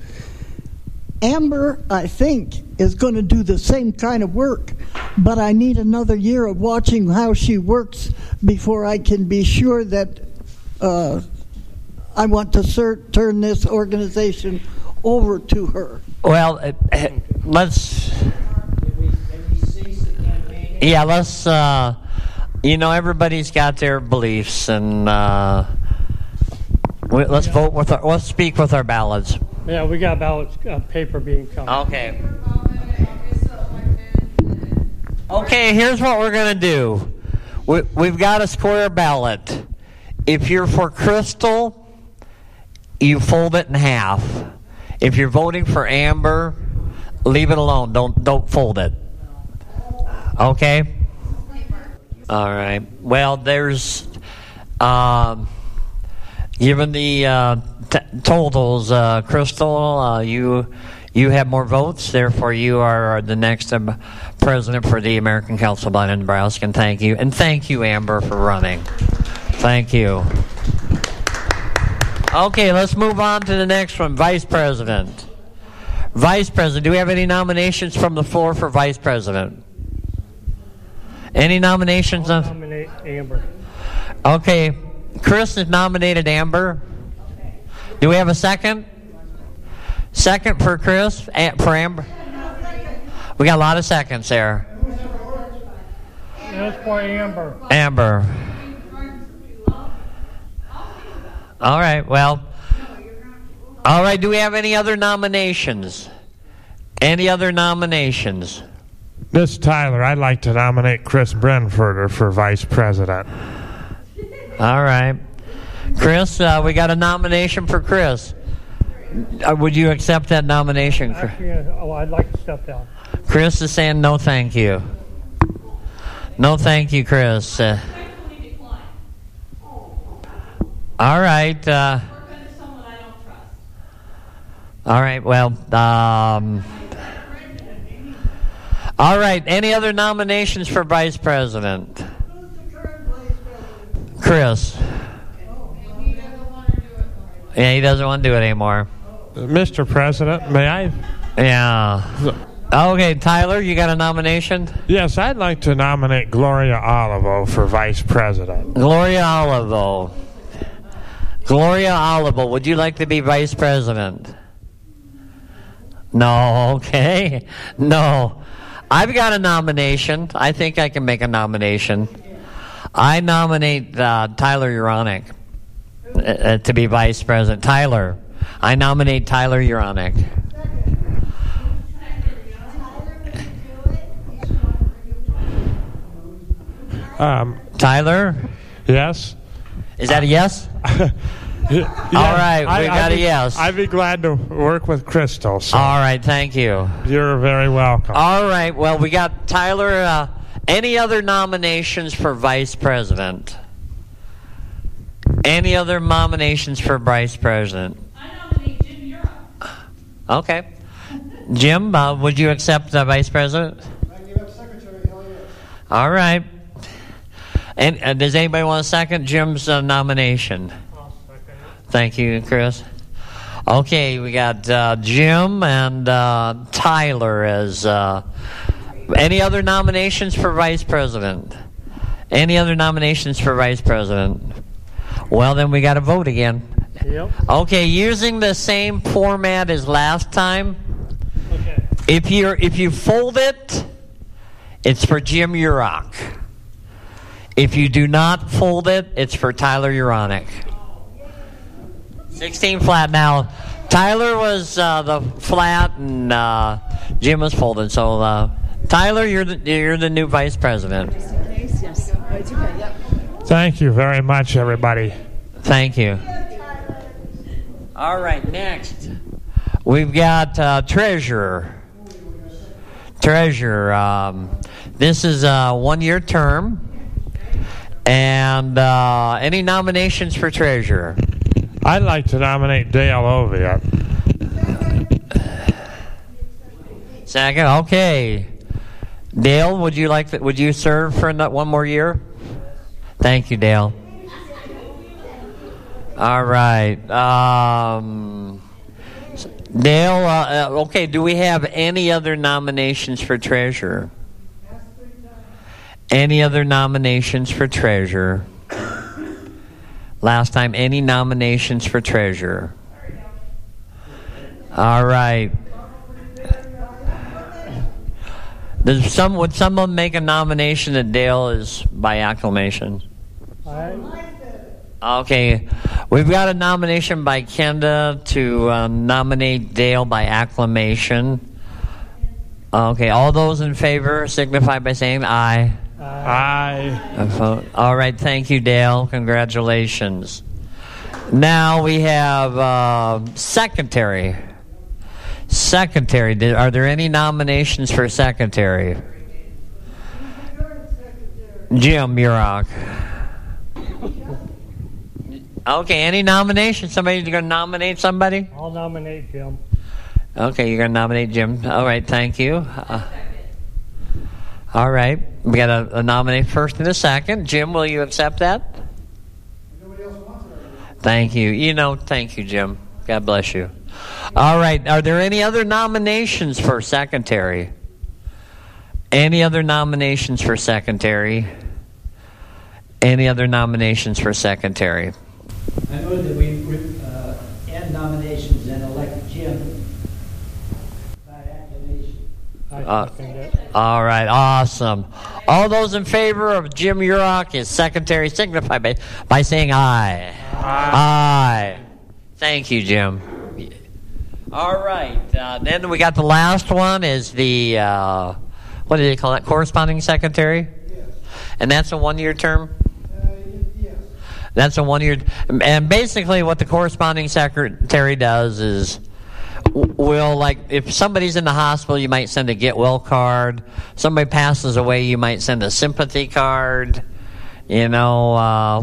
Amber, I think, is going to do the same kind of work, but I need another year of watching how she works before I can be sure that uh, I want to cert- turn this organization over to her. Well, uh, let's. Yeah, let's. Uh, you know, everybody's got their beliefs, and uh, we, let's vote with our. Let's speak with our ballots. Yeah, we got ballots uh, paper being counted. Okay. Okay, here's what we're gonna do. We, we've got a square ballot. If you're for Crystal you fold it in half. If you're voting for Amber, leave it alone. Don't don't fold it. Okay. All right. Well, there's um, given the uh, totals, uh, Crystal, uh, you you have more votes. Therefore, you are the next um, president for the American Council of Blind in Nebraska. And thank you, and thank you, Amber, for running. Thank you. Okay, let's move on to the next one Vice President. Vice President, do we have any nominations from the floor for Vice President? Any nominations? I'll nominate Amber. Okay, Chris has nominated Amber. Do we have a second? Second for Chris? For Amber? We got a lot of seconds there. That's for Amber. Amber. All right. Well. All right. Do we have any other nominations? Any other nominations? Miss Tyler, I'd like to nominate Chris Brenfurter for vice president. All right. Chris, uh, we got a nomination for Chris. Uh, would you accept that nomination? Actually, oh, I'd like to step down. Chris is saying no, thank you. No, thank you, Chris. Uh, all right. Uh, all right. Well. Um, all right. Any other nominations for vice president? Chris. Yeah, he doesn't want to do it anymore. Mr. President, may I? Yeah. Okay, Tyler, you got a nomination? Yes, I'd like to nominate Gloria Olivo for vice president. Gloria Olivo. Gloria Olivo, would you like to be vice president? No, okay. No. I've got a nomination. I think I can make a nomination. I nominate uh, Tyler Uronic uh, to be vice president. Tyler. I nominate Tyler Uronic. Um, Tyler? Yes? Is that a yes? Yeah, All right, we I- got I'd a be- yes. I'd be glad to work with Crystal. So All right, thank you. You're very welcome. All right, well, we got Tyler. Uh, any other nominations for vice president? Any other nominations for vice president? I nominate Jim Urach. Okay. Jim, uh, would you accept the vice president? I give up Secretary All right. And uh, does anybody want to second Jim's uh, nomination? Thank you, Chris. Okay, we got uh, Jim and uh, Tyler as. Uh, any other nominations for vice president? Any other nominations for vice president? Well, then we got to vote again. Yep. Okay, using the same format as last time. Okay. If you if you fold it, it's for Jim Urach. If you do not fold it, it's for Tyler Uronic. 16 flat. Now, Tyler was uh, the flat and uh, Jim was folded. So, uh, Tyler, you're the, you're the new vice president. Thank you very much, everybody. Thank you. All right, next. We've got uh, treasurer. Treasurer. Um, this is a one year term. And uh, any nominations for treasurer? I'd like to nominate Dale Oviatt. Second, okay. Dale, would you like? To, would you serve for one more year? Thank you, Dale. All right. Um, Dale, uh, uh, okay. Do we have any other nominations for treasurer? Any other nominations for treasurer? Last time, any nominations for treasurer? All right. Does some would someone make a nomination that Dale is by acclamation? Okay, we've got a nomination by Kenda to uh, nominate Dale by acclamation. Okay, all those in favor signify by saying aye. Aye. A vote. All right, thank you, Dale. Congratulations. Now we have uh, secretary. Secretary. Did- Are there any nominations for secretary? Jim Murock. Okay, any nominations? Somebody's going to nominate somebody? I'll nominate Jim. Okay, you're going to nominate Jim. All right, thank you. Uh, all right, we got a, a nominate first and a second. Jim, will you accept that? Thank you. You know, thank you, Jim. God bless you. All right, are there any other nominations for secretary? Any other nominations for secretary? Any other nominations for secretary? I move that we uh, end nominations and elect Jim by acclamation. Uh, all right, awesome. All those in favor of Jim Urach as secretary signify by, by saying aye. Aye. Thank you, Jim. All right, uh, then we got the last one is the uh, what do they call that? Corresponding secretary. Yes. And that's a one-year term. That's a one-year, and basically what the corresponding secretary does is will like if somebody's in the hospital you might send a get well card. Somebody passes away you might send a sympathy card. You know uh,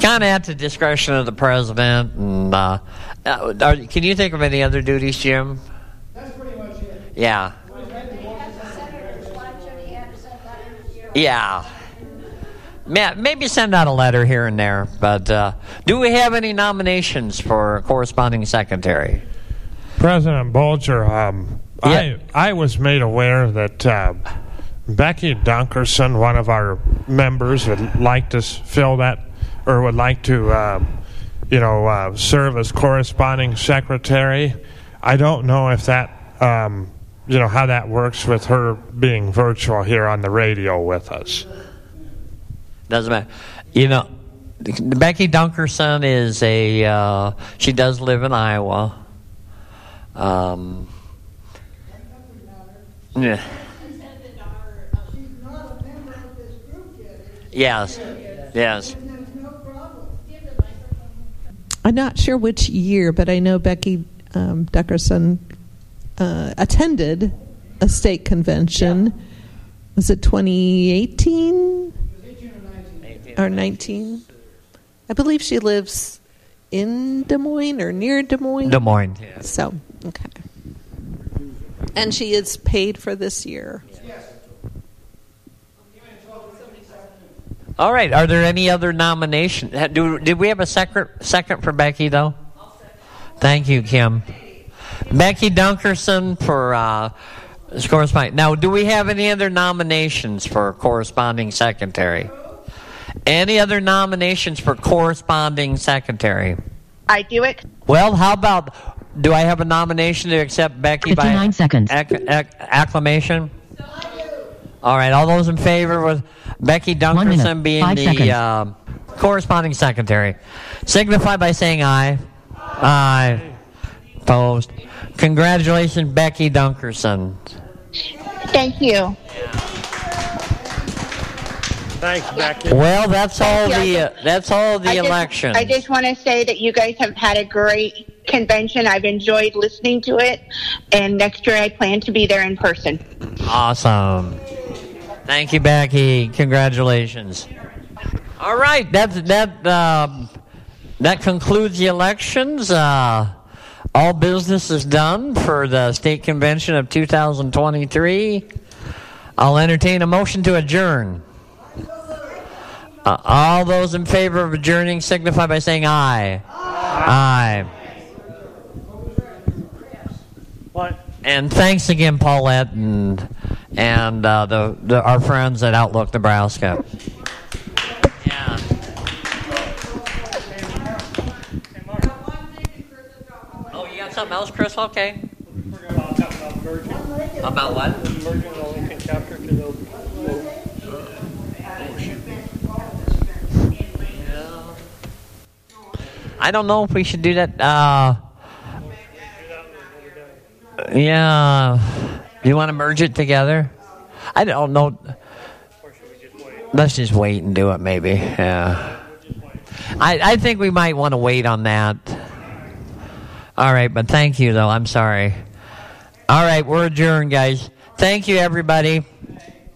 kind of at the discretion of the president and uh, uh, are, can you think of any other duties jim? That's pretty much it. yeah. Yeah Ma- Maybe send out a letter here and there. But uh, do we have any nominations for corresponding secretary? President Bolger, um, I I was made aware that uh, Becky Dunkerson, one of our members, would like to fill that, or would like to, um, you know, uh, serve as corresponding secretary. I don't know if that, um, you know, how that works with her being virtual here on the radio with us. Doesn't matter. You know, Becky Dunkerson is a. Uh, she does live in Iowa. Um, yeah. Yes. Yes. I'm not sure which year, but I know Becky um, Dunkerson uh, attended a state convention. Was it 2018 or 19? I believe she lives in Des Moines or near Des Moines. Des Moines, yeah. So, okay. And she is paid for this year. All right. Are there any other nominations? Do, did we have a second second for Becky though? Thank you, Kim. Becky Dunkerson for uh, as corresponding. Now, do we have any other nominations for corresponding secretary? Any other nominations for corresponding secretary? I do it. Well, how about? Do I have a nomination to accept Becky by 59 seconds. acc- acc- acclamation? All right. All those in favor with Becky One minute, Dunkerson being five the seconds. um corresponding secretary, signify by saying aye. Aye. Opposed. Congratulations, Becky Dunkerson. Thank you. Thanks, Becky. Well, that's all you. the uh, that's all the I election. I just want to say that you guys have had a great convention. I've enjoyed listening to it, and next year I plan to be there in person. Awesome. Thank you, Becky. Congratulations. All right, that that um, that concludes the elections. Uh, all business is done for the state convention of 2023. I'll entertain a motion to adjourn. Uh, all those in favor of adjourning signify by saying aye. Aye. What? And thanks again, Paulette, and and uh, the, the our friends at Outlook Nebraska. Yeah. Oh, you got something else, Chris? Okay. About what? Merging the Lincoln chapter to the. I don't know if we should do that. Uh, yeah. Do you want to merge it together? I don't know. Let's just wait and do it, maybe. Yeah. I, I think we might want to wait on that. All right, but thank you, though. I'm sorry. All right, we're adjourned, guys. Thank you, everybody.